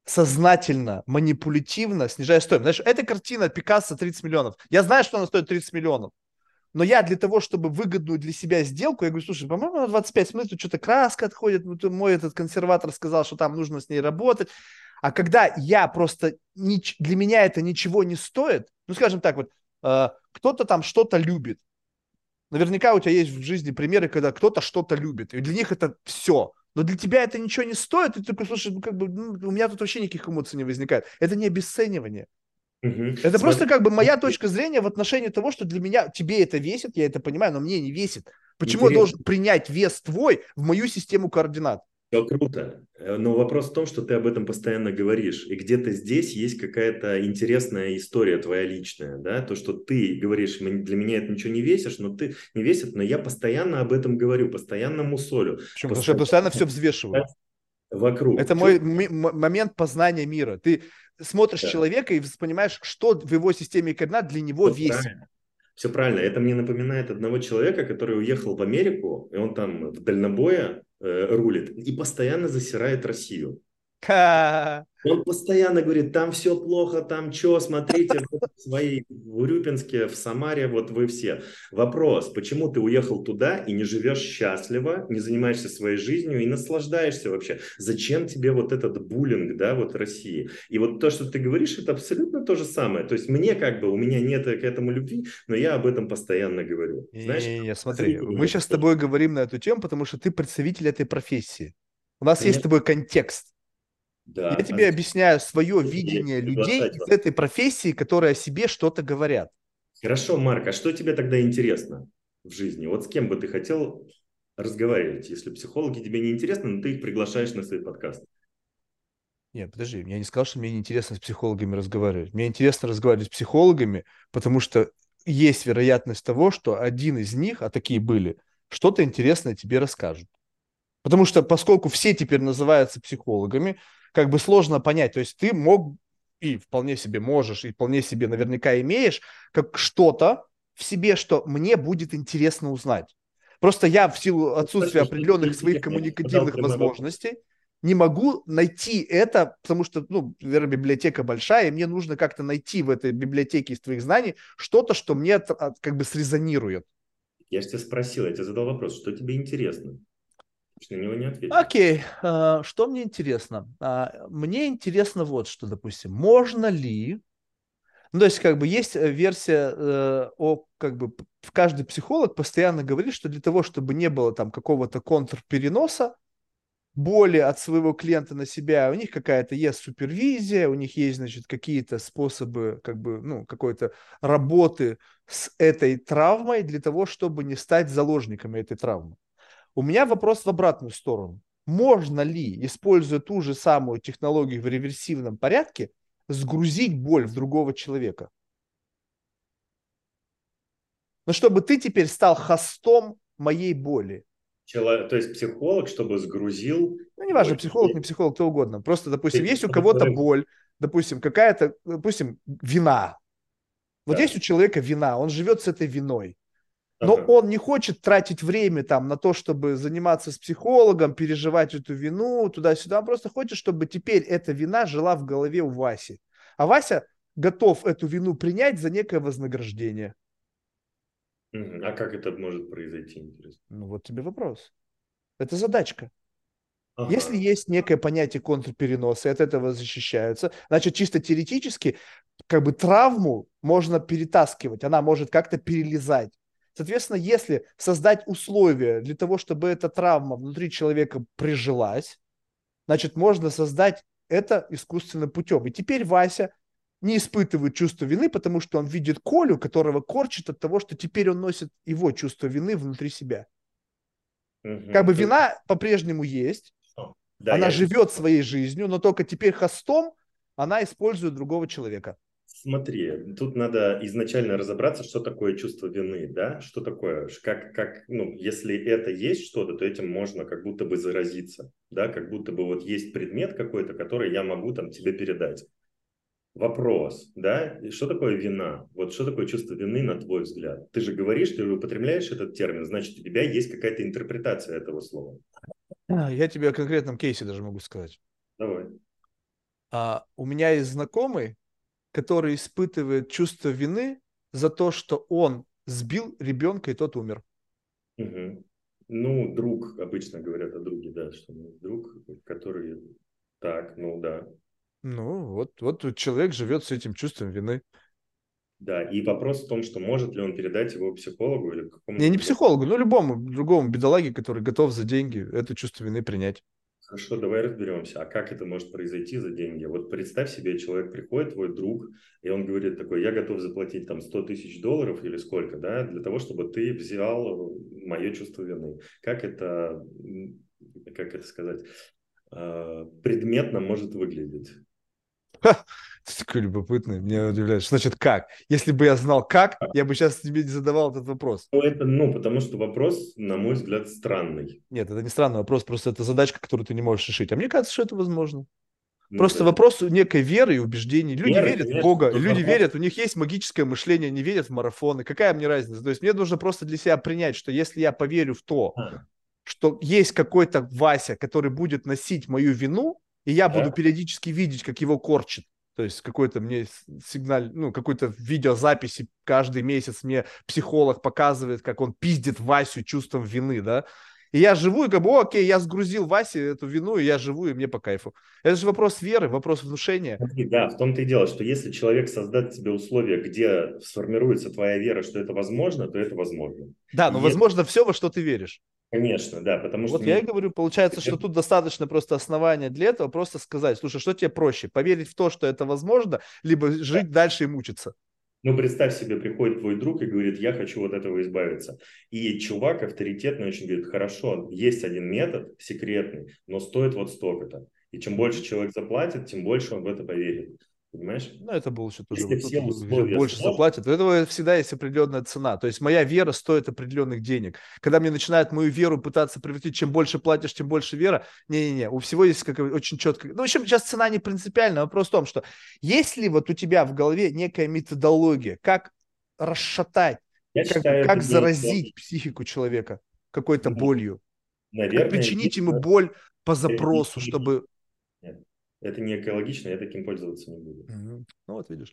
сознательно, манипулятивно снижая стоимость. Знаешь, эта картина Пикассо 30 миллионов. Я знаю, что она стоит 30 миллионов. Но я для того, чтобы выгодную для себя сделку, я говорю, слушай, по-моему, на 25 смотри, тут что-то краска отходит, ну, мой этот консерватор сказал, что там нужно с ней работать. А когда я просто, для меня это ничего не стоит, ну, скажем так, вот, э, кто-то там что-то любит. Наверняка у тебя есть в жизни примеры, когда кто-то что-то любит, и для них это все. Но для тебя это ничего не стоит, и ты такой, слушай, ну, как бы, ну, у меня тут вообще никаких эмоций не возникает. Это не обесценивание. Угу. Это Смотри. просто как бы моя точка зрения в отношении того, что для меня тебе это весит, я это понимаю, но мне не весит. Почему Интересно. я должен принять вес твой в мою систему координат? Все круто. Э, но вопрос в том, что ты об этом постоянно говоришь. И где-то здесь есть какая-то интересная история твоя личная. Да? То, что ты говоришь, для меня это ничего не весишь, но ты не весит, но я постоянно об этом говорю, постоянно мусолю. Почему? Потому что я постоянно все взвешиваю. Вокруг. Это мой момент познания мира. Ты смотришь да. человека и понимаешь, что в его системе координат для него Все весит. Правильно. Все правильно. Это мне напоминает одного человека, который уехал в Америку, и он там в дальнобое э, рулит и постоянно засирает Россию. Он постоянно говорит, там все плохо, там что, смотрите, в своей в Урюпинске, в Самаре, вот вы все. Вопрос, почему ты уехал туда и не живешь счастливо, не занимаешься своей жизнью и наслаждаешься вообще? Зачем тебе вот этот буллинг, да, вот России? И вот то, что ты говоришь, это абсолютно то же самое. То есть мне как бы, у меня нет к этому любви, но я об этом постоянно говорю. Знаешь, не, не, не, смотри, мы сейчас с тобой говорим на эту тему, потому что ты представитель этой профессии. У нас Конечно. есть с тобой контекст. Да. Я тебе объясняю свое видение людей из этой профессии, которые о себе что-то говорят. Хорошо, Марк, а что тебе тогда интересно в жизни? Вот с кем бы ты хотел разговаривать, если психологи тебе не интересны, но ты их приглашаешь на свои подкасты? Нет, подожди, я не сказал, что мне неинтересно с психологами разговаривать. Мне интересно разговаривать с психологами, потому что есть вероятность того, что один из них, а такие были, что-то интересное тебе расскажут. Потому что поскольку все теперь называются психологами, как бы сложно понять. То есть ты мог и вполне себе можешь, и вполне себе наверняка имеешь как что-то в себе, что мне будет интересно узнать. Просто я в силу отсутствия определенных своих коммуникативных возможностей не могу найти это, потому что, ну, наверное, библиотека большая, и мне нужно как-то найти в этой библиотеке из твоих знаний что-то, что мне как бы срезонирует. Я же тебя спросил, я тебе задал вопрос, что тебе интересно? На него не ответил. Окей, а, что мне интересно? А, мне интересно вот что, допустим, можно ли, ну, то есть как бы есть э, версия э, о, как бы, каждый психолог постоянно говорит, что для того, чтобы не было там какого-то контрпереноса, боли от своего клиента на себя, у них какая-то есть супервизия, у них есть, значит, какие-то способы, как бы, ну, какой-то работы с этой травмой для того, чтобы не стать заложниками этой травмы. У меня вопрос в обратную сторону. Можно ли, используя ту же самую технологию в реверсивном порядке, сгрузить боль в другого человека? Но чтобы ты теперь стал хостом моей боли. Чело... То есть психолог, чтобы сгрузил... Ну, неважно, психолог, не психолог, кто угодно. Просто, допустим, есть у кого-то боль, допустим, какая-то, допустим, вина. Вот да. есть у человека вина, он живет с этой виной. Но ага. он не хочет тратить время там на то, чтобы заниматься с психологом, переживать эту вину, туда-сюда. Он просто хочет, чтобы теперь эта вина жила в голове у Васи. А Вася готов эту вину принять за некое вознаграждение. А как это может произойти, интересно? Ну вот тебе вопрос. Это задачка. Ага. Если есть некое понятие контрпереноса, и от этого защищаются, значит, чисто теоретически, как бы травму можно перетаскивать, она может как-то перелезать. Соответственно, если создать условия для того, чтобы эта травма внутри человека прижилась, значит, можно создать это искусственным путем. И теперь Вася не испытывает чувство вины, потому что он видит Колю, которого корчит от того, что теперь он носит его чувство вины внутри себя. Угу. Как бы вина по-прежнему есть, да, она живет своей жизнью, но только теперь хостом она использует другого человека. Смотри, тут надо изначально разобраться, что такое чувство вины, да, что такое, как, как, ну, если это есть что-то, то этим можно как будто бы заразиться, да, как будто бы вот есть предмет какой-то, который я могу там тебе передать. Вопрос, да, что такое вина? Вот что такое чувство вины, на твой взгляд? Ты же говоришь, ты же употребляешь этот термин, значит, у тебя есть какая-то интерпретация этого слова. А, я тебе о конкретном кейсе даже могу сказать. Давай. А, у меня есть знакомый, который испытывает чувство вины за то, что он сбил ребенка, и тот умер. Угу. Ну, друг, обычно говорят о друге, да, что друг, который... Так, ну да. Ну, вот, вот человек живет с этим чувством вины. Да, и вопрос в том, что может ли он передать его психологу или какому-то... Не, не психологу, но любому другому бедолаге, который готов за деньги это чувство вины принять. Хорошо, давай разберемся. А как это может произойти за деньги? Вот представь себе, человек приходит, твой друг, и он говорит такой, я готов заплатить там 100 тысяч долларов или сколько, да, для того, чтобы ты взял мое чувство вины. Как это, как это сказать, а, предметно может выглядеть? Ха, ты такой любопытный, мне удивляет. Что значит как? Если бы я знал как, я бы сейчас тебе не задавал этот вопрос. Ну, это, ну, потому что вопрос, на мой взгляд, странный. Нет, это не странный вопрос, просто это задачка, которую ты не можешь решить. А мне кажется, что это возможно. Ну, Просто да. вопрос некой веры и убеждений. Люди Вера, верят в Бога, люди вопрос. верят, у них есть магическое мышление, они верят в марафоны. Какая мне разница? То есть мне нужно просто для себя принять, что если я поверю в то, а. что есть какой-то Вася, который будет носить мою вину, и я да. буду периодически видеть, как его корчит. То есть какой-то мне сигнал, ну, какой-то видеозаписи каждый месяц мне психолог показывает, как он пиздит Васю чувством вины, да. И я живу, и как бы, окей, я сгрузил Васе эту вину, и я живу, и мне по кайфу. Это же вопрос веры, вопрос внушения. Да, в том-то и дело, что если человек создаст тебе условия, где сформируется твоя вера, что это возможно, то это возможно. Да, но и возможно все, во что ты веришь. Конечно, да, потому что... Вот я и говорю, получается, что тут достаточно просто основания для этого, просто сказать, слушай, что тебе проще, поверить в то, что это возможно, либо жить да. дальше и мучиться? Ну, представь себе, приходит твой друг и говорит, я хочу вот этого избавиться. И чувак авторитетный очень говорит, хорошо, есть один метод секретный, но стоит вот столько-то. И чем больше человек заплатит, тем больше он в это поверит. Понимаешь? Ну, это bullshit уже. Если все условия больше сложно... заплатят, у этого всегда есть определенная цена. То есть моя вера стоит определенных денег. Когда мне начинают мою веру пытаться превратить, чем больше платишь, тем больше вера, не-не-не, у всего есть как очень четко. Ну, в общем, сейчас цена не принципиальна. Вопрос в том, что если вот у тебя в голове некая методология, как расшатать, Я как, считаю, как заразить это... психику человека какой-то болью, Наверное, как причинить ему боль по запросу, чтобы это не экологично, я таким пользоваться не буду. Ну вот видишь,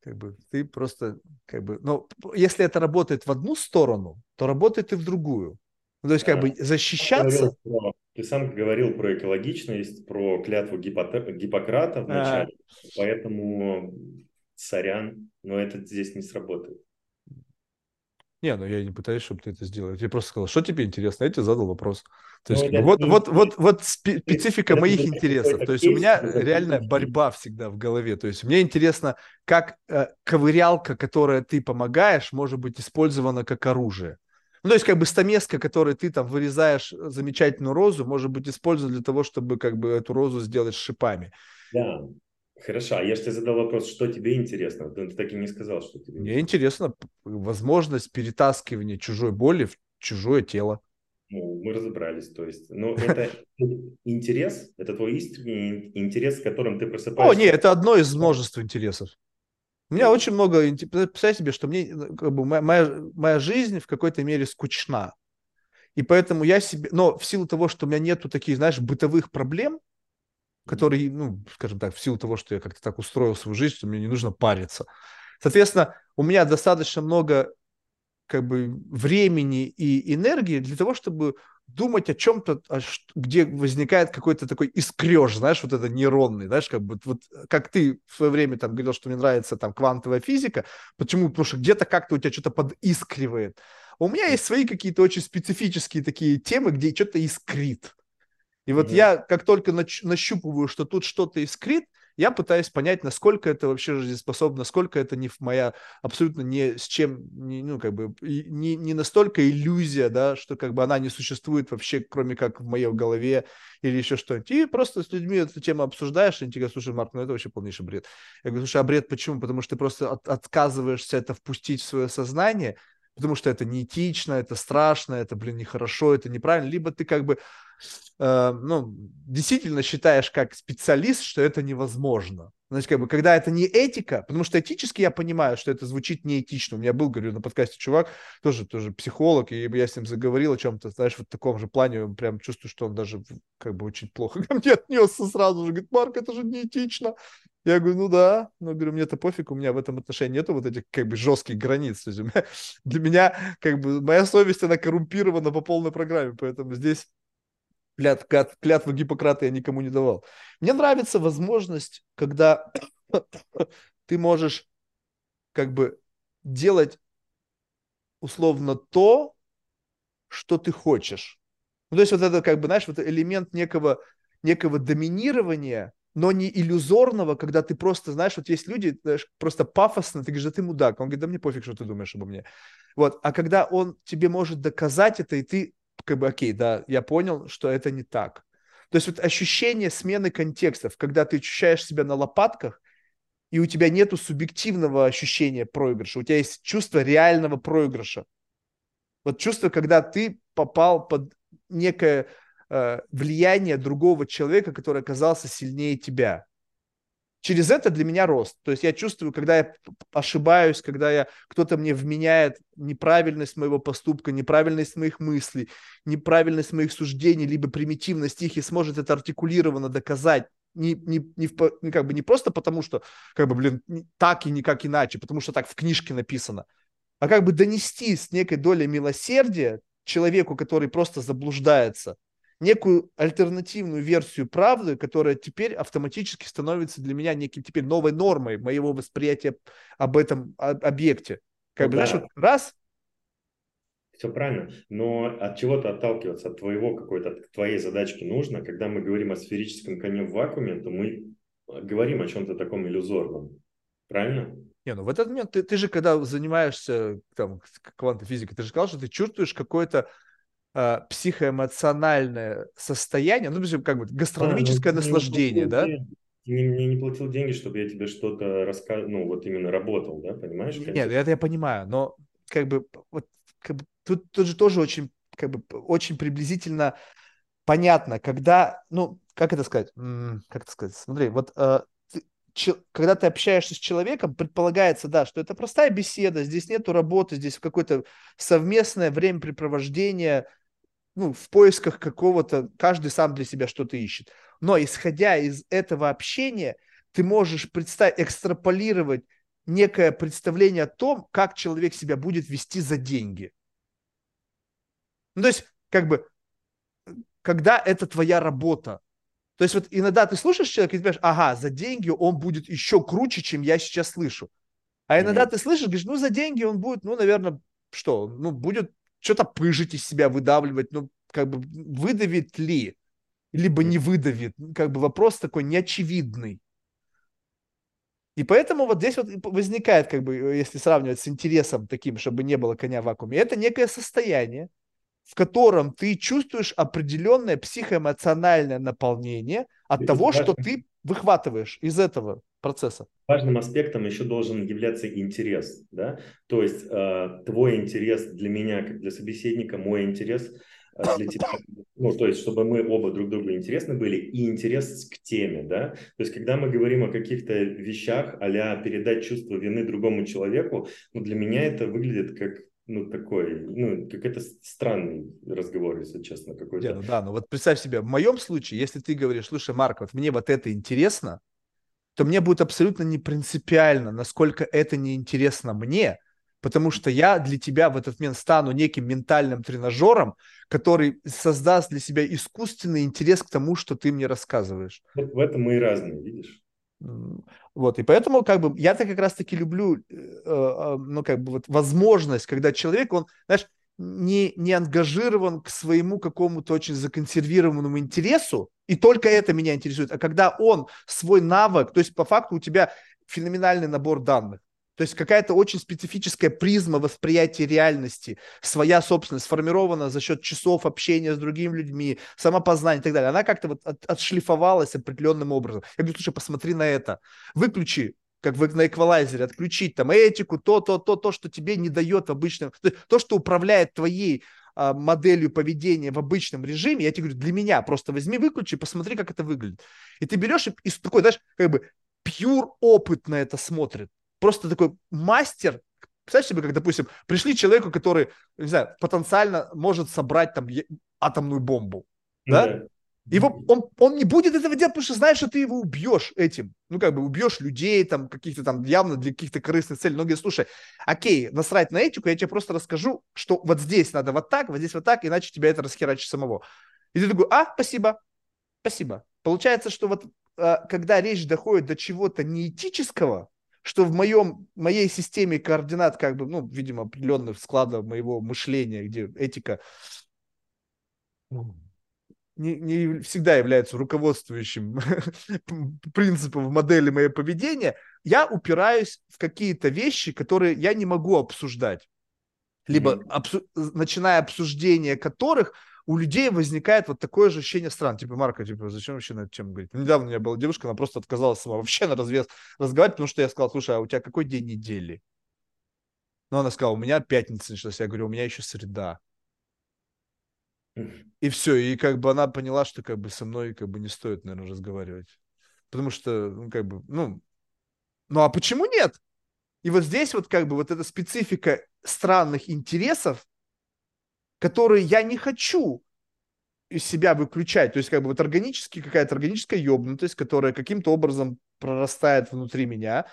как бы ты просто, как бы, ну, если это работает в одну сторону, то работает и в другую. Ну, то есть, как а, бы защищаться... Про, ты сам говорил про экологичность, про клятву Гиппократа, Гиппократа вначале, а. поэтому сорян, но это здесь не сработает. Не, ну я не пытаюсь, чтобы ты это сделал. Я тебе просто сказал, что тебе интересно, я тебе задал вопрос. То есть, ну, вот, вот, вот, вот специфика моих интересов. То есть у меня реальная борьба всегда в голове. То есть мне интересно, как э, ковырялка, которая ты помогаешь, может быть использована как оружие. Ну, то есть, как бы стамеска, которой ты там вырезаешь замечательную розу, может быть использована для того, чтобы как бы эту розу сделать шипами. Да. Хорошо, а я же тебе задал вопрос, что тебе интересно? Ты, ты так и не сказал, что тебе Мне интересно возможность перетаскивания чужой боли в чужое тело. Ну, мы разобрались, то есть, но это интерес, это твой искренний интерес, с которым ты просыпаешься. О, нет, это одно из множества интересов. У меня очень много, представь себе, что мне, как бы, моя, моя жизнь в какой-то мере скучна. И поэтому я себе, но в силу того, что у меня нету таких, знаешь, бытовых проблем, которые, ну, скажем так, в силу того, что я как-то так устроил свою жизнь, что мне не нужно париться. Соответственно, у меня достаточно много как бы времени и энергии для того, чтобы думать о чем-то, где возникает какой-то такой искреж, знаешь, вот это нейронный, знаешь, как бы вот как ты в свое время там говорил, что мне нравится там квантовая физика, почему? Потому что где-то как-то у тебя что-то подискривает. У меня есть свои какие-то очень специфические такие темы, где что-то искрит. И вот mm-hmm. я как только нащупываю, что тут что-то искрит, я пытаюсь понять, насколько это вообще жизнеспособно, насколько это не моя абсолютно не с чем, не, ну, как бы, не, не настолько иллюзия, да, что как бы она не существует вообще, кроме как в моей голове или еще что-нибудь. И просто с людьми эту тему обсуждаешь, и они тебе говорят, слушай, Марк, ну это вообще полнейший бред. Я говорю, слушай, а бред почему? Потому что ты просто от, отказываешься это впустить в свое сознание, потому что это неэтично, это страшно, это, блин, нехорошо, это неправильно, либо ты как бы э, ну, действительно считаешь как специалист, что это невозможно. Значит, как бы, когда это не этика, потому что этически я понимаю, что это звучит неэтично. У меня был, говорю, на подкасте чувак, тоже, тоже психолог, и я с ним заговорил о чем-то, знаешь, вот в таком же плане, прям чувствую, что он даже как бы очень плохо ко мне отнесся сразу же. Говорит, Марк, это же неэтично. Я говорю, ну да, но говорю, мне-то пофиг, у меня в этом отношении нету вот этих как бы жестких границ. То есть для меня как бы моя совесть, она коррумпирована по полной программе, поэтому здесь клят, клят, клятву Гиппократа я никому не давал. Мне нравится возможность, когда ты можешь как бы делать условно то, что ты хочешь. Ну, то есть вот это как бы, знаешь, вот элемент некого, некого доминирования, но не иллюзорного, когда ты просто, знаешь, вот есть люди, знаешь, просто пафосно, ты говоришь, да ты мудак, он говорит, да мне пофиг, что ты думаешь обо мне. Вот, а когда он тебе может доказать это, и ты как бы, окей, да, я понял, что это не так. То есть вот ощущение смены контекстов, когда ты ощущаешь себя на лопатках, и у тебя нету субъективного ощущения проигрыша, у тебя есть чувство реального проигрыша. Вот чувство, когда ты попал под некое э, влияние другого человека, который оказался сильнее тебя через это для меня рост. То есть я чувствую, когда я ошибаюсь, когда я, кто-то мне вменяет неправильность моего поступка, неправильность моих мыслей, неправильность моих суждений, либо примитивность их и сможет это артикулированно доказать, не, не, не, в, не, как бы не просто потому, что, как бы, блин, так и никак иначе, потому что так в книжке написано, а как бы донести с некой долей милосердия человеку, который просто заблуждается – некую альтернативную версию правды, которая теперь автоматически становится для меня неким теперь новой нормой моего восприятия об этом объекте. Как ну, бы, да. знаешь, вот раз... Все правильно, но от чего-то отталкиваться, от твоего какой-то, от твоей задачки нужно. Когда мы говорим о сферическом коне в вакууме, то мы говорим о чем-то таком иллюзорном. Правильно? Не, ну в этот момент ты, ты же, когда занимаешься там, квантовой физикой, ты же сказал, что ты чувствуешь какое-то э, психоэмоциональное состояние, ну, как бы гастрономическое а, ну, наслаждение, да? Ты не, не, не платил деньги, чтобы я тебе что-то рассказывал, ну, вот именно работал, да, понимаешь? Нет, это я понимаю, но как бы, вот, как бы тут, тут же тоже очень, как бы, очень приблизительно понятно, когда, ну, как это сказать, как это сказать, смотри, вот э, когда ты общаешься с человеком, предполагается, да, что это простая беседа, здесь нету работы, здесь какое-то совместное времяпрепровождение, ну, в поисках какого-то, каждый сам для себя что-то ищет. Но исходя из этого общения, ты можешь представить, экстраполировать некое представление о том, как человек себя будет вести за деньги. Ну, то есть, как бы, когда это твоя работа. То есть вот иногда ты слушаешь человека и ты понимаешь, ага, за деньги он будет еще круче, чем я сейчас слышу. А иногда mm-hmm. ты слышишь, говоришь, ну, за деньги он будет, ну, наверное, что, ну, будет что-то пыжить из себя, выдавливать, ну, как бы выдавит ли, либо не выдавит, как бы вопрос такой неочевидный. И поэтому вот здесь вот возникает, как бы, если сравнивать с интересом таким, чтобы не было коня в вакууме, это некое состояние, в котором ты чувствуешь определенное психоэмоциональное наполнение от того, что ты выхватываешь из этого процесса. Важным аспектом еще должен являться интерес, да, то есть э, твой интерес для меня, как для собеседника, мой интерес э, для тебя, ну, то есть, чтобы мы оба друг другу интересны были, и интерес к теме, да, то есть, когда мы говорим о каких-то вещах, а передать чувство вины другому человеку, ну, для меня это выглядит как ну, такой, ну, какой-то странный разговор, если честно, какой-то. Yeah, ну да, ну вот представь себе, в моем случае, если ты говоришь, слушай, Марк, вот мне вот это интересно, то мне будет абсолютно не принципиально, насколько это неинтересно мне, потому что я для тебя в этот момент стану неким ментальным тренажером, который создаст для себя искусственный интерес к тому, что ты мне рассказываешь. Вот в этом мы и разные, видишь? Вот, и поэтому как бы я-то как раз-таки люблю, э, э, ну, как бы вот возможность, когда человек, он, знаешь, не, не ангажирован к своему какому-то очень законсервированному интересу, и только это меня интересует, а когда он свой навык, то есть по факту у тебя феноменальный набор данных, то есть какая-то очень специфическая призма восприятия реальности, своя собственность, сформирована за счет часов общения с другими людьми, самопознания и так далее. Она как-то вот от, отшлифовалась определенным образом. Я говорю, слушай, посмотри на это. Выключи как в, на эквалайзере, отключить там этику, то, то, то, то, что тебе не дает в обычном, то что управляет твоей а, моделью поведения в обычном режиме, я тебе говорю, для меня просто возьми, выключи, посмотри, как это выглядит. И ты берешь и, и такой, знаешь, как бы пьюр опыт на это смотрит просто такой мастер, Представляешь себе, как, допустим, пришли человеку, который, не знаю, потенциально может собрать там атомную бомбу, да? да? Его, он, он не будет этого делать, потому что знаешь, что ты его убьешь этим. Ну, как бы убьешь людей, там, каких-то там, явно для каких-то корыстных целей. Но говорит, слушай, окей, насрать на этику, я тебе просто расскажу, что вот здесь надо вот так, вот здесь вот так, иначе тебя это расхерачит самого. И ты такой, а, спасибо, спасибо. Получается, что вот а, когда речь доходит до чего-то неэтического, что в моем, моей системе координат, как бы, ну, видимо, определенных складов моего мышления, где этика не, не всегда является руководствующим принципом в модели моего поведения, я упираюсь в какие-то вещи, которые я не могу обсуждать. Либо обсу- начиная обсуждение которых у людей возникает вот такое же ощущение стран. Типа, Марка, типа, зачем вообще на эту тему говорить? Недавно у меня была девушка, она просто отказалась сама вообще на развес разговаривать, потому что я сказал, слушай, а у тебя какой день недели? Ну, она сказала, у меня пятница началась. Я говорю, у меня еще среда. И все, и как бы она поняла, что как бы со мной как бы не стоит, наверное, разговаривать. Потому что, ну, как бы, ну, ну а почему нет? И вот здесь вот как бы вот эта специфика странных интересов, которые я не хочу из себя выключать. То есть как бы вот органически какая-то органическая ебнутость, которая каким-то образом прорастает внутри меня.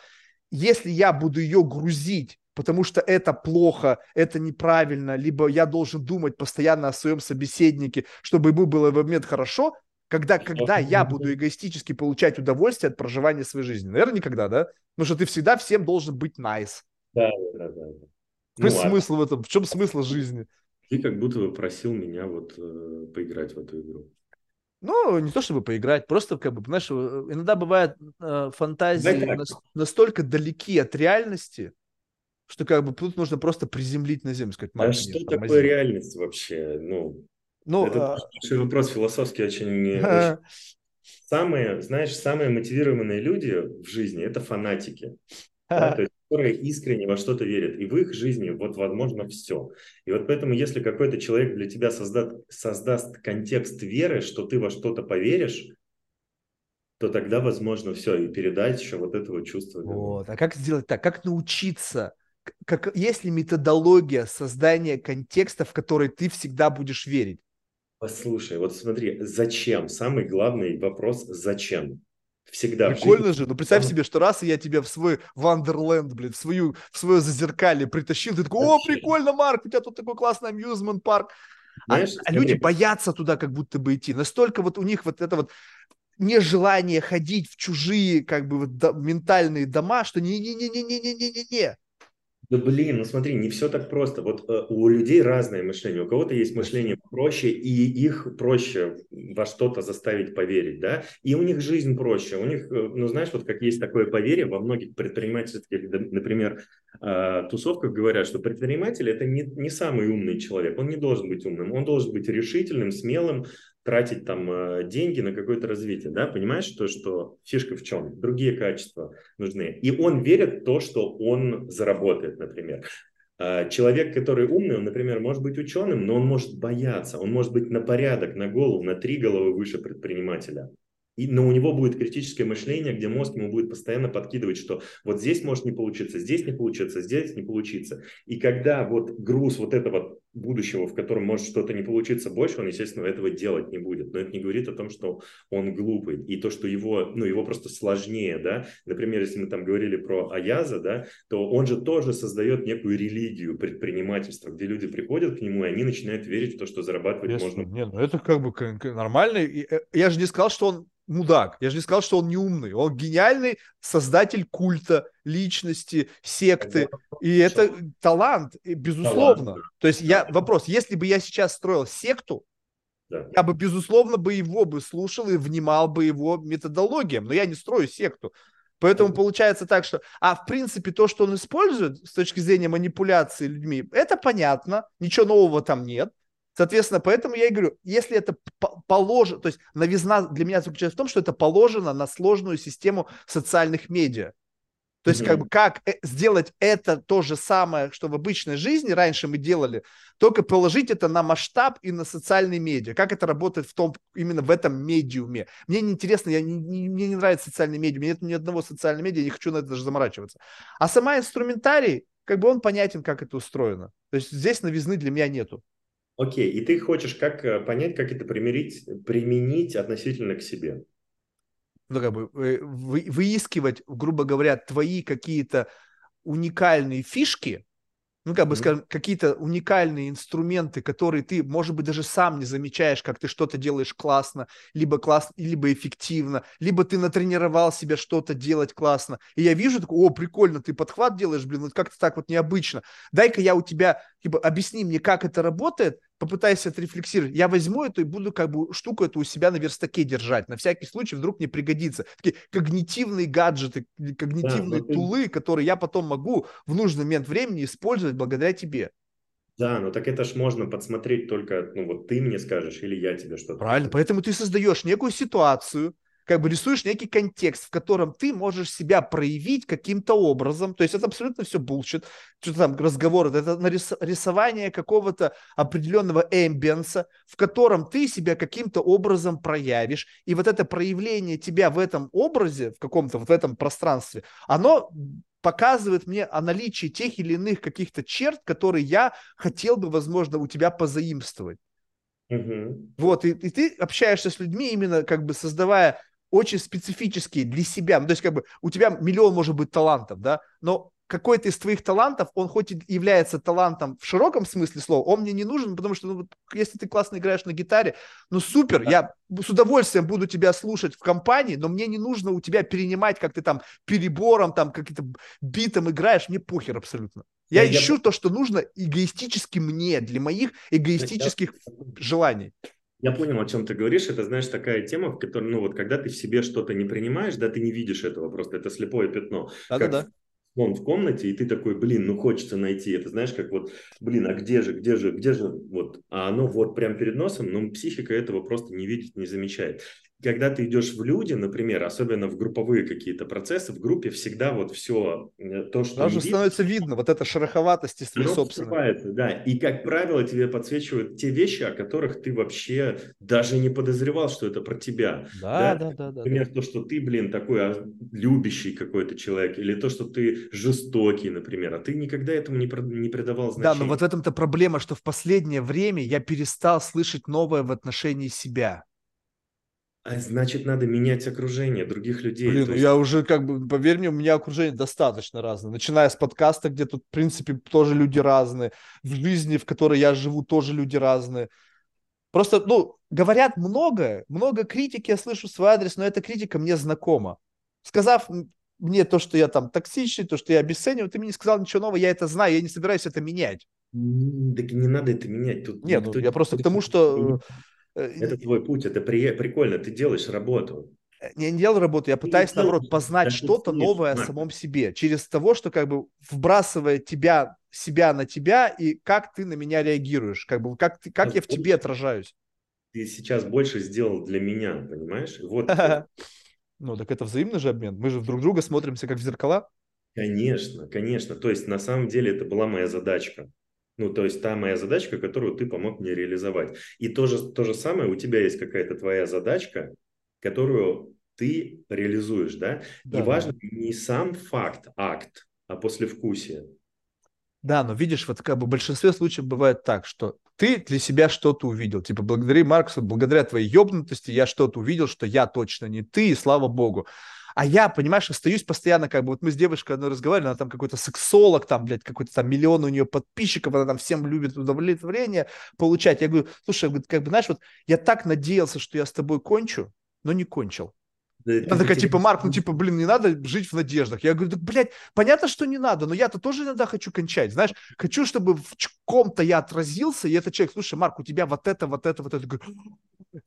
Если я буду ее грузить, потому что это плохо, это неправильно, либо я должен думать постоянно о своем собеседнике, чтобы ему было в момент хорошо, когда, когда я буду эгоистически получать удовольствие от проживания своей жизни? Наверное, никогда, да? Потому что ты всегда всем должен быть nice. Да, да, да. Какой ну, смысл в этом? В чем смысл жизни? Ты как будто бы просил меня вот э, поиграть в эту игру. Ну, не то чтобы поиграть, просто как бы, знаешь, э, иногда бывает э, фантазии да, нас, настолько далеки от реальности, что как бы тут нужно просто приземлить на землю, сказать, а что такое реальность вообще? Ну, ну это а... большой вопрос философский очень. очень... Самые, знаешь, самые мотивированные люди в жизни – это фанатики. Да? То есть которые искренне во что-то верят, и в их жизни вот возможно все. И вот поэтому, если какой-то человек для тебя создаст, создаст контекст веры, что ты во что-то поверишь, то тогда возможно все, и передать еще вот этого чувства. Вот. А как сделать так? Как научиться? Как, есть ли методология создания контекста, в который ты всегда будешь верить? Послушай, вот смотри, зачем? Самый главный вопрос – зачем? Всегда. Прикольно же. Ну, представь себе, что раз я тебя в свой Вандерленд, блин, в, свою, в свое зазеркалье притащил, ты такой, о, прикольно, Марк, у тебя тут такой классный амьюзмент парк. А, а люди боятся туда как будто бы идти. Настолько вот у них вот это вот нежелание ходить в чужие как бы вот, до, ментальные дома, что не-не-не-не-не-не-не-не. Да блин, ну смотри, не все так просто. Вот э, у людей разное мышление. У кого-то есть мышление проще, и их проще во что-то заставить поверить, да, и у них жизнь проще. У них, э, ну знаешь, вот как есть такое поверье во многих предпринимательских, например, э, тусовках говорят, что предприниматель это не, не самый умный человек, он не должен быть умным, он должен быть решительным, смелым, тратить там э, деньги на какое-то развитие, да, понимаешь, то, что фишка в чем? Другие качества нужны. И он верит в то, что он заработает, например. А, человек, который умный, он, например, может быть ученым, но он может бояться, он может быть на порядок, на голову, на три головы выше предпринимателя. И, но у него будет критическое мышление, где мозг ему будет постоянно подкидывать, что вот здесь может не получиться, здесь не получится, здесь не получится. И когда вот груз вот этого будущего, в котором может что-то не получиться больше, он, естественно, этого делать не будет. Но это не говорит о том, что он глупый. И то, что его, ну, его просто сложнее, да. Например, если мы там говорили про Аяза, да, то он же тоже создает некую религию предпринимательства, где люди приходят к нему, и они начинают верить в то, что зарабатывать Конечно. можно. Нет, ну это как бы нормально. Э, я же не сказал, что он мудак. Я же не сказал, что он не умный. Он гениальный создатель культа, личности, секты. И это талант, безусловно. Талант. То есть я вопрос, если бы я сейчас строил секту, да. я бы, безусловно, бы его бы слушал и внимал бы его методологиям. Но я не строю секту. Поэтому получается так, что... А в принципе то, что он использует с точки зрения манипуляции людьми, это понятно, ничего нового там нет. Соответственно, поэтому я и говорю, если это положено, то есть новизна для меня заключается в том, что это положено на сложную систему социальных медиа. То есть, mm-hmm. как бы, как э, сделать это то же самое, что в обычной жизни раньше мы делали, только положить это на масштаб и на социальные медиа. Как это работает в том, именно в этом медиуме. Мне не интересно, я не, не, мне не нравится социальный медиум, нет ни одного социального медиа, я не хочу на это даже заморачиваться. А сама инструментарий, как бы он понятен, как это устроено. То есть здесь новизны для меня нету. Окей, и ты хочешь как э, понять, как это примирить, применить относительно к себе? Ну, как бы э, вы, выискивать, грубо говоря, твои какие-то уникальные фишки, ну, как бы, mm-hmm. скажем, какие-то уникальные инструменты, которые ты, может быть, даже сам не замечаешь, как ты что-то делаешь классно, либо классно, либо эффективно, либо ты натренировал себя что-то делать классно. И я вижу, такой, о, прикольно, ты подхват делаешь, блин, вот как-то так вот необычно. Дай-ка я у тебя, типа, объясни мне, как это работает, попытайся отрефлексировать. Я возьму эту и буду как бы штуку эту у себя на верстаке держать. На всякий случай вдруг мне пригодится. Такие когнитивные гаджеты, когнитивные да, tool ы, ты... которые я потом могу в нужный момент времени использовать благодаря тебе. Да, ну так это ж можно подсмотреть только, ну вот ты мне скажешь или я тебе что-то. Правильно, поэтому ты создаешь некую ситуацию, как бы рисуешь некий контекст, в котором ты можешь себя проявить каким-то образом. То есть это абсолютно все bullshit. Что-то там разговор, это рисование какого-то определенного ambience а, в котором ты себя каким-то образом проявишь. И вот это проявление тебя в этом образе, в каком-то вот в этом пространстве, оно показывает мне о наличии тех или иных каких-то черт, которые я хотел бы, возможно, у тебя позаимствовать. Угу. Вот, и, и ты общаешься с людьми, именно как бы создавая очень специфические для себя. Ну, то есть, как бы у тебя миллион может быть талантов, да, но какой-то из твоих талантов, он хоть и является талантом в широком смысле слова, он мне не нужен, потому что, ну, если ты классно играешь на гитаре, ну, супер, да. я с удовольствием буду тебя слушать в компании, но мне не нужно у тебя перенимать, как ты там перебором, там, каким-то битом играешь, мне похер абсолютно. Я, я ищу я... то, что нужно эгоистически мне, для моих эгоистических я... желаний. Я понял, о чем ты говоришь. Это, знаешь, такая тема, в которой, ну вот, когда ты в себе что-то не принимаешь, да, ты не видишь этого просто, это слепое пятно. Да-да-да. Он в комнате, и ты такой, блин, ну хочется найти. Это знаешь, как вот, блин, а где же, где же, где же, вот. А оно вот прям перед носом, но психика этого просто не видит, не замечает когда ты идешь в люди, например, особенно в групповые какие-то процессы, в группе всегда вот все э, то, что... Даже становится видно, вот эта шероховатость из твоей собственной. Да, и как правило тебе подсвечивают те вещи, о которых ты вообще даже не подозревал, что это про тебя. Да, да, да. да например, да. то, что ты, блин, такой а, любящий какой-то человек, или то, что ты жестокий, например, а ты никогда этому не, не придавал значения. Да, но вот в этом-то проблема, что в последнее время я перестал слышать новое в отношении себя. А значит, надо менять окружение других людей. Блин, ну есть... я уже как бы, поверь мне, у меня окружение достаточно разное. Начиная с подкаста, где тут, в принципе, тоже люди разные. В жизни, в которой я живу, тоже люди разные. Просто, ну, говорят много, много критики я слышу в свой адрес, но эта критика мне знакома. Сказав мне то, что я там токсичный, то, что я обесцениваю, ты мне не сказал ничего нового, я это знаю, я не собираюсь это менять. Так не надо это менять. Тут Нет, ну, я просто к тому, что это твой путь, это при... прикольно, ты делаешь работу. Я не делаю работу, я пытаюсь, наоборот, познать что-то новое о самом себе. Через того, что как бы вбрасывая тебя, себя на тебя, и как ты на меня реагируешь, как бы как, ты, как я в тебе отражаюсь. Ты сейчас больше сделал для меня, понимаешь? Вот. Ну, так это взаимный же обмен. Мы же друг друга смотримся как в зеркала. Конечно, конечно. То есть на самом деле это была моя задачка. Ну, то есть та моя задачка, которую ты помог мне реализовать. И то же, то же самое, у тебя есть какая-то твоя задачка, которую ты реализуешь, да? да и важно да. не сам факт, акт, а послевкусие. Да, но видишь, вот как бы в большинстве случаев бывает так, что ты для себя что-то увидел. Типа, благодаря Марксу, благодаря твоей ебнутости я что-то увидел, что я точно не ты, и слава богу. А я, понимаешь, остаюсь постоянно, как бы, вот мы с девушкой одной разговаривали, она там какой-то сексолог, там, блядь, какой-то там миллион у нее подписчиков, она там всем любит удовлетворение получать. Я говорю, слушай, как бы, знаешь, вот я так надеялся, что я с тобой кончу, но не кончил. Она такая, типа, Марк, ну, типа, блин, не надо жить в надеждах. Я говорю, так, блядь, понятно, что не надо, но я-то тоже иногда хочу кончать, знаешь. Хочу, чтобы в ком-то я отразился, и этот человек, слушай, Марк, у тебя вот это, вот это, вот это. Я говорю,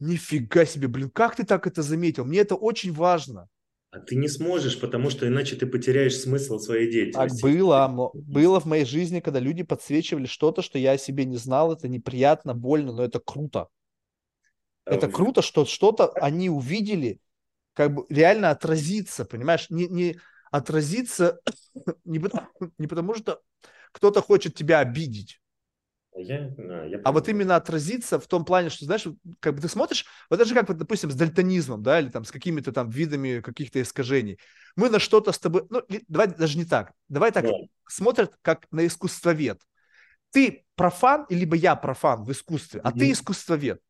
нифига себе, блин, как ты так это заметил? Мне это очень важно. А ты не сможешь, потому что иначе ты потеряешь смысл своей деятельности. Так было, было в моей жизни, когда люди подсвечивали что-то, что я о себе не знал, это неприятно, больно, но это круто. Это круто, что что-то они увидели, как бы реально отразиться, понимаешь? Не, не отразиться не потому, не потому, что кто-то хочет тебя обидеть, я, я а вот именно отразиться в том плане, что, знаешь, как бы ты смотришь, вот даже как, вот, допустим, с дальтонизмом, да, или там с какими-то там видами каких-то искажений. Мы на что-то с тобой, ну, давай даже не так, давай так, да. смотрят как на искусствовед. Ты профан, либо я профан в искусстве, а mm-hmm. ты искусствовед.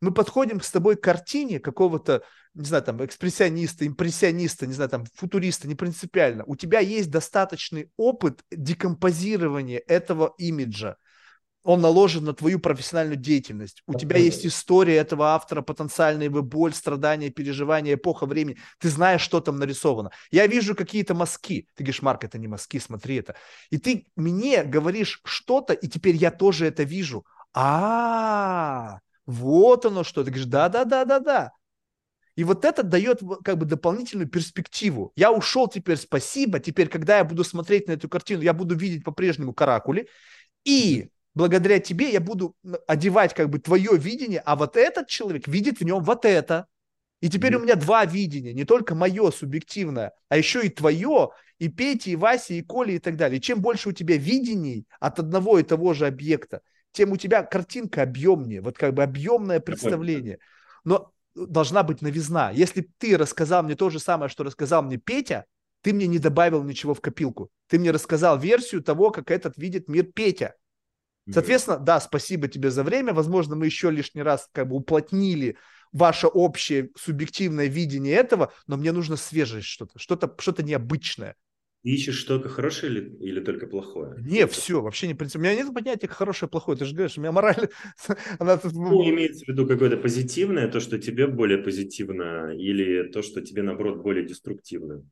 Мы подходим с тобой к картине какого-то, не знаю, там, экспрессиониста, импрессиониста, не знаю, там, футуриста, не принципиально. У тебя есть достаточный опыт декомпозирования этого имиджа он наложен на твою профессиональную деятельность. У тебя есть история этого автора, потенциальная его боль, страдания, переживания, эпоха времени. Ты знаешь, что там нарисовано. Я вижу какие-то мазки. Ты говоришь, Марк, это не мазки, смотри это. И ты мне говоришь что-то, и теперь я тоже это вижу. А, вот оно что. Ты говоришь, да-да-да-да-да. И вот это дает как бы дополнительную перспективу. Я ушел теперь, спасибо. Теперь, когда я буду смотреть на эту картину, я буду видеть по-прежнему каракули. И благодаря тебе я буду одевать как бы твое видение, а вот этот человек видит в нем вот это. И теперь mm-hmm. у меня два видения, не только мое субъективное, а еще и твое, и Пети, и Васи, и Коли, и так далее. И чем больше у тебя видений от одного и того же объекта, тем у тебя картинка объемнее, вот как бы объемное представление. Но должна быть новизна. Если ты рассказал мне то же самое, что рассказал мне Петя, ты мне не добавил ничего в копилку. Ты мне рассказал версию того, как этот видит мир Петя. Соответственно, да, спасибо тебе за время. Возможно, мы еще лишний раз как бы уплотнили ваше общее субъективное видение этого, но мне нужно свежесть что-то, что-то, что-то необычное. Ты ищешь только хорошее или, или только плохое? Не, все, вообще не принцип. У меня нет понятия хорошее, плохое. Ты же говоришь, у меня мораль... Она... Ну, имеется в виду какое-то позитивное, то, что тебе более позитивно, или то, что тебе, наоборот, более деструктивно?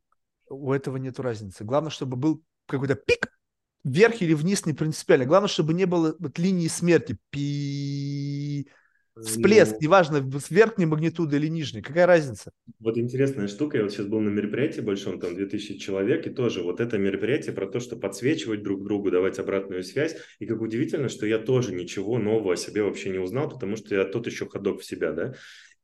У этого нет разницы. Главное, чтобы был какой-то пик, вверх или вниз не принципиально. Главное, чтобы не было вот линии смерти. Пи... Всплеск, ну, неважно, с верхней магнитуды или нижней, какая разница? Вот интересная штука, я вот сейчас был на мероприятии большом, там 2000 человек, и тоже вот это мероприятие про то, что подсвечивать друг другу, давать обратную связь, и как удивительно, что я тоже ничего нового о себе вообще не узнал, потому что я тот еще ходок в себя, да,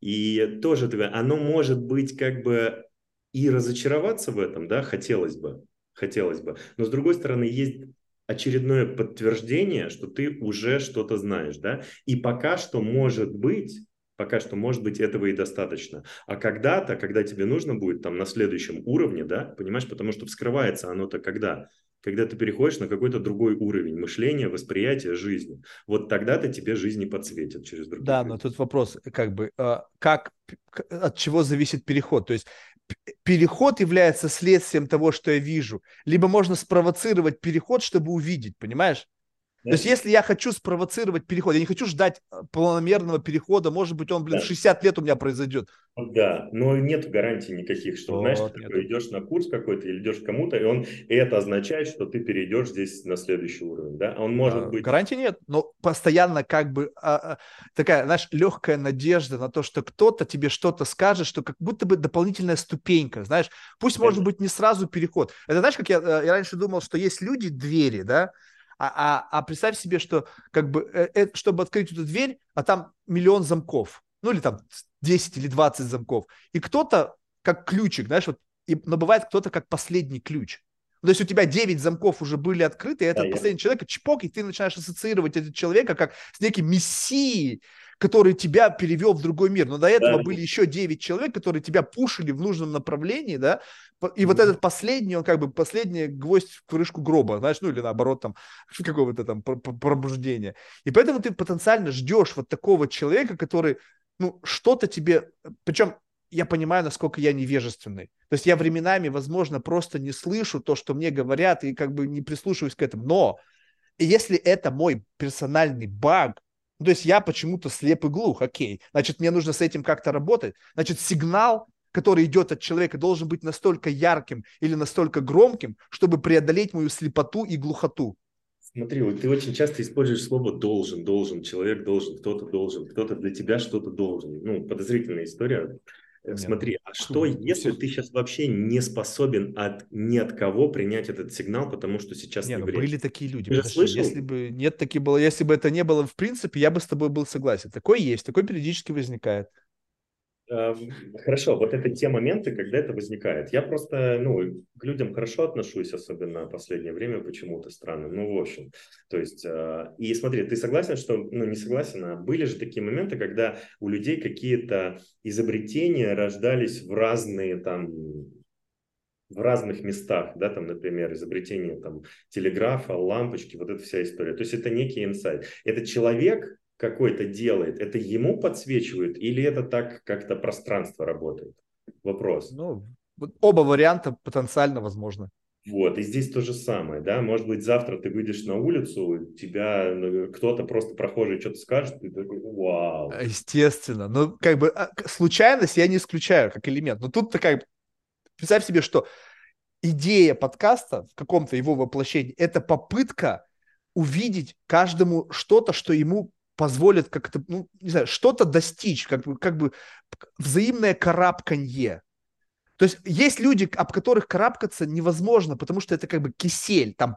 и тоже оно может быть как бы и разочароваться в этом, да, хотелось бы, хотелось бы. Но с другой стороны, есть очередное подтверждение, что ты уже что-то знаешь, да, и пока что может быть, пока что может быть этого и достаточно. А когда-то, когда тебе нужно будет там на следующем уровне, да, понимаешь, потому что вскрывается оно-то когда? Когда ты переходишь на какой-то другой уровень мышления, восприятия жизни. Вот тогда-то тебе жизнь не подсветит через другие. Да, но тут вопрос, как бы, а, как, от чего зависит переход? То есть переход является следствием того, что я вижу, либо можно спровоцировать переход, чтобы увидеть, понимаешь? То есть, если я хочу спровоцировать переход, я не хочу ждать э, планомерного перехода, может быть, он, блин, да. 60 лет у меня произойдет. Да, но нет гарантий никаких, что, вот, знаешь, ты такой идешь на курс какой-то или идешь к кому-то, и он и это означает, что ты перейдешь здесь на следующий уровень, да? Он может а, быть... Гарантии нет, но постоянно как бы а, а, такая, знаешь, легкая надежда на то, что кто-то тебе что-то скажет, что как будто бы дополнительная ступенька, знаешь, пусть, это... может быть, не сразу переход. Это знаешь, как я, э, я раньше думал, что есть люди, двери, да, а, а, а представь себе, что как бы, э, э, чтобы открыть эту дверь, а там миллион замков, ну или там 10 или 20 замков, и кто-то как ключик, знаешь, вот, и, но бывает кто-то как последний ключ. То есть у тебя 9 замков уже были открыты, и этот да, последний я... человек, чпок, и ты начинаешь ассоциировать этого человека как с неким мессией, который тебя перевел в другой мир. Но до этого да. были еще 9 человек, которые тебя пушили в нужном направлении, да, и вот этот последний, он как бы последний гвоздь в крышку гроба, знаешь, ну или наоборот там какого-то там пробуждения. И поэтому ты потенциально ждешь вот такого человека, который, ну, что-то тебе, причем я понимаю, насколько я невежественный. То есть я временами, возможно, просто не слышу то, что мне говорят, и как бы не прислушиваюсь к этому. Но если это мой персональный баг, то есть я почему-то слеп и глух, окей, значит, мне нужно с этим как-то работать. Значит, сигнал, который идет от человека, должен быть настолько ярким или настолько громким, чтобы преодолеть мою слепоту и глухоту. Смотри, вот ты очень часто используешь слово «должен», «должен», человек должен, кто-то должен, кто-то для тебя что-то должен. Ну, подозрительная история. Нет. Смотри, а что, если ты сейчас вообще не способен от ни от кого принять этот сигнал, потому что сейчас не, не ну, были такие люди. Подожди, если бы нет, таки было, если бы это не было в принципе, я бы с тобой был согласен. Такое есть, такое периодически возникает. Хорошо, вот это те моменты, когда это возникает. Я просто, ну, к людям хорошо отношусь, особенно в последнее время почему-то странно. Ну, в общем, то есть, а, и смотри, ты согласен, что, ну, не согласен, а были же такие моменты, когда у людей какие-то изобретения рождались в разные там в разных местах, да, там, например, изобретение там телеграфа, лампочки, вот эта вся история. То есть это некий инсайт. Это человек какой-то делает, это ему подсвечивают или это так как-то пространство работает? Вопрос. Ну, оба варианта потенциально возможны. Вот, и здесь то же самое, да, может быть, завтра ты выйдешь на улицу, тебя ну, кто-то просто прохожий что-то скажет, и ты такой, вау. Естественно, ну, как бы, а, случайность я не исключаю как элемент, но тут-то как представь себе, что идея подкаста в каком-то его воплощении – это попытка увидеть каждому что-то, что ему позволит как-то, ну, не знаю, что-то достичь, как бы, как бы взаимное карабканье. То есть есть люди, об которых карабкаться невозможно, потому что это как бы кисель, там,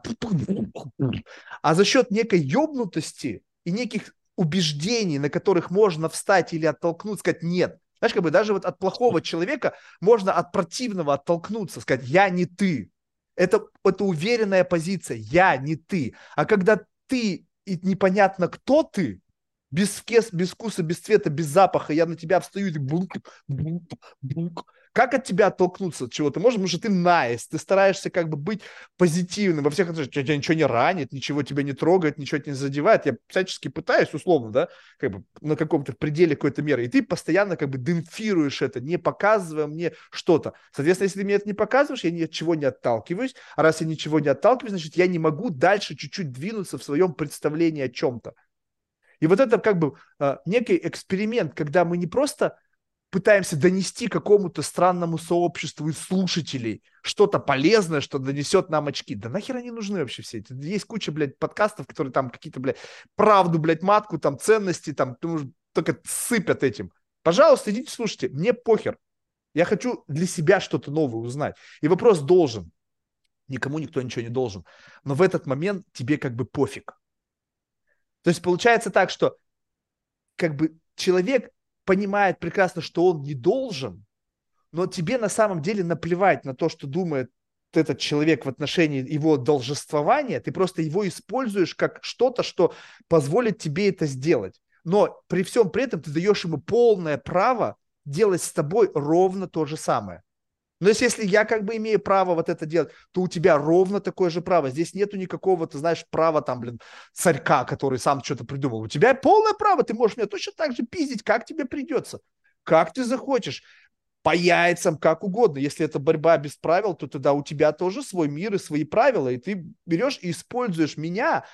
а за счет некой ёбнутости и неких убеждений, на которых можно встать или оттолкнуть, сказать нет. Знаешь, как бы даже вот от плохого человека можно от противного оттолкнуться, сказать я не ты. Это, это уверенная позиция, я не ты. А когда ты и непонятно, кто ты, без, вкус, без вкуса, без цвета, без запаха, я на тебя встаю и бук, бук, бук. Как от тебя оттолкнуться от чего-то? Может, потому ты найс, ты стараешься как бы быть позитивным во всех отношениях, тебя ничего не ранит, ничего тебя не трогает, ничего тебя не задевает. Я всячески пытаюсь, условно, да, как бы на каком-то пределе какой-то меры, и ты постоянно как бы демпфируешь это, не показывая мне что-то. Соответственно, если ты мне это не показываешь, я ни от чего не отталкиваюсь, а раз я ничего не отталкиваюсь, значит, я не могу дальше чуть-чуть двинуться в своем представлении о чем-то. И вот это как бы э, некий эксперимент, когда мы не просто пытаемся донести какому-то странному сообществу из слушателей что-то полезное, что донесет нам очки. Да нахер они нужны вообще все эти? Есть куча, блядь, подкастов, которые там какие-то, блядь, правду, блядь, матку, там, ценности, там, только сыпят этим. Пожалуйста, идите слушайте, мне похер. Я хочу для себя что-то новое узнать. И вопрос должен. Никому никто ничего не должен. Но в этот момент тебе как бы пофиг. То есть получается так, что как бы человек понимает прекрасно, что он не должен, но тебе на самом деле наплевать на то, что думает этот человек в отношении его должествования, ты просто его используешь как что-то, что позволит тебе это сделать. Но при всем при этом ты даешь ему полное право делать с тобой ровно то же самое. Но если, я как бы имею право вот это делать, то у тебя ровно такое же право. Здесь нету никакого, ты знаешь, права там, блин, царька, который сам что-то придумал. У тебя полное право, ты можешь меня точно так же пиздить, как тебе придется, как ты захочешь по яйцам, как угодно. Если это борьба без правил, то тогда у тебя тоже свой мир и свои правила, и ты берешь и используешь меня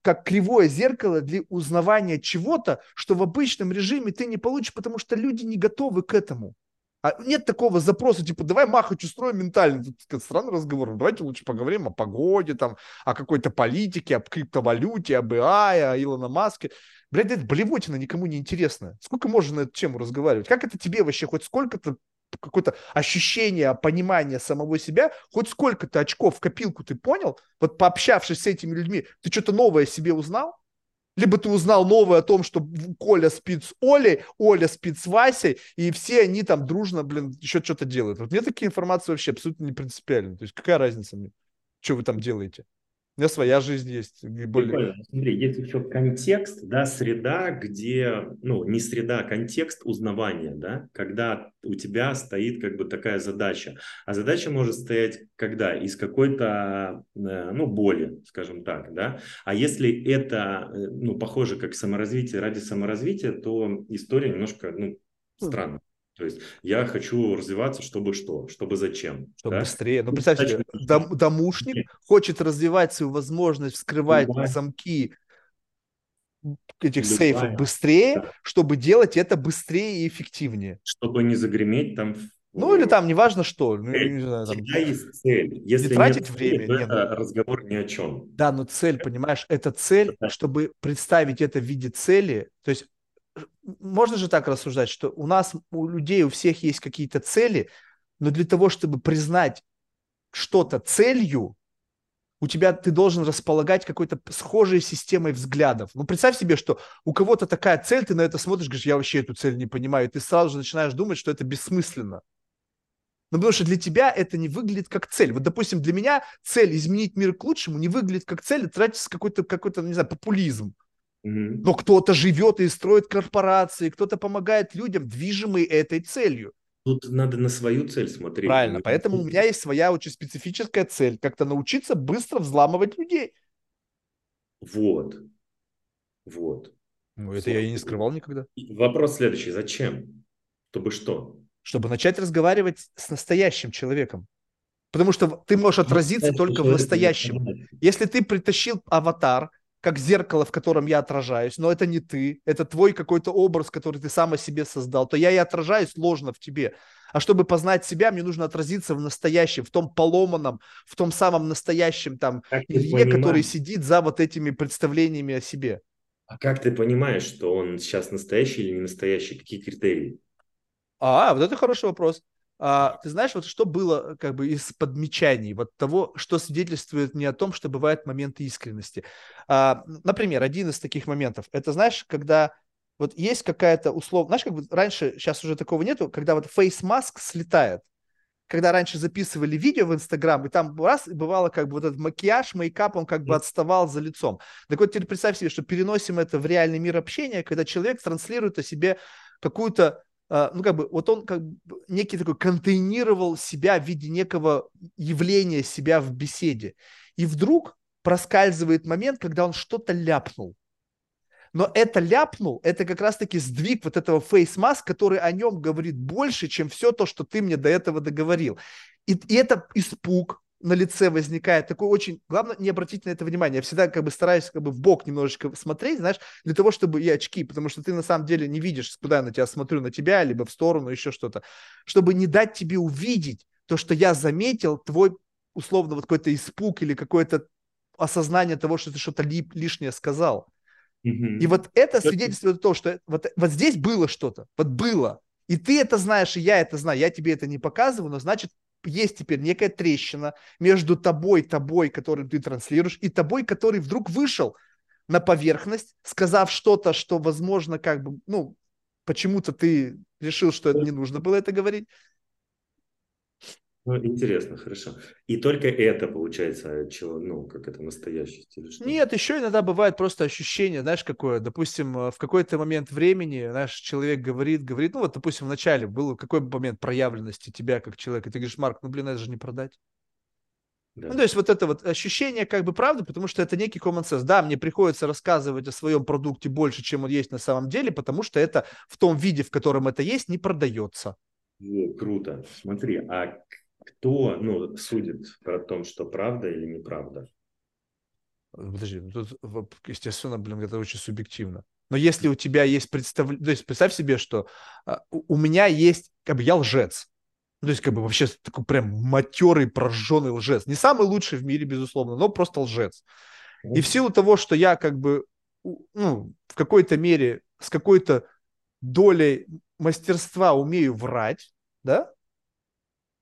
как кривое зеркало для узнавания чего-то, что в обычном режиме ты не получишь, потому что люди не готовы к этому. А нет такого запроса, типа, давай махать устроим ментально. Тут странный разговор. Давайте лучше поговорим о погоде, там, о какой-то политике, об криптовалюте, об AI, о Илона Маске. Блядь, это блевотина никому не интересно. Сколько можно на эту тему разговаривать? Как это тебе вообще хоть сколько-то какое-то ощущение, понимание самого себя, хоть сколько-то очков в копилку ты понял, вот пообщавшись с этими людьми, ты что-то новое себе узнал? Либо ты узнал новое о том, что Коля спит с Олей, Оля спит с Васей, и все они там дружно, блин, еще что-то делают. Вот мне такие информации вообще абсолютно не принципиальны. То есть какая разница мне, что вы там делаете? У меня своя жизнь есть. Более... Прикольно. Смотри, есть еще контекст, да, среда, где, ну, не среда, а контекст узнавания, да, когда у тебя стоит как бы такая задача. А задача может стоять когда? Из какой-то, э, ну, боли, скажем так, да. А если это, э, ну, похоже как саморазвитие ради саморазвития, то история немножко, ну, хм. странная. То есть я хочу развиваться, чтобы что? Чтобы зачем? Чтобы да? быстрее. Ну, представьте себе, дом, домушник Нет. хочет развивать свою возможность вскрывать Любая. замки этих Любая. сейфов быстрее, да. чтобы делать это быстрее и эффективнее. Чтобы не загреметь там ну, или там, неважно что. Ну, не знаю, там, Всегда есть цель. Если не тратить нет время. Цели, нет, это разговор ни о чем. Да, но цель, понимаешь, это цель, чтобы представить это в виде цели. То есть можно же так рассуждать, что у нас, у людей, у всех есть какие-то цели, но для того, чтобы признать что-то целью, у тебя ты должен располагать какой-то схожей системой взглядов. Ну, представь себе, что у кого-то такая цель, ты на это смотришь, говоришь, я вообще эту цель не понимаю, и ты сразу же начинаешь думать, что это бессмысленно. Ну, потому что для тебя это не выглядит как цель. Вот, допустим, для меня цель изменить мир к лучшему не выглядит как цель, это тратится какой-то, какой-то, не знаю, популизм. Но кто-то живет и строит корпорации, кто-то помогает людям, движимый этой целью. Тут надо на свою цель смотреть. Правильно, поэтому у меня есть своя очень специфическая цель, как-то научиться быстро взламывать людей. Вот, вот. Ну, это вот. я и не скрывал никогда. Вопрос следующий, зачем? Чтобы что? Чтобы начать разговаривать с настоящим человеком. Потому что ты можешь отразиться только в настоящем. Если ты притащил аватар, как зеркало, в котором я отражаюсь, но это не ты, это твой какой-то образ, который ты сам о себе создал, то я и отражаюсь ложно в тебе. А чтобы познать себя, мне нужно отразиться в настоящем, в том поломанном, в том самом настоящем там Илье, который сидит за вот этими представлениями о себе. А как ты понимаешь, что он сейчас настоящий или не настоящий? Какие критерии? А, вот это хороший вопрос. А, ты знаешь, вот что было как бы из подмечаний, вот того, что свидетельствует не о том, что бывают моменты искренности. А, например, один из таких моментов, это знаешь, когда вот есть какая-то условно, знаешь, как бы раньше, сейчас уже такого нету, когда вот face mask слетает, когда раньше записывали видео в Инстаграм, и там раз бывало как бы вот этот макияж, мейкап, он как бы отставал за лицом. Так вот теперь представь себе, что переносим это в реальный мир общения, когда человек транслирует о себе какую-то ну, как бы, вот он как бы некий такой контейнировал себя в виде некого явления себя в беседе. И вдруг проскальзывает момент, когда он что-то ляпнул. Но это ляпнул, это как раз-таки сдвиг вот этого фейс-маск, который о нем говорит больше, чем все то, что ты мне до этого договорил. И, и это испуг, на лице возникает такой очень... Главное, не обратить на это внимание. Я всегда как бы стараюсь как бы в бок немножечко смотреть, знаешь, для того, чтобы и очки, потому что ты на самом деле не видишь, куда я на тебя смотрю, на тебя, либо в сторону, еще что-то. Чтобы не дать тебе увидеть то, что я заметил, твой условно вот какой-то испуг или какое-то осознание того, что ты что-то ли, лишнее сказал. Mm-hmm. И вот это свидетельствует о том, что вот, вот здесь было что-то, вот было. И ты это знаешь, и я это знаю. Я тебе это не показываю, но значит, есть теперь некая трещина между тобой, тобой, который ты транслируешь, и тобой, который вдруг вышел на поверхность, сказав что-то, что, возможно, как бы, ну, почему-то ты решил, что это не нужно было это говорить, ну, интересно, хорошо. И только это получается, чего, ну, как это настоящесть или что? Нет, еще иногда бывает просто ощущение, знаешь, какое, допустим, э, в какой-то момент времени наш человек говорит, говорит, ну вот, допустим, в начале был какой момент проявленности тебя как человека, и ты говоришь, Марк, ну, блин, это же не продать. Да. Ну, то есть вот это вот ощущение как бы правды, потому что это некий common sense. Да, мне приходится рассказывать о своем продукте больше, чем он есть на самом деле, потому что это в том виде, в котором это есть, не продается. О, круто. Смотри, а кто ну, судит про то, что правда или неправда? Подожди, ну тут, естественно, блин, это очень субъективно. Но если у тебя есть представление, то есть представь себе, что а, у меня есть, как бы я лжец, то есть как бы вообще такой прям матерый, прожженный лжец. Не самый лучший в мире, безусловно, но просто лжец. И в силу того, что я как бы, ну, в какой-то мере, с какой-то долей мастерства умею врать, да,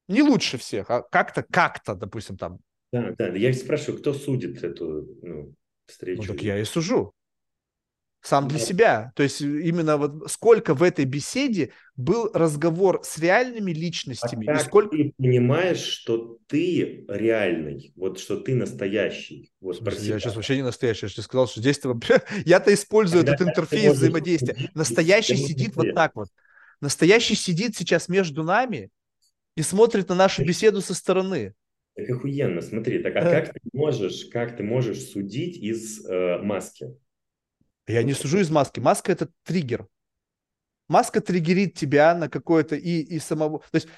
не лучше всех, а как-то, как-то, допустим, там. Да, да, я спрашиваю, кто судит эту ну, встречу? Ну, так я и сужу. сам для себя. То есть именно вот сколько в этой беседе был разговор с реальными личностями. А как сколько... ты понимаешь, что ты реальный, вот что ты настоящий? Вот я сейчас вообще не настоящий, я же сказал, что здесь я-то использую Когда этот интерфейс взаимодействия. Настоящий сидит вот так вот. Настоящий сидит сейчас между нами и смотрит на нашу беседу со стороны. Так охуенно, смотри, так а как ты можешь, как ты можешь судить из э, маски? Я не сужу из маски. Маска это триггер. Маска триггерит тебя на какое-то и, и самого. То есть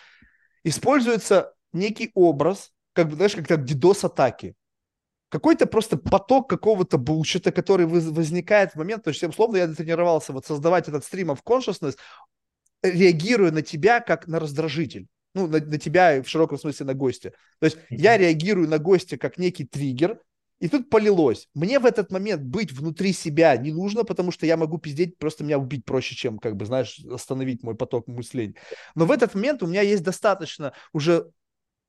используется некий образ, как бы, знаешь, как как DDoS-атаки. Какой-то просто поток какого-то булщита, который возникает в момент, то есть, условно, я тренировался вот создавать этот стрим of consciousness, реагируя на тебя как на раздражитель. Ну, на, на тебя в широком смысле на гостя. То есть я реагирую на гостя как некий триггер, и тут полилось. Мне в этот момент быть внутри себя не нужно, потому что я могу пиздеть, просто меня убить проще, чем, как бы, знаешь, остановить мой поток мыслей. Но в этот момент у меня есть достаточно уже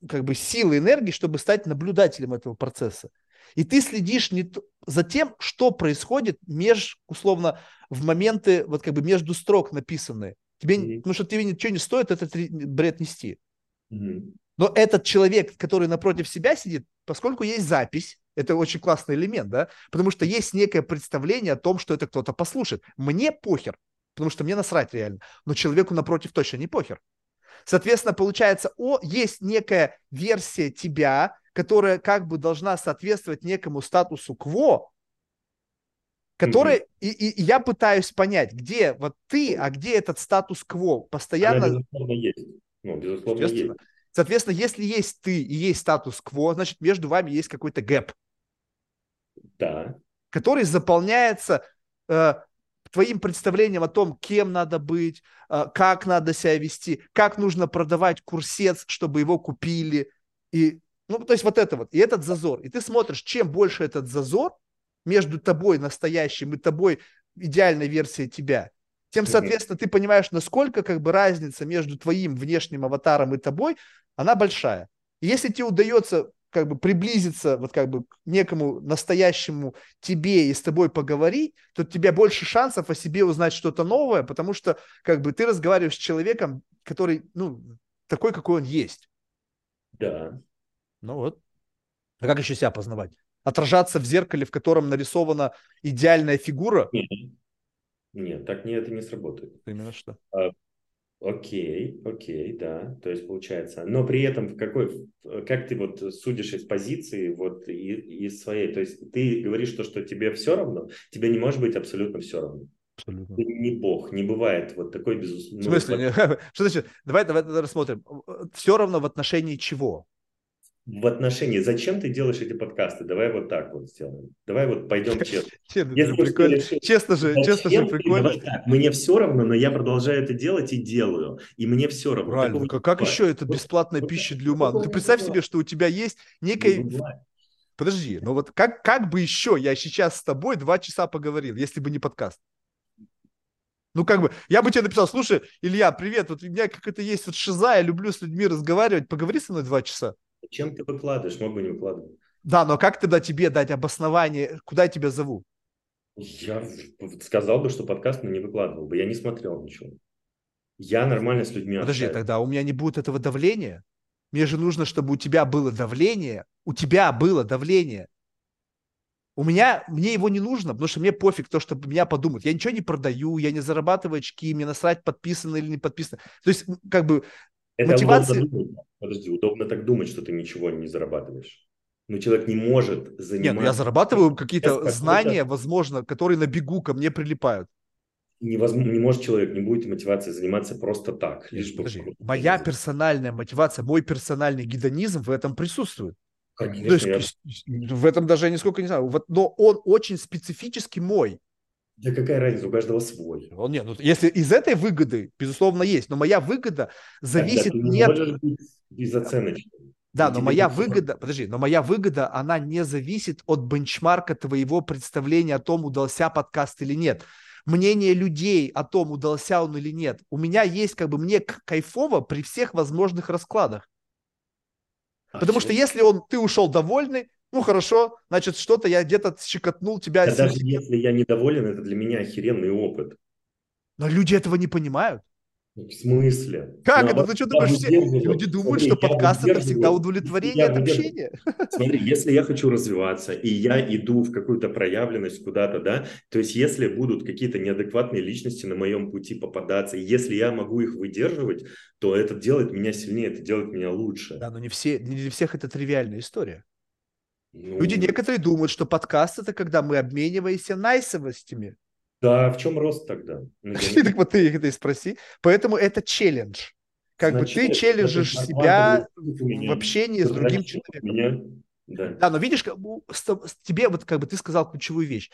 как бы силы, энергии, чтобы стать наблюдателем этого процесса. И ты следишь не за тем, что происходит меж, условно, в моменты, вот как бы между строк написанные. Тебе, mm-hmm. Потому что тебе ничего не стоит этот бред нести. Mm-hmm. Но этот человек, который напротив себя сидит, поскольку есть запись, это очень классный элемент, да, потому что есть некое представление о том, что это кто-то послушает. Мне похер, потому что мне насрать реально, но человеку напротив точно не похер. Соответственно, получается, о, есть некая версия тебя, которая как бы должна соответствовать некому статусу кво, которая, mm-hmm. и, и, и я пытаюсь понять, где вот ты, а где этот статус кво постоянно. Она, безусловно, есть. Ну, безусловно, есть. Соответственно, если есть ты и есть статус-кво, значит, между вами есть какой-то гэп. Да. Который заполняется э, твоим представлением о том, кем надо быть, э, как надо себя вести, как нужно продавать курсец, чтобы его купили. И, ну, то есть вот это вот. И этот зазор. И ты смотришь, чем больше этот зазор между тобой настоящим и тобой идеальной версией тебя, тем, соответственно, ты понимаешь, насколько как бы разница между твоим внешним аватаром и тобой, она большая. И если тебе удается как бы приблизиться вот как бы к некому настоящему тебе и с тобой поговорить, то у тебя больше шансов о себе узнать что-то новое, потому что как бы ты разговариваешь с человеком, который, ну, такой, какой он есть. Да. Ну вот. А как еще себя познавать? Отражаться в зеркале, в котором нарисована идеальная фигура? Нет, нет так не, это не сработает. Именно что? А, Окей, окей, да, то есть получается, но при этом в какой, как ты вот судишь из позиции, вот из своей, то есть ты говоришь то, что тебе все равно, тебе не может быть абсолютно все равно. Абсолютно. Ты не бог, не бывает вот такой безусловно. В смысле? Ну, что значит? Давай, давай рассмотрим. Все равно в отношении чего? В отношении, зачем ты делаешь эти подкасты? Давай вот так вот сделаем. Давай вот пойдем честно. прикольно. Честно же, честно же, прикольно. Мне все равно, но я продолжаю это делать и делаю. И мне все равно. Правильно. Как, как еще это бесплатная пища для ума? Ну, ты представь себе, что у тебя есть некая... Подожди, ну вот как, как бы еще я сейчас с тобой два часа поговорил, если бы не подкаст? Ну, как бы, я бы тебе написал, слушай, Илья, привет, вот у меня как-то есть вот шиза, я люблю с людьми разговаривать, поговори со мной два часа. Чем ты выкладываешь? Мог бы не выкладывать. Да, но как тогда тебе дать обоснование, куда я тебя зову? Я сказал бы, что подкаст не выкладывал бы. Я не смотрел ничего. Я нормально с людьми Подожди, общаюсь. тогда у меня не будет этого давления. Мне же нужно, чтобы у тебя было давление. У тебя было давление. У меня, мне его не нужно, потому что мне пофиг то, что меня подумают. Я ничего не продаю, я не зарабатываю очки, мне насрать, подписано или не подписано. То есть, как бы, это мотивация... удобно думать. Подожди, удобно так думать, что ты ничего не зарабатываешь. Но человек не может заниматься... Нет, ну я зарабатываю какие-то знания, возможно, которые на бегу ко мне прилипают. Невозможно, не может человек, не будет мотивации заниматься просто так. Лишь Подожди, бы... моя персональная мотивация, мой персональный гедонизм в этом присутствует. Конечно, То есть, я... В этом даже я нисколько не знаю. Но он очень специфически мой. Да какая разница, у каждого свой. Он, нет, ну, если из этой выгоды, безусловно, есть, но моя выгода зависит Тогда не от... безоценочным. Да, но моя выгода, подожди, но моя выгода, она не зависит от бенчмарка твоего представления о том, удался подкаст или нет. Мнение людей о том, удался он или нет. У меня есть, как бы, мне кайфово при всех возможных раскладах. А Потому что если он, ты ушел довольный, Ну хорошо, значит, что-то я где-то щекотнул тебя. Да даже если я недоволен, это для меня охеренный опыт. Но люди этого не понимают. В смысле? Как ну, это? Ты что думаешь, все люди думают, смотри, что подкаст это всегда удовлетворение от общения? Смотри, если я хочу развиваться, и я иду в какую-то проявленность куда-то, да, то есть если будут какие-то неадекватные личности на моем пути попадаться, и если я могу их выдерживать, то это делает меня сильнее, это делает меня лучше. Да, но не, все, не для всех это тривиальная история. Ну... Люди некоторые думают, что подкаст это когда мы обмениваемся найсовостями. Да, в чем рост тогда? Ну, так вот ты это и спроси. Поэтому это челлендж. Как бы ты челленджишь себя в общении с другим человеком. Да. да, но видишь, тебе вот как бы ты сказал ключевую вещь.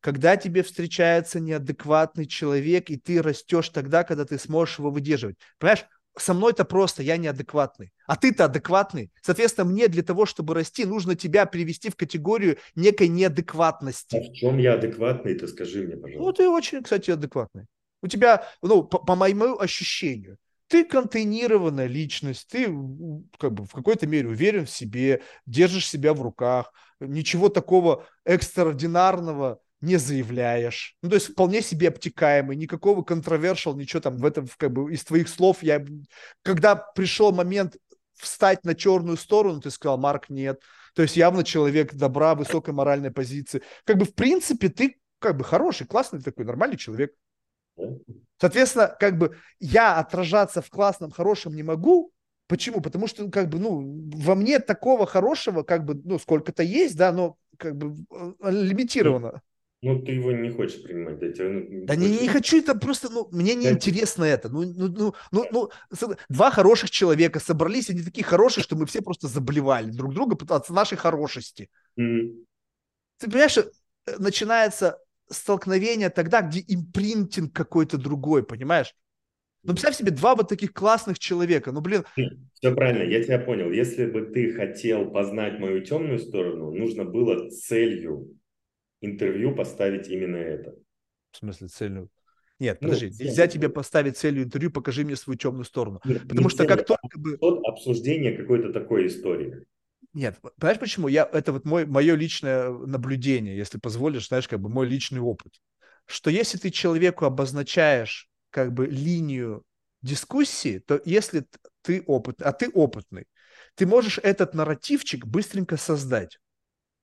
Когда тебе встречается неадекватный человек, и ты растешь тогда, когда ты сможешь его выдерживать. Понимаешь, со мной-то просто, я неадекватный, а ты-то адекватный. Соответственно, мне для того, чтобы расти, нужно тебя привести в категорию некой неадекватности. А в чем я адекватный, ты скажи мне, пожалуйста. Ну, ты очень, кстати, адекватный. У тебя, ну, по, по моему ощущению, ты контейнированная личность, ты как бы в какой-то мере уверен в себе, держишь себя в руках, ничего такого экстраординарного не заявляешь. Ну, то есть вполне себе обтекаемый, никакого контровершал, ничего там в этом, как бы, из твоих слов я... Когда пришел момент встать на черную сторону, ты сказал, Марк, нет. То есть явно человек добра, высокой моральной позиции. Как бы, в принципе, ты как бы хороший, классный такой, нормальный человек. Соответственно, как бы я отражаться в классном, хорошем не могу. Почему? Потому что, как бы, ну, во мне такого хорошего, как бы, ну, сколько-то есть, да, но как бы э, лимитировано. Ну, ты его не хочешь принимать, да? Тебя, ну, да не, не хочу, это просто, ну, мне не да. интересно это. Ну, ну, ну, ну, ну, два хороших человека собрались, они такие хорошие, что мы все просто заболевали друг друга от нашей хорошести. Mm. Ты понимаешь, э, начинается столкновение тогда, где импринтинг какой-то другой, понимаешь? Ну, представь себе два вот таких классных человека. Ну, блин. Все правильно, я тебя понял. Если бы ты хотел познать мою темную сторону, нужно было целью интервью поставить именно это. В смысле целью? Нет, ну, подожди, нельзя тебе поставить целью интервью, покажи мне свою темную сторону. Нет, Потому что как только бы... Обсуждение какой-то такой истории. Нет, понимаешь почему? Я, это вот мой, мое личное наблюдение, если позволишь, знаешь, как бы мой личный опыт. Что если ты человеку обозначаешь как бы линию дискуссии, то если ты опытный, а ты опытный, ты можешь этот нарративчик быстренько создать.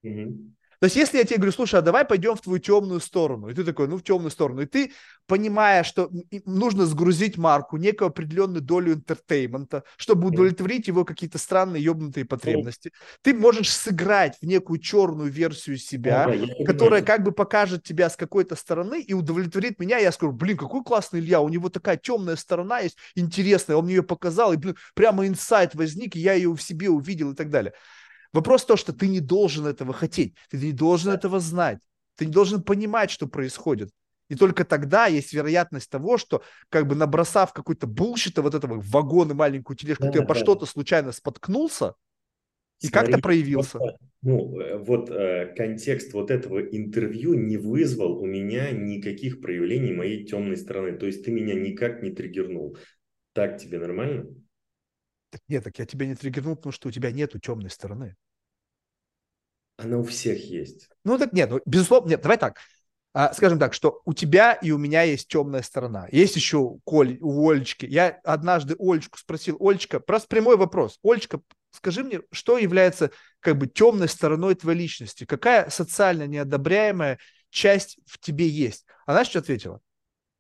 Угу. То есть, если я тебе говорю, слушай, а давай пойдем в твою темную сторону, и ты такой, ну, в темную сторону, и ты, понимая, что нужно сгрузить Марку некую определенную долю entertainment а, чтобы удовлетворить его какие-то странные ебнутые потребности, ты можешь сыграть в некую черную версию себя, которая как бы покажет тебя с какой-то стороны и удовлетворит меня, я скажу, блин, какой классный Илья, у него такая темная сторона есть, интересная, он мне ее показал, и, блин, прямо инсайт возник, и я ее в себе увидел и так далее. Вопрос то, что ты не должен этого хотеть, ты не должен этого знать, ты не должен понимать, что происходит. И только тогда есть вероятность того, что как бы набросав какой-то булщита вот этого вагон и маленькую тележку, да, ты да. по что-то случайно споткнулся и как-то проявился. Ну, э, вот э, контекст вот этого интервью не вызвал у меня никаких проявлений моей темной стороны. То есть ты меня никак не триггернул. Так тебе нормально? Нет, так я тебя не триггернул, потому что у тебя нету темной стороны. Она у всех есть. Ну так нет, ну, безусловно, нет, давай так. А, скажем так, что у тебя и у меня есть темная сторона. Есть еще Коль, у Олечки. Я однажды Олечку спросил, Олечка, просто прямой вопрос. Олечка, скажи мне, что является как бы темной стороной твоей личности? Какая социально неодобряемая часть в тебе есть? Она что ответила?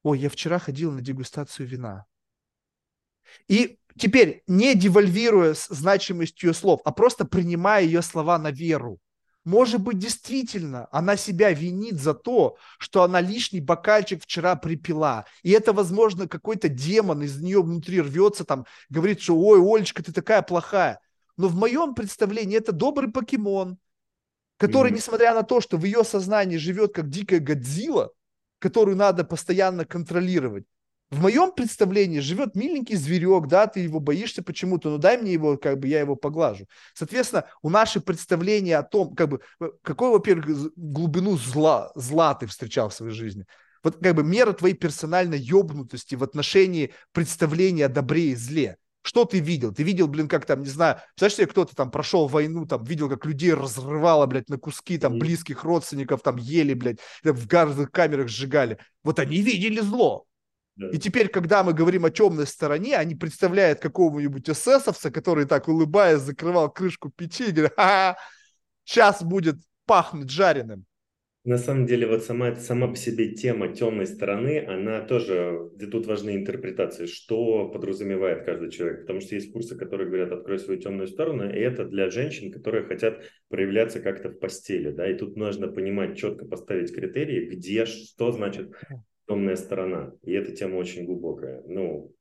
Ой, я вчера ходила на дегустацию вина. И теперь, не девальвируя значимость ее слов, а просто принимая ее слова на веру. Может быть, действительно, она себя винит за то, что она лишний бокальчик вчера припила. И это, возможно, какой-то демон из нее внутри рвется, там, говорит, что «Ой, Олечка, ты такая плохая». Но в моем представлении это добрый покемон, который, mm-hmm. несмотря на то, что в ее сознании живет как дикая Годзилла, которую надо постоянно контролировать, в моем представлении живет миленький зверек, да, ты его боишься почему-то, ну дай мне его, как бы я его поглажу. Соответственно, у наших представлений о том, как бы, какой, во-первых, глубину зла, зла ты встречал в своей жизни. Вот как бы мера твоей персональной ебнутости в отношении представления о добре и зле. Что ты видел? Ты видел, блин, как там, не знаю, представляешь себе, кто-то там прошел войну, там, видел, как людей разрывало, блядь, на куски, там, близких родственников, там, ели, блядь, в газовых камерах сжигали. Вот они видели зло. Да. И теперь, когда мы говорим о темной стороне, они представляют какого-нибудь эсэсовца, который так улыбаясь закрывал крышку печи и говорит, ха сейчас будет пахнуть жареным. На самом деле, вот сама, сама по себе тема темной стороны, она тоже, где тут важны интерпретации, что подразумевает каждый человек. Потому что есть курсы, которые говорят, открой свою темную сторону, и это для женщин, которые хотят проявляться как-то в постели. Да? И тут нужно понимать, четко поставить критерии, где, что значит темная сторона. И эта тема очень глубокая. Ну,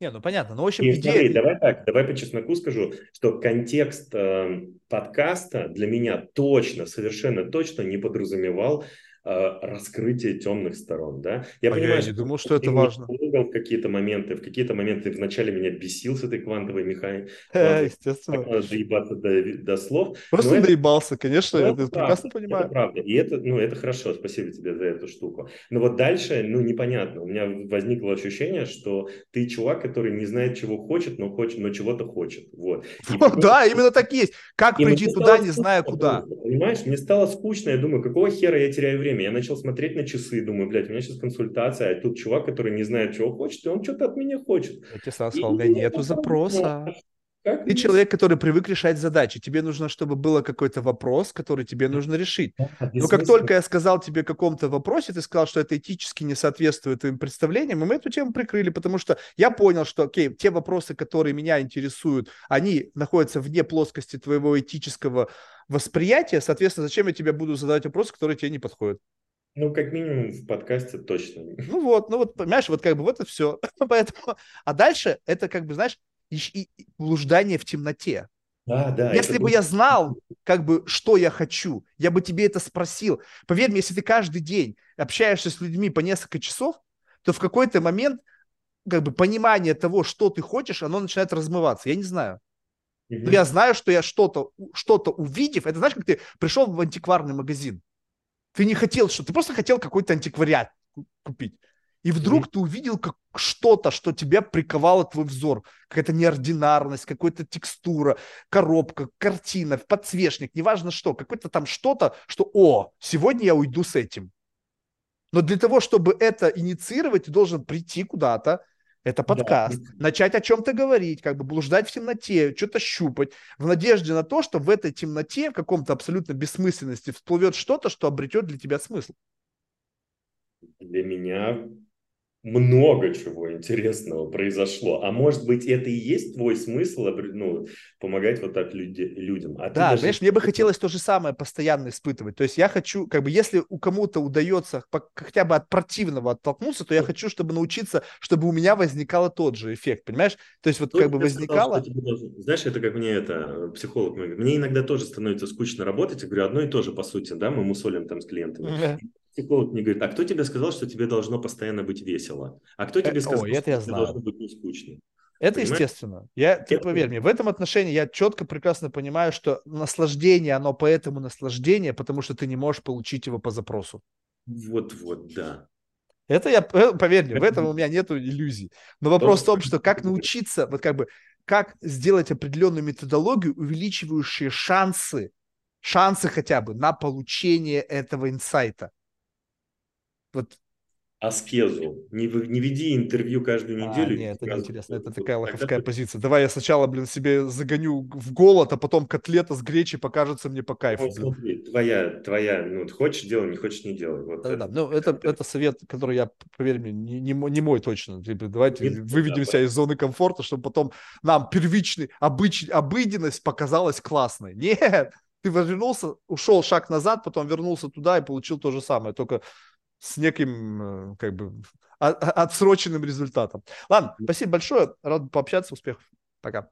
не, ну понятно, но в общем и идея... Смотри, давай так, давай по чесноку скажу, что контекст э, подкаста для меня точно, совершенно точно не подразумевал раскрытие темных сторон, да. Я а понимаю, я не думал, что это важно. В какие-то моменты, в какие-то моменты вначале меня бесил с этой квантовой механикой. Естественно. Доебаться до, до слов. Просто но доебался, это, конечно, я это прекрасно понимаю. Это правда, и это, ну, это хорошо, спасибо тебе за эту штуку. Но вот дальше, ну, непонятно. У меня возникло ощущение, что ты чувак, который не знает, чего хочет, но хочет, но чего-то хочет. Вот. Да, именно так есть. Как прийти туда, не зная куда? Понимаешь, мне стало скучно, я думаю, какого хера я теряю время? Время. Я начал смотреть на часы, думаю, блядь, у меня сейчас консультация, а тут чувак, который не знает, чего хочет, и он что-то от меня хочет. Я тебе сразу сказал, нету запроса. Как ты человек, который привык решать задачи. Тебе нужно, чтобы был какой-то вопрос, который тебе нужно решить. Но как только я сказал тебе каком-то вопросе, ты сказал, что это этически не соответствует твоим представлениям, и мы эту тему прикрыли, потому что я понял, что, окей, те вопросы, которые меня интересуют, они находятся вне плоскости твоего этического восприятия, соответственно, зачем я тебе буду задавать вопросы, которые тебе не подходят? Ну, как минимум в подкасте точно. Ну вот, ну вот, понимаешь, вот как бы вот это все. Поэтому, а дальше это как бы, знаешь, и, и блуждание в темноте. Да, да. Если бы будет... я знал, как бы, что я хочу, я бы тебе это спросил. Поверь мне, если ты каждый день общаешься с людьми по несколько часов, то в какой-то момент как бы понимание того, что ты хочешь, оно начинает размываться. Я не знаю. Mm-hmm. Но я знаю, что я что-то, что-то увидев, это знаешь, как ты пришел в антикварный магазин, ты не хотел, что ты просто хотел какой-то антиквариат купить. И вдруг mm-hmm. ты увидел как что-то, что тебя приковало твой взор. Какая-то неординарность, какая-то текстура, коробка, картина, подсвечник, неважно что. Какое-то там что-то, что, о, сегодня я уйду с этим. Но для того, чтобы это инициировать, ты должен прийти куда-то, это подкаст. Да. Начать о чем-то говорить, как бы блуждать в темноте, что-то щупать, в надежде на то, что в этой темноте, в каком-то абсолютно бессмысленности всплывет что-то, что обретет для тебя смысл. Для меня много чего интересного произошло. А может быть, это и есть твой смысл, ну, помогать вот так люди, людям. А да, даже... знаешь, мне бы хотелось то же самое постоянно испытывать. То есть я хочу, как бы, если у кому-то удается хотя бы от противного оттолкнуться, то я хочу, чтобы научиться, чтобы у меня возникал тот же эффект, понимаешь? То есть вот Тут как бы возникало... Сказал. Знаешь, это как мне это, психолог, мне иногда тоже становится скучно работать, я говорю, одно и то же, по сути, да, мы мусолим там с клиентами психолог мне говорит, а кто тебе сказал, что тебе должно постоянно быть весело? А кто тебе э, сказал, О, что тебе знаю. должно быть не скучно? Это Понимаешь? естественно. Я, ты это... поверь мне, в этом отношении я четко, прекрасно понимаю, что наслаждение, оно поэтому наслаждение, потому что ты не можешь получить его по запросу. Вот-вот, да. Это я, э, поверь мне, в этом у меня нет иллюзий. Но вопрос в том, что как научиться, вот как бы, как сделать определенную методологию, увеличивающую шансы, шансы хотя бы на получение этого инсайта вот аскезу. Не, не веди интервью каждую а, неделю. А, нет, это неинтересно. Это такая лоховская позиция. Давай я сначала, блин, себе загоню в голод, а потом котлета с гречей покажется мне по кайфу. Вот, смотри, твоя, твоя, ну, хочешь делай, не хочешь не делай. Вот да, это. да. Ну, это, это совет, который я, поверь мне, не, не, не мой точно. Давайте Нет, выведем да, себя да. из зоны комфорта, чтобы потом нам первичный, обыч, обыденность показалась классной. Нет, ты вернулся, ушел шаг назад, потом вернулся туда и получил то же самое, только с неким, э, как бы, отсроченным результатом. Ладно, спасибо большое. Рад пообщаться. Успехов. Пока.